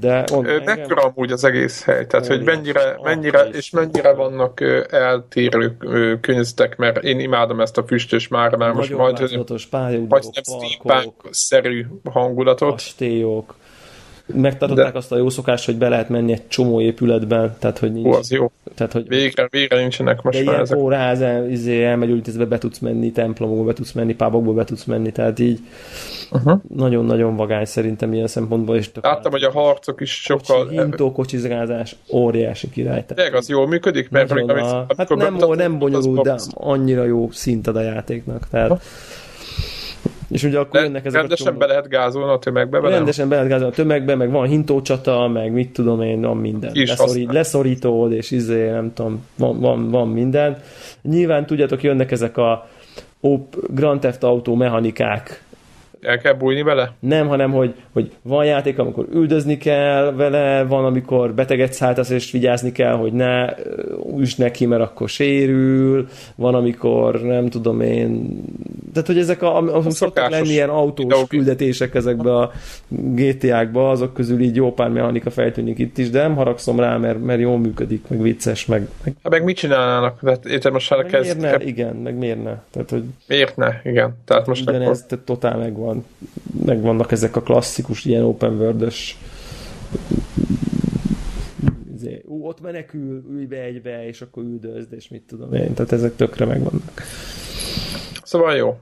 De on, Mekkora amúgy az egész hely, tehát hogy mennyire, mennyire és mennyire vannak eltérő könyvtek, mert én imádom ezt a füstös már, mert most majd vagy steampunk-szerű hangulatot. Kastélyok megtartották De... azt a jó szokást, hogy be lehet menni egy csomó épületben, tehát hogy nincs... Ó, az jó. Tehát, hogy végre, végre nincsenek most De már ezek. kórház, izé, elmegy be tudsz menni, templomokba be tudsz menni, pábokba be tudsz menni, tehát így uh-huh. nagyon-nagyon vagány szerintem ilyen szempontból. És Láttam, hogy a harcok is sokkal... Kocsi, hintó, kocsizgázás, óriási király. Tehát az jól működik? Mert a... amikor hát nem, nem bonyolult, de annyira jó szint ad a játéknak. Tehát uh-huh és ugye akkor jönnek ezek rendesen a csomó... be lehet gázolni a tömegbe? Be rendesen be lehet gázolni a tömegbe, meg van hintócsata, meg mit tudom én, van minden. Leszorít, leszorítod, és izé, nem tudom, van, van, van minden. Nyilván tudjátok, jönnek ezek a Op Grand Theft Auto mechanikák, el kell bújni vele? Nem, hanem hogy, hogy van játék, amikor üldözni kell vele, van, amikor beteget szálltasz, és vigyázni kell, hogy ne üss neki, mert akkor sérül, van, amikor nem tudom én, tehát, hogy ezek a, a, a szoktak lenni ilyen autós videó. küldetések ezekbe a GTA-kba, azok közül így jó pár mechanika feltűnik itt is, de nem haragszom rá, mert, mert jól működik, meg vicces, meg... meg... Hát meg mit csinálnának? Tehát érted most már kezd... Miért ne? Igen, meg miért ne? Tehát, hogy... Miért ne? Igen. Tehát most Ugyanez, akkor... totál megvan van, meg vannak ezek a klasszikus ilyen open world-ös izé, ú, ott menekül, ülj be egybe, és akkor üldözd, és mit tudom én. Tehát ezek tökre megvannak. Szóval jó.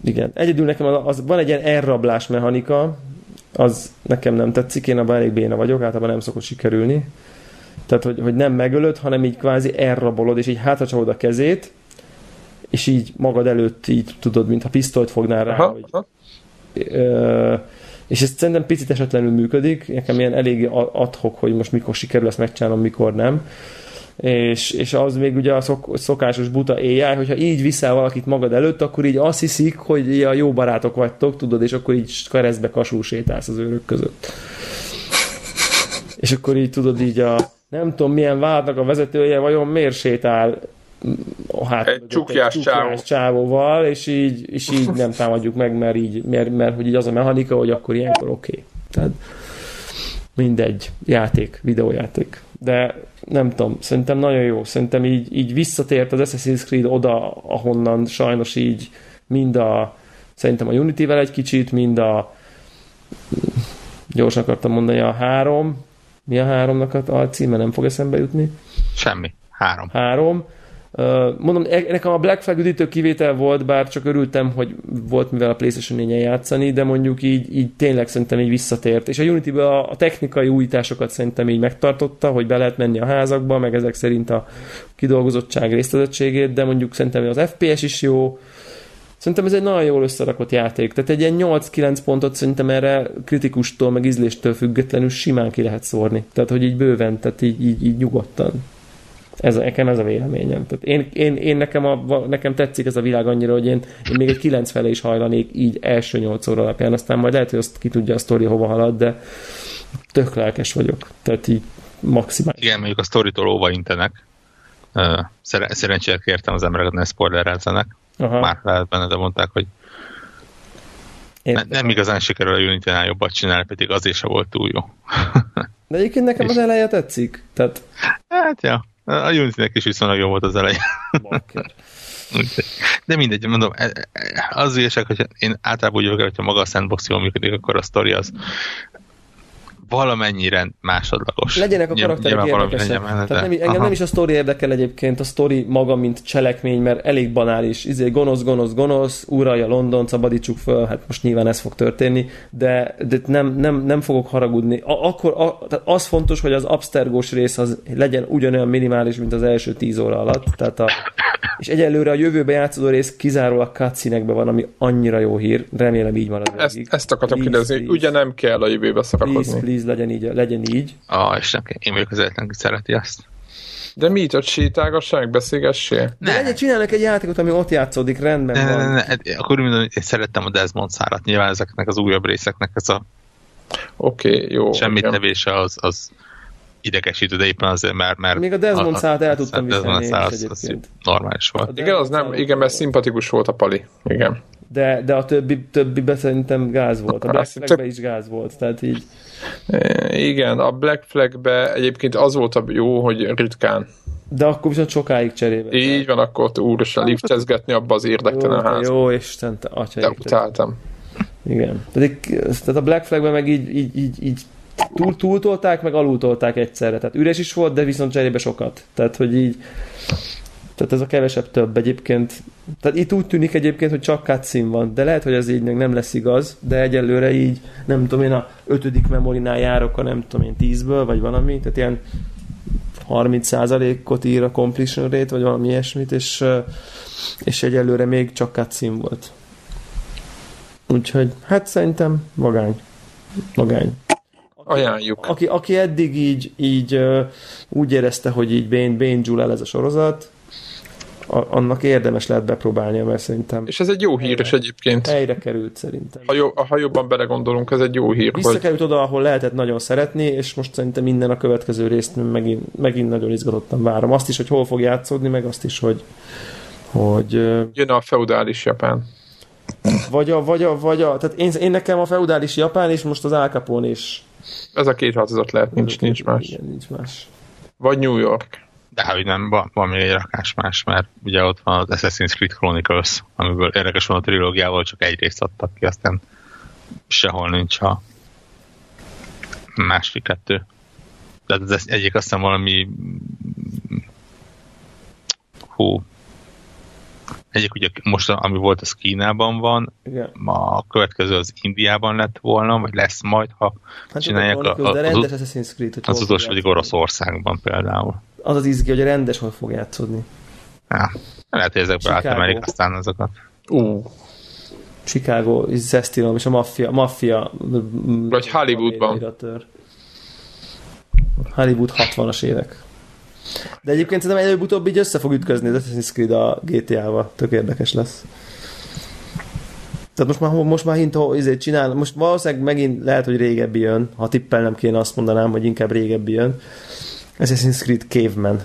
Igen. Egyedül nekem az, az van egy ilyen elrablás mechanika, az nekem nem tetszik, én abban elég béna vagyok, általában nem szokott sikerülni. Tehát, hogy, hogy nem megölöd, hanem így kvázi elrabolod, és így hátracsapod a kezét, és így magad előtt így tudod, mintha pisztolyt fognál rá, aha, hogy, aha és ez szerintem picit esetlenül működik, nekem ilyen elég adhok, hogy most mikor sikerül ezt megcsinálnom, mikor nem. És, és az még ugye a szok, szokásos buta AI, hogyha így viszel valakit magad előtt, akkor így azt hiszik, hogy a jó barátok vagytok, tudod, és akkor így keresztbe kasul sétálsz az őrök között. És akkor így tudod így a nem tudom milyen vádnak a vezetője vajon miért sétál hát, egy csukjás, egy csávó. csávóval, és így, és így nem támadjuk meg, mert, így, mert, mert hogy így az a mechanika, hogy akkor ilyenkor oké. Okay. Tehát mindegy, játék, videójáték. De nem tudom, szerintem nagyon jó. Szerintem így, így visszatért az Assassin's Creed oda, ahonnan sajnos így mind a szerintem a Unity-vel egy kicsit, mind a gyorsan akartam mondani a három, mi a háromnak a címe, nem fog eszembe jutni? Semmi. Három. Három mondom, e- nekem a Black Flag üdítő kivétel volt, bár csak örültem, hogy volt mivel a PlayStation 4 játszani, de mondjuk így, így tényleg szerintem így visszatért. És a unity a, a technikai újításokat szerintem így megtartotta, hogy be lehet menni a házakba, meg ezek szerint a kidolgozottság részletettségét, de mondjuk szerintem az FPS is jó, Szerintem ez egy nagyon jól összerakott játék. Tehát egy ilyen 8-9 pontot szerintem erre kritikustól, meg ízléstől függetlenül simán ki lehet szórni. Tehát, hogy így bőven, tehát így, így, így nyugodtan. Ez, nekem ez a véleményem. Tehát én, én, én nekem, a, nekem tetszik ez a világ annyira, hogy én, én még egy 9 fele is hajlanék így első 8 óra alapján, aztán majd lehet, hogy azt ki tudja a sztori hova halad, de tök lelkes vagyok. Tehát így maximális. Igen, mondjuk a sztoritól óva intenek. Szerencsére kértem az embereket, ne spoilerelzenek. Aha. Már lehet benne, de mondták, hogy ne, nem igazán sikerül a unity jobbat csinálni, pedig az is volt túl jó. de egyébként nekem az eleje tetszik. Tehát... Hát ja, a unity is viszonylag jó volt az eleje. De mindegy, mondom, e, e, az ügyesek, hogy én általában úgy vagyok, hogyha maga a sandbox jól működik, akkor a sztori az valamennyire másodlagos. Legyenek a karakterek érdekesek. Tehát nem, engem Aha. nem is a sztori érdekel egyébként, a sztori maga, mint cselekmény, mert elég banális. Izé, gonosz, gonosz, gonosz, uralja London, szabadítsuk föl, hát most nyilván ez fog történni, de, de nem, nem, nem fogok haragudni. A, akkor a, tehát az fontos, hogy az abstergós rész az legyen ugyanolyan minimális, mint az első tíz óra alatt. Tehát a, és egyelőre a jövőbe játszódó rész kizárólag cutscene van, ami annyira jó hír. Remélem így marad. Ezt, ezt akartam kérdezni, ugye nem kell a jövőbe szarakodni. Please, please, legyen így. Legyen így. Ah, és nem, én vagyok az egyetlen, aki szereti ezt. De mi itt, hogy sétálgasság, beszélgessél? De legyen csinálnak egy játékot, ami ott játszódik, rendben ne, van. Ne, ne, ne. Akkor mondom, én szerettem a Desmond szárat. Nyilván ezeknek az újabb részeknek ez a Oké, okay, jó. Semmit nevése az, az idegesítő, de éppen azért, mert... mert Még a Desmond szállat el tudtam viselni az, az normális volt. Igen, az nem, igen, mert szimpatikus volt a Pali. Igen. De, de a többi, többi szerintem gáz volt. A Black Flag is gáz volt, tehát így... Igen, a Black Flag-be egyébként az volt a jó, hogy ritkán. De akkor viszont sokáig cserébe. Így van, akkor ott úrosan liftezgetni abba az érdektelen házba. Jó, Isten, te atya. De utáltam. Igen. Pedig, tehát a Black Flag-ben meg így, így, így, így túl, túltolták, meg alultolták egyszerre. Tehát üres is volt, de viszont cserébe sokat. Tehát, hogy így tehát ez a kevesebb több egyébként. Tehát itt úgy tűnik egyébként, hogy csak cutscene van, de lehet, hogy ez így nem lesz igaz, de egyelőre így, nem tudom én, a ötödik memorinál járok a nem tudom én tízből, vagy valami, tehát ilyen 30%-ot ír a completion rate, vagy valami ilyesmit, és, és egyelőre még csak cutscene volt. Úgyhogy, hát szerintem magány. Magány. Ajánljuk. Aki, aki eddig így, így úgy érezte, hogy így Bane el ez a sorozat, annak érdemes lehet bepróbálnia, mert szerintem... És ez egy jó hír és egyébként. Helyre került szerintem. Ha, jó, ha jobban belegondolunk, ez egy jó hír. Visszakerült hogy... oda, ahol lehetett nagyon szeretni, és most szerintem minden a következő részt megint, megint nagyon izgatottan várom. Azt is, hogy hol fog játszódni, meg azt is, hogy... hogy Jön a feudális Japán. Vagy a, vagy a, vagy a, tehát én, én nekem a feudális Japán, és most az Al Capone is. Ez a két változat lehet, nincs, nincs más. Igen, nincs más. Vagy New York. De hogy nem, van, van még egy rakás más, mert ugye ott van az Assassin's Creed Chronicles, amiből érdekes van a trilógiával, csak egy részt adtak ki, aztán sehol nincs a másik kettő. De az egyik aztán valami hú, egyik ugye most, ami volt, az Kínában van, Igen. a következő az Indiában lett volna, vagy lesz majd, ha hát csinálják a, a, az, Creed, az utolsó pedig Oroszországban például az az izgi, hogy a rendes hol fog játszódni. Ja. Lehet, hogy ezekbe átemelik aztán azokat. Uh. Chicago, Zestilom és a Mafia. Mafia Vagy Hollywoodban. Hollywood 60-as évek. De egyébként szerintem előbb-utóbb így össze fog ütközni az Assassin's Creed a GTA-val. Tök érdekes lesz. Tehát most már, most már hint, izét csinál, most valószínűleg megint lehet, hogy régebbi jön. Ha tippelnem kéne, azt mondanám, hogy inkább régebbi jön. Assassin's Creed Caveman.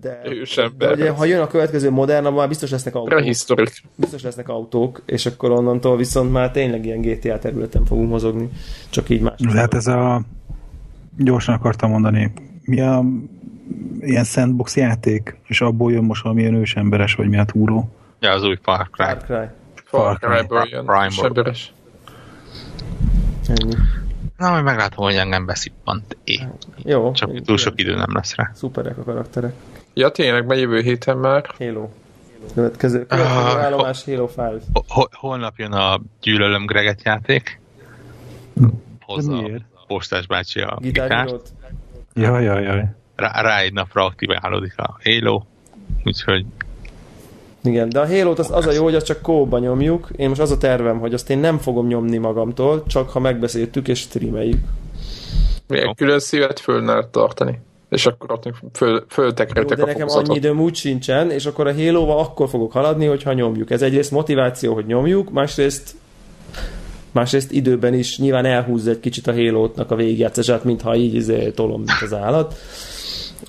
De, de ugye, ha jön a következő modern, már biztos lesznek autók. Prehistorik. Biztos lesznek autók, és akkor onnantól viszont már tényleg ilyen GTA területen fogunk mozogni. Csak így más. Hát ez a gyorsan akartam mondani, mi a ilyen sandbox játék, és abból jön most valami ilyen ősemberes, vagy mi a túró. Ja, az új Far Cry. Far Cry. Far Cry-ból jön. Prime Ennyi. Na, majd meglátom, hogy engem beszippant. É. Jó. Csak túl sok idő nem lesz rá. Szuperek a karakterek. Ja, tényleg, be jövő héten már. Halo. Következő, következő Ah, állomás Halo 5. Ho- holnap jön a Gyűlölöm Greget játék. Hozza a postás bácsi a gitárt. Jaj, jaj, jaj. Rá, rá egy napra aktiválódik a Halo. Úgyhogy Igen, de a Halo-t az, az a jó, hogy azt csak kóba nyomjuk. Én most az a tervem, hogy azt én nem fogom nyomni magamtól, csak ha megbeszéltük és streameljük. Jó. egy külön szívet föl lehet tartani. És akkor ott föl, Jó, föltekertek de a nekem fokozatot. annyi időm úgy sincsen, és akkor a halo akkor fogok haladni, hogyha nyomjuk. Ez egyrészt motiváció, hogy nyomjuk, másrészt másrészt időben is nyilván elhúzza egy kicsit a halo a végigjátszását, mintha így izé, tolom, mint az állat.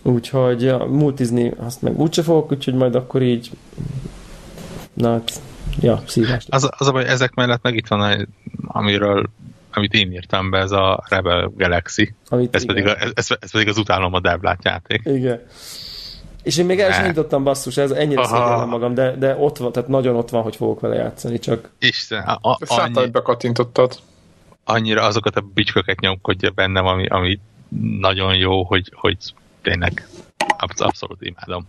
Úgyhogy ja, multizni azt meg úgyse fogok, úgyhogy majd akkor így na hát, ja, szívás. az, az a baj, ezek mellett meg itt van, amiről amit én írtam be, ez a Rebel Galaxy. Amit, Ez igen. pedig, a, ez, ez pedig az utálom a Devlát játék. Igen. És én még el sem nyitottam basszus, ez ennyire szégyellem magam, de, de ott van, tehát nagyon ott van, hogy fogok vele játszani, csak Isten, a, a, annyi, hogy bekattintottad. annyira azokat a bütyköket nyomkodja bennem, ami, ami nagyon jó, hogy, hogy tényleg absz- abszolút imádom.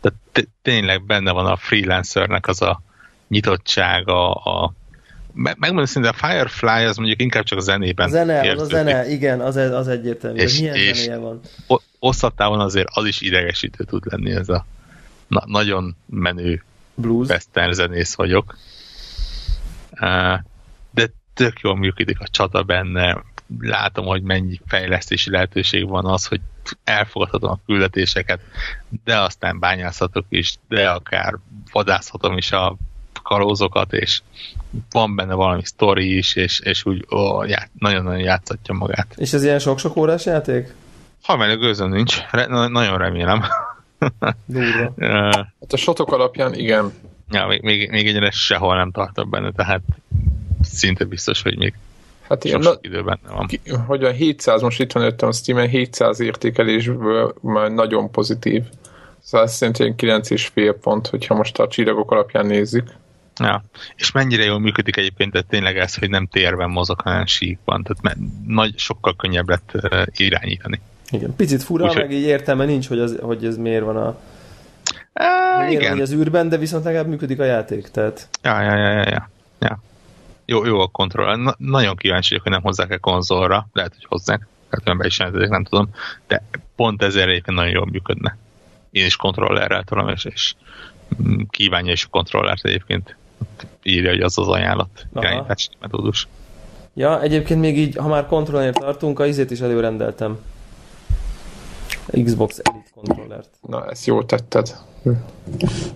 Tehát tényleg benne van a freelancernek az a nyitottsága, a me- megmondom szinte a Firefly az mondjuk inkább csak a zenében a zene, az a érződik. zene, igen, az, az egyértelmű, És- milyen és- zenéje van. O- hosszabb távon azért az is idegesítő tud lenni ez a na- nagyon menő Blues. western zenész vagyok. De tök jól működik a csata benne, látom, hogy mennyi fejlesztési lehetőség van az, hogy elfogadhatom a küldetéseket, de aztán bányászhatok is, de akár vadászhatom is a kalózokat, és van benne valami sztori is, és, és úgy ó, já, nagyon-nagyon játszatja magát. És ez ilyen sok-sok órás játék? Ha mellett gőzöm nincs, re, na, nagyon remélem. Durva. Hát a sotok alapján igen. ja, még, még, még ennyire sehol nem tartok benne, tehát szinte biztos, hogy még Hát igen, sok na, idő benne van. ki- hogy a 700, most itt van előttem a Steam-en, 700 értékelésből már nagyon pozitív. Szóval ez szerintem ilyen 9,5 pont, hogyha most a csillagok alapján nézzük. Ja. És mennyire jól működik egyébként, tehát tényleg ez, hogy nem térben mozog, hanem síkban. Tehát nagy, sokkal könnyebb lett irányítani. Igen. Picit fura, Úgyhogy- meg így értelme nincs, hogy, az, hogy ez miért van a miért igen. van az űrben, de viszont legalább működik a játék. Tehát Ja, ja, ja, ja, ja. ja. Jó, jó a kontroll. Na, nagyon kíváncsi vagyok, hogy nem hozzák-e konzolra. Lehet, hogy hozzák. Tehát olyan be is jelentetek, nem tudom. De pont ezért egyébként nagyon jól működne. Én is kontrollerrel tudom, és, és kívánja is a kontrollert egyébként. Írja, hogy az az ajánlat irányítási metódus. Ja, egyébként még így, ha már kontrollernél tartunk, a izét is előrendeltem. Xbox Elite kontrollert. Na, ezt jól tetted.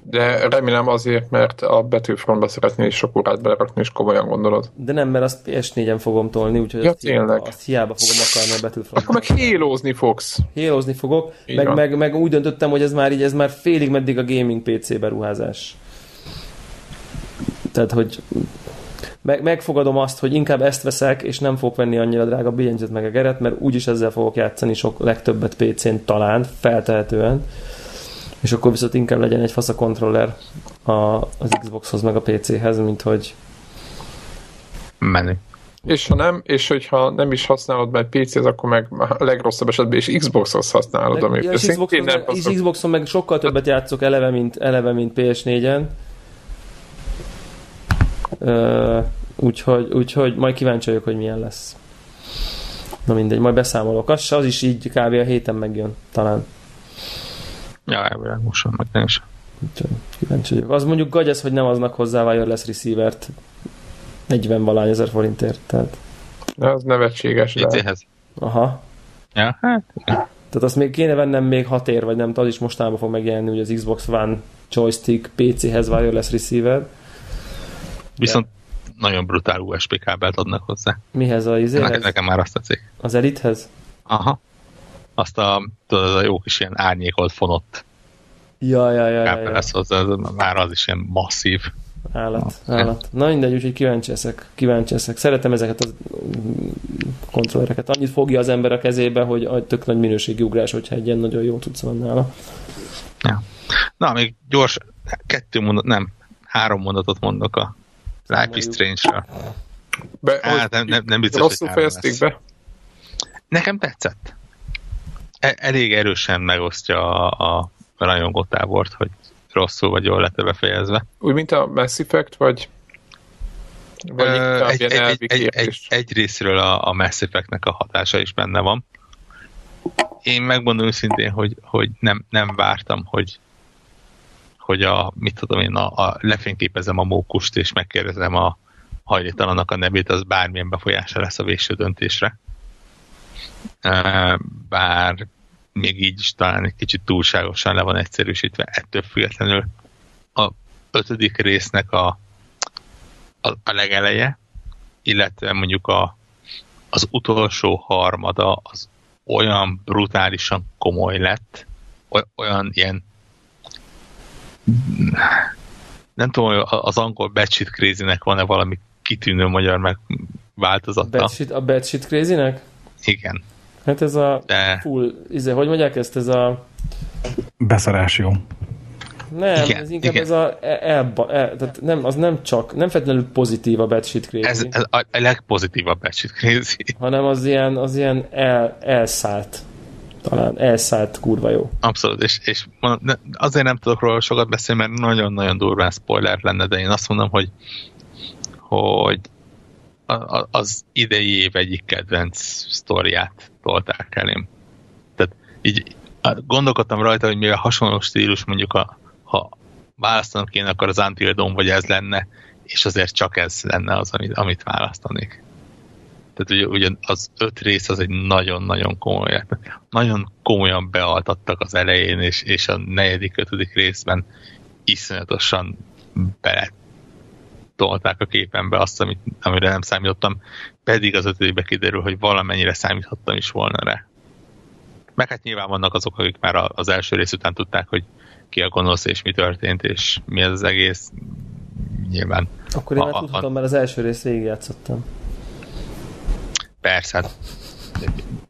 De remélem azért, mert a Battlefrontba szeretnél is sok órát belerakni, és komolyan gondolod. De nem, mert azt PS4-en fogom tolni, úgyhogy Ja, azt, hiába, tényleg. azt hiába fogom akarni a Battlefront. Akkor meg hélózni fogsz. Hélozni fogok, Így meg, van. meg, meg, úgy döntöttem, hogy ez már így, ez már félig meddig a gaming PC beruházás. Tehát, hogy meg, megfogadom azt, hogy inkább ezt veszek, és nem fogok venni annyira drága billentyűt meg a geret, mert úgyis ezzel fogok játszani sok legtöbbet PC-n talán, feltehetően. És akkor viszont inkább legyen egy fasz a kontroller a, az Xboxhoz meg a PC-hez, mint hogy Menő. És ha nem, és hogyha nem is használod meg PC-t, akkor meg a legrosszabb esetben is Xbox-hoz használod, ami ja, és Xboxon, nem meg, és azok- Xboxon meg sokkal többet játszok eleve, mint, eleve, mint PS4-en. Ö, úgyhogy, úgyhogy majd kíváncsi vagyok, hogy milyen lesz. Na mindegy, majd beszámolok. Az, az is így kb. a héten megjön, talán. Ja, elvileg most van meg nem is. Úgyhogy kíváncsi vagyok. Az mondjuk gagyesz, hogy nem aznak hozzá wireless receivert 40 valány ezer forintért. Tehát, Az nevetséges, de PC-hez. aha. Ja, hát. Tehát azt még kéne vennem még 6 ér, vagy nem, tudom, az is mostanában fog megjelenni, ugye az Xbox One joystick PC-hez wireless receiver. Viszont nagyon brutál USB kábelt adnak hozzá. Mihez a Nekem, izéhez? nekem már azt tetszik. Az Elite-hez? Aha. Azt a, tudod, az a jó kis ilyen árnyékolt fonott Ja, ja, ja, ja, ja. lesz hozzá, ez már az is ilyen masszív. Állat, állat. Na mindegy, úgyhogy kíváncsi leszek. Kíváncsi leszek. Szeretem ezeket a kontrollereket. Annyit fogja az ember a kezébe, hogy a tök nagy minőségi ugrás, hogyha egy ilyen nagyon jó tudsz van nála. Na, még gyors, kettő mondat, nem, három mondatot mondok a Life is. Strange-ra. Be, Hát nem, nem, nem biztos, rosszul fejezték be? Nekem tetszett. E- elég erősen megosztja a, a rajongótábort, hogy rosszul vagy jól lett befejezve. Úgy, mint a Mass Effect, vagy, vagy Ö, egy, egy, egy, egy, kérdés? egy részről a, a Mass Effect-nek a hatása is benne van. Én megmondom őszintén, hogy, hogy nem, nem vártam, hogy hogy a, mit tudom én, a, a lefényképezem a mókust, és megkérdezem a hajléktalannak a nevét, az bármilyen befolyása lesz a végső döntésre. Bár még így is talán egy kicsit túlságosan le van egyszerűsítve. Ettől függetlenül a ötödik résznek a, a, a legeleje, illetve mondjuk a, az utolsó harmada az olyan brutálisan komoly lett, oly- olyan ilyen nem tudom, az angol batshit crazy-nek van-e valami kitűnő magyar meg változata. Bad shit, a bad shit crazy-nek? Igen. Hát ez a De full, izé, hogy mondják ezt, ez a Beszarás jó. nem, Igen, ez inkább igen. ez a el, el, el, tehát nem, az nem csak, nem feltétlenül pozitív a bad shit crazy, ez, ez a, a legpozitívabb batshit crazy. hanem az ilyen, az ilyen el, elszállt. Talán elszállt kurva jó. Abszolút, és, és azért nem tudok róla sokat beszélni, mert nagyon-nagyon durván spoiler lenne, de én azt mondom, hogy hogy az idei év egyik kedvenc sztoriát tolták elém. Tehát így gondolkodtam rajta, hogy mivel hasonló stílus mondjuk, a, ha választanom kéne, akkor az Until Dawn vagy ez lenne, és azért csak ez lenne az, amit, amit választanék. Tehát ugye, ugye az öt rész az egy nagyon-nagyon komoly, nagyon komolyan bealtattak az elején, és, és a negyedik, ötödik részben iszonyatosan bele tolták a képembe azt, amit, amire nem számítottam, pedig az ötödikbe kiderül, hogy valamennyire számíthattam is volna rá. Meg hát nyilván vannak azok, akik már az első rész után tudták, hogy ki a gonosz és mi történt, és mi ez az egész. Nyilván Akkor én már a- tudhatom, mert az első részt végigjátszottam. persze, hát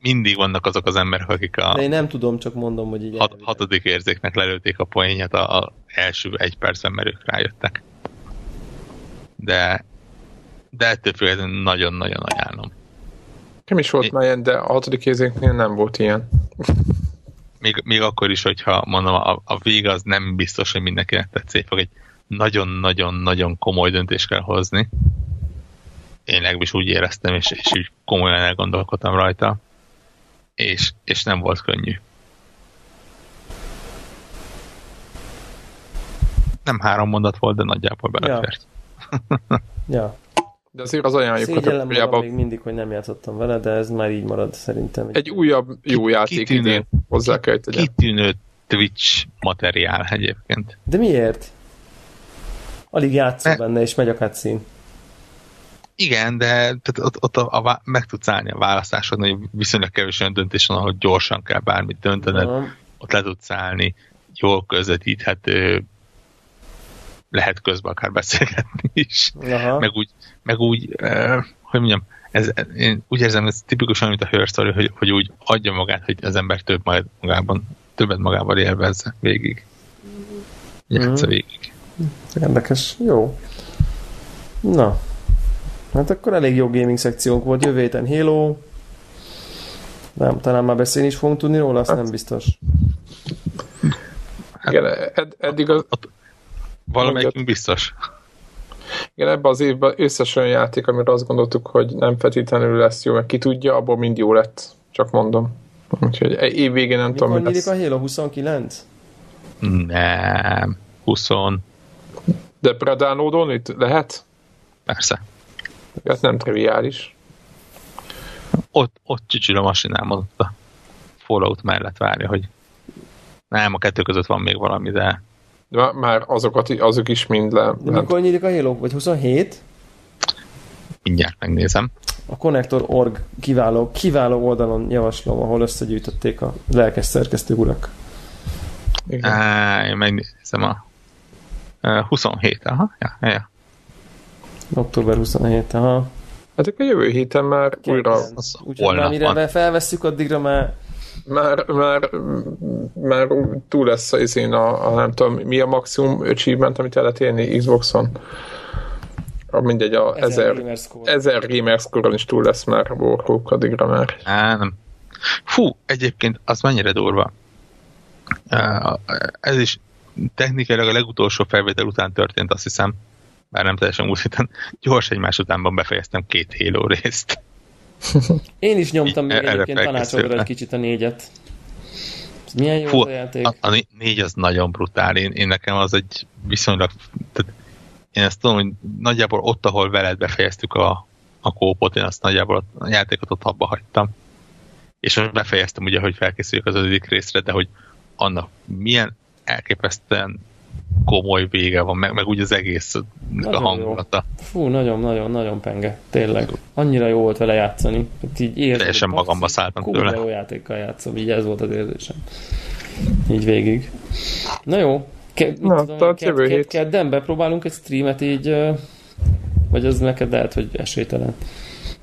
mindig vannak azok az emberek, akik a De én nem tudom, csak mondom, hogy így hat, elvileg. hatodik érzéknek lelőtték a poénját a, a első egy percben, mert ők rájöttek. De de ettől függetlenül nagyon-nagyon ajánlom. Nem is volt É- már ilyen, de a hatodik érzéknél nem volt ilyen. Még, még akkor is, hogyha mondom, a, a vég az nem biztos, hogy mindenkinek tetszik, fog egy nagyon-nagyon-nagyon komoly döntést kell hozni. Én legalábbis úgy éreztem, és, és úgy komolyan elgondolkodtam rajta. És, és nem volt könnyű. Nem három mondat volt, de nagyjából belefért. Ja. De azért az ajánljuk Szégyellem magam még mindig, hogy nem játszottam vele, de ez már így marad szerintem. egy újabb jó Ki- játék kitűnő. idén hozzá kell, tegyem. Kitűnő Twitch materiál egyébként. De miért? Alig játszol Ne- benne, és megy a cutscene. Igen, de tehát ott, ott a, a, meg tudsz állni a választásodon, hogy viszonylag kevés olyan döntés van, ahol gyorsan kell bármit döntened, Aha. ott le tudsz állni, jól közvetíthető, lehet közben akár beszélgetni is. Aha. Meg úgy, meg úgy eh, hogy mondjam, ez, én úgy érzem, ez tipikusan, mint a Her Story, hogy, hogy úgy adja magát, hogy az ember több majd magában, többet magával élvezze végig. Játsza Mhm. végig. Érdekes. Jó. Na. Hát akkor elég jó gaming szekciónk volt. Jövő héten Halo. Nem, talán már beszélni is fogunk tudni róla, azt Hát. nem biztos. Igen, ed, eddig az, Valamelyikünk biztos. igen, ebben az évben összes olyan játék, amire azt gondoltuk, hogy nem feltétlenül lesz jó, meg ki tudja, abból mind jó lett. Csak mondom. Úgyhogy e- év végén nem tudom, Mikor mi nyílik lesz. a Halo 29? Nem. 20, De predánódon itt lehet? persze. Ez nem triviális. Ott, ott csücsül a masinám, ott a Fallout mellett várja, hogy nem, a kettő között van még valami, de De már- azokat, azok is mind le. De mikor nyílik a Halo? Vagy 27? mindjárt megnézem. A Connector.org kiváló, kiváló oldalon javaslom, ahol összegyűjtötték a lelkes szerkesztő urak. Igen. Á, én megnézem a uh, 27, aha, ja, ja. Október 27, aha. Hát akkor jövő héten már újra, Az Úgyhogy mire felvesszük, addigra már már, már, már túl lesz az én a, a, nem tudom, mi a maximum achievement, amit el lehet érni Xboxon. a, mindegy, a Ezer 1000 gamer score. 1000 gamer score is túl lesz már Warhawk addigra már. Á, nem. Fú, egyébként az mennyire durva. Ez is technikailag a legutolsó felvétel után történt, azt hiszem, bár nem teljesen múlt héten, gyors egymás utánban befejeztem két Halo részt. Én is nyomtam még egyébként felkészülve. egy kicsit a négyet. Ez milyen jó Fú, a játék. a, a né- négy az nagyon brutál. Én, én nekem az egy viszonylag... Tehát én ezt tudom, hogy nagyjából ott, ahol veled befejeztük a, a kópot, én azt nagyjából a játékot ott abba hagytam. És most befejeztem ugye, hogy felkészüljük az ötödik részre, de hogy annak milyen elképesztően komoly vége van, meg, meg úgy az egész a Nagyon hangulata. Fú, nagyon-nagyon-nagyon penge. Tényleg. Annyira jó volt vele játszani. Hát így érzed, Teljesen magamba szálltam tőle. jó játékkal játszom, így ez volt az érzésem. Így végig. Na jó. Ke- Na, tudom, ked- ked-. Kedden bepróbálunk egy streamet így, vagy az neked lehet, hogy esélytelen.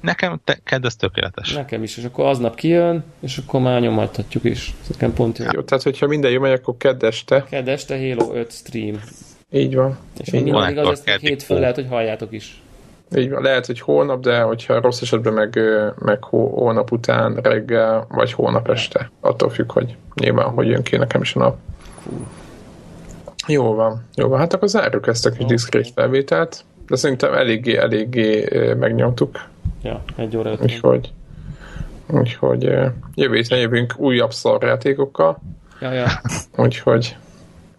Nekem te, kedd, ez tökéletes. Nekem is, és akkor aznap kijön, és akkor már nyomadhatjuk is. Ez nekem pont jó. Jó, tehát hogyha minden jó megy, akkor kedd este. Kedd este Halo 5 stream. Így van. És Így még van. mindig az, ezt hétfőn lehet, hogy halljátok is. Így van. Lehet, hogy holnap, de hogyha rossz esetben meg, meg holnap után reggel, vagy holnap este. Attól függ, hogy nyilván, hogy jön ki nekem is a nap. Jó van. Jó van. Hát akkor zárjuk ezt a kis Oké. diszkrét felvételt. De szerintem eléggé, eléggé megnyomtuk. Ja, egy óra ötven. Úgyhogy, úgyhogy jövő héten jövünk újabb szarjátékokkal. Ja, ja, Úgyhogy,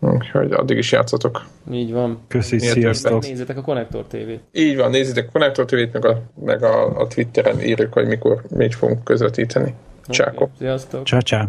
úgyhogy addig is játszatok. így van. Köszi, Miért sziasztok! Nézzétek a Connector TV-t. Így van, nézzétek a Connector TV-t, meg, a, meg a, a Twitteren írjuk, hogy mikor mit fogunk közvetíteni. Csákok. Oké, Sziasztok! Ciao, ciao.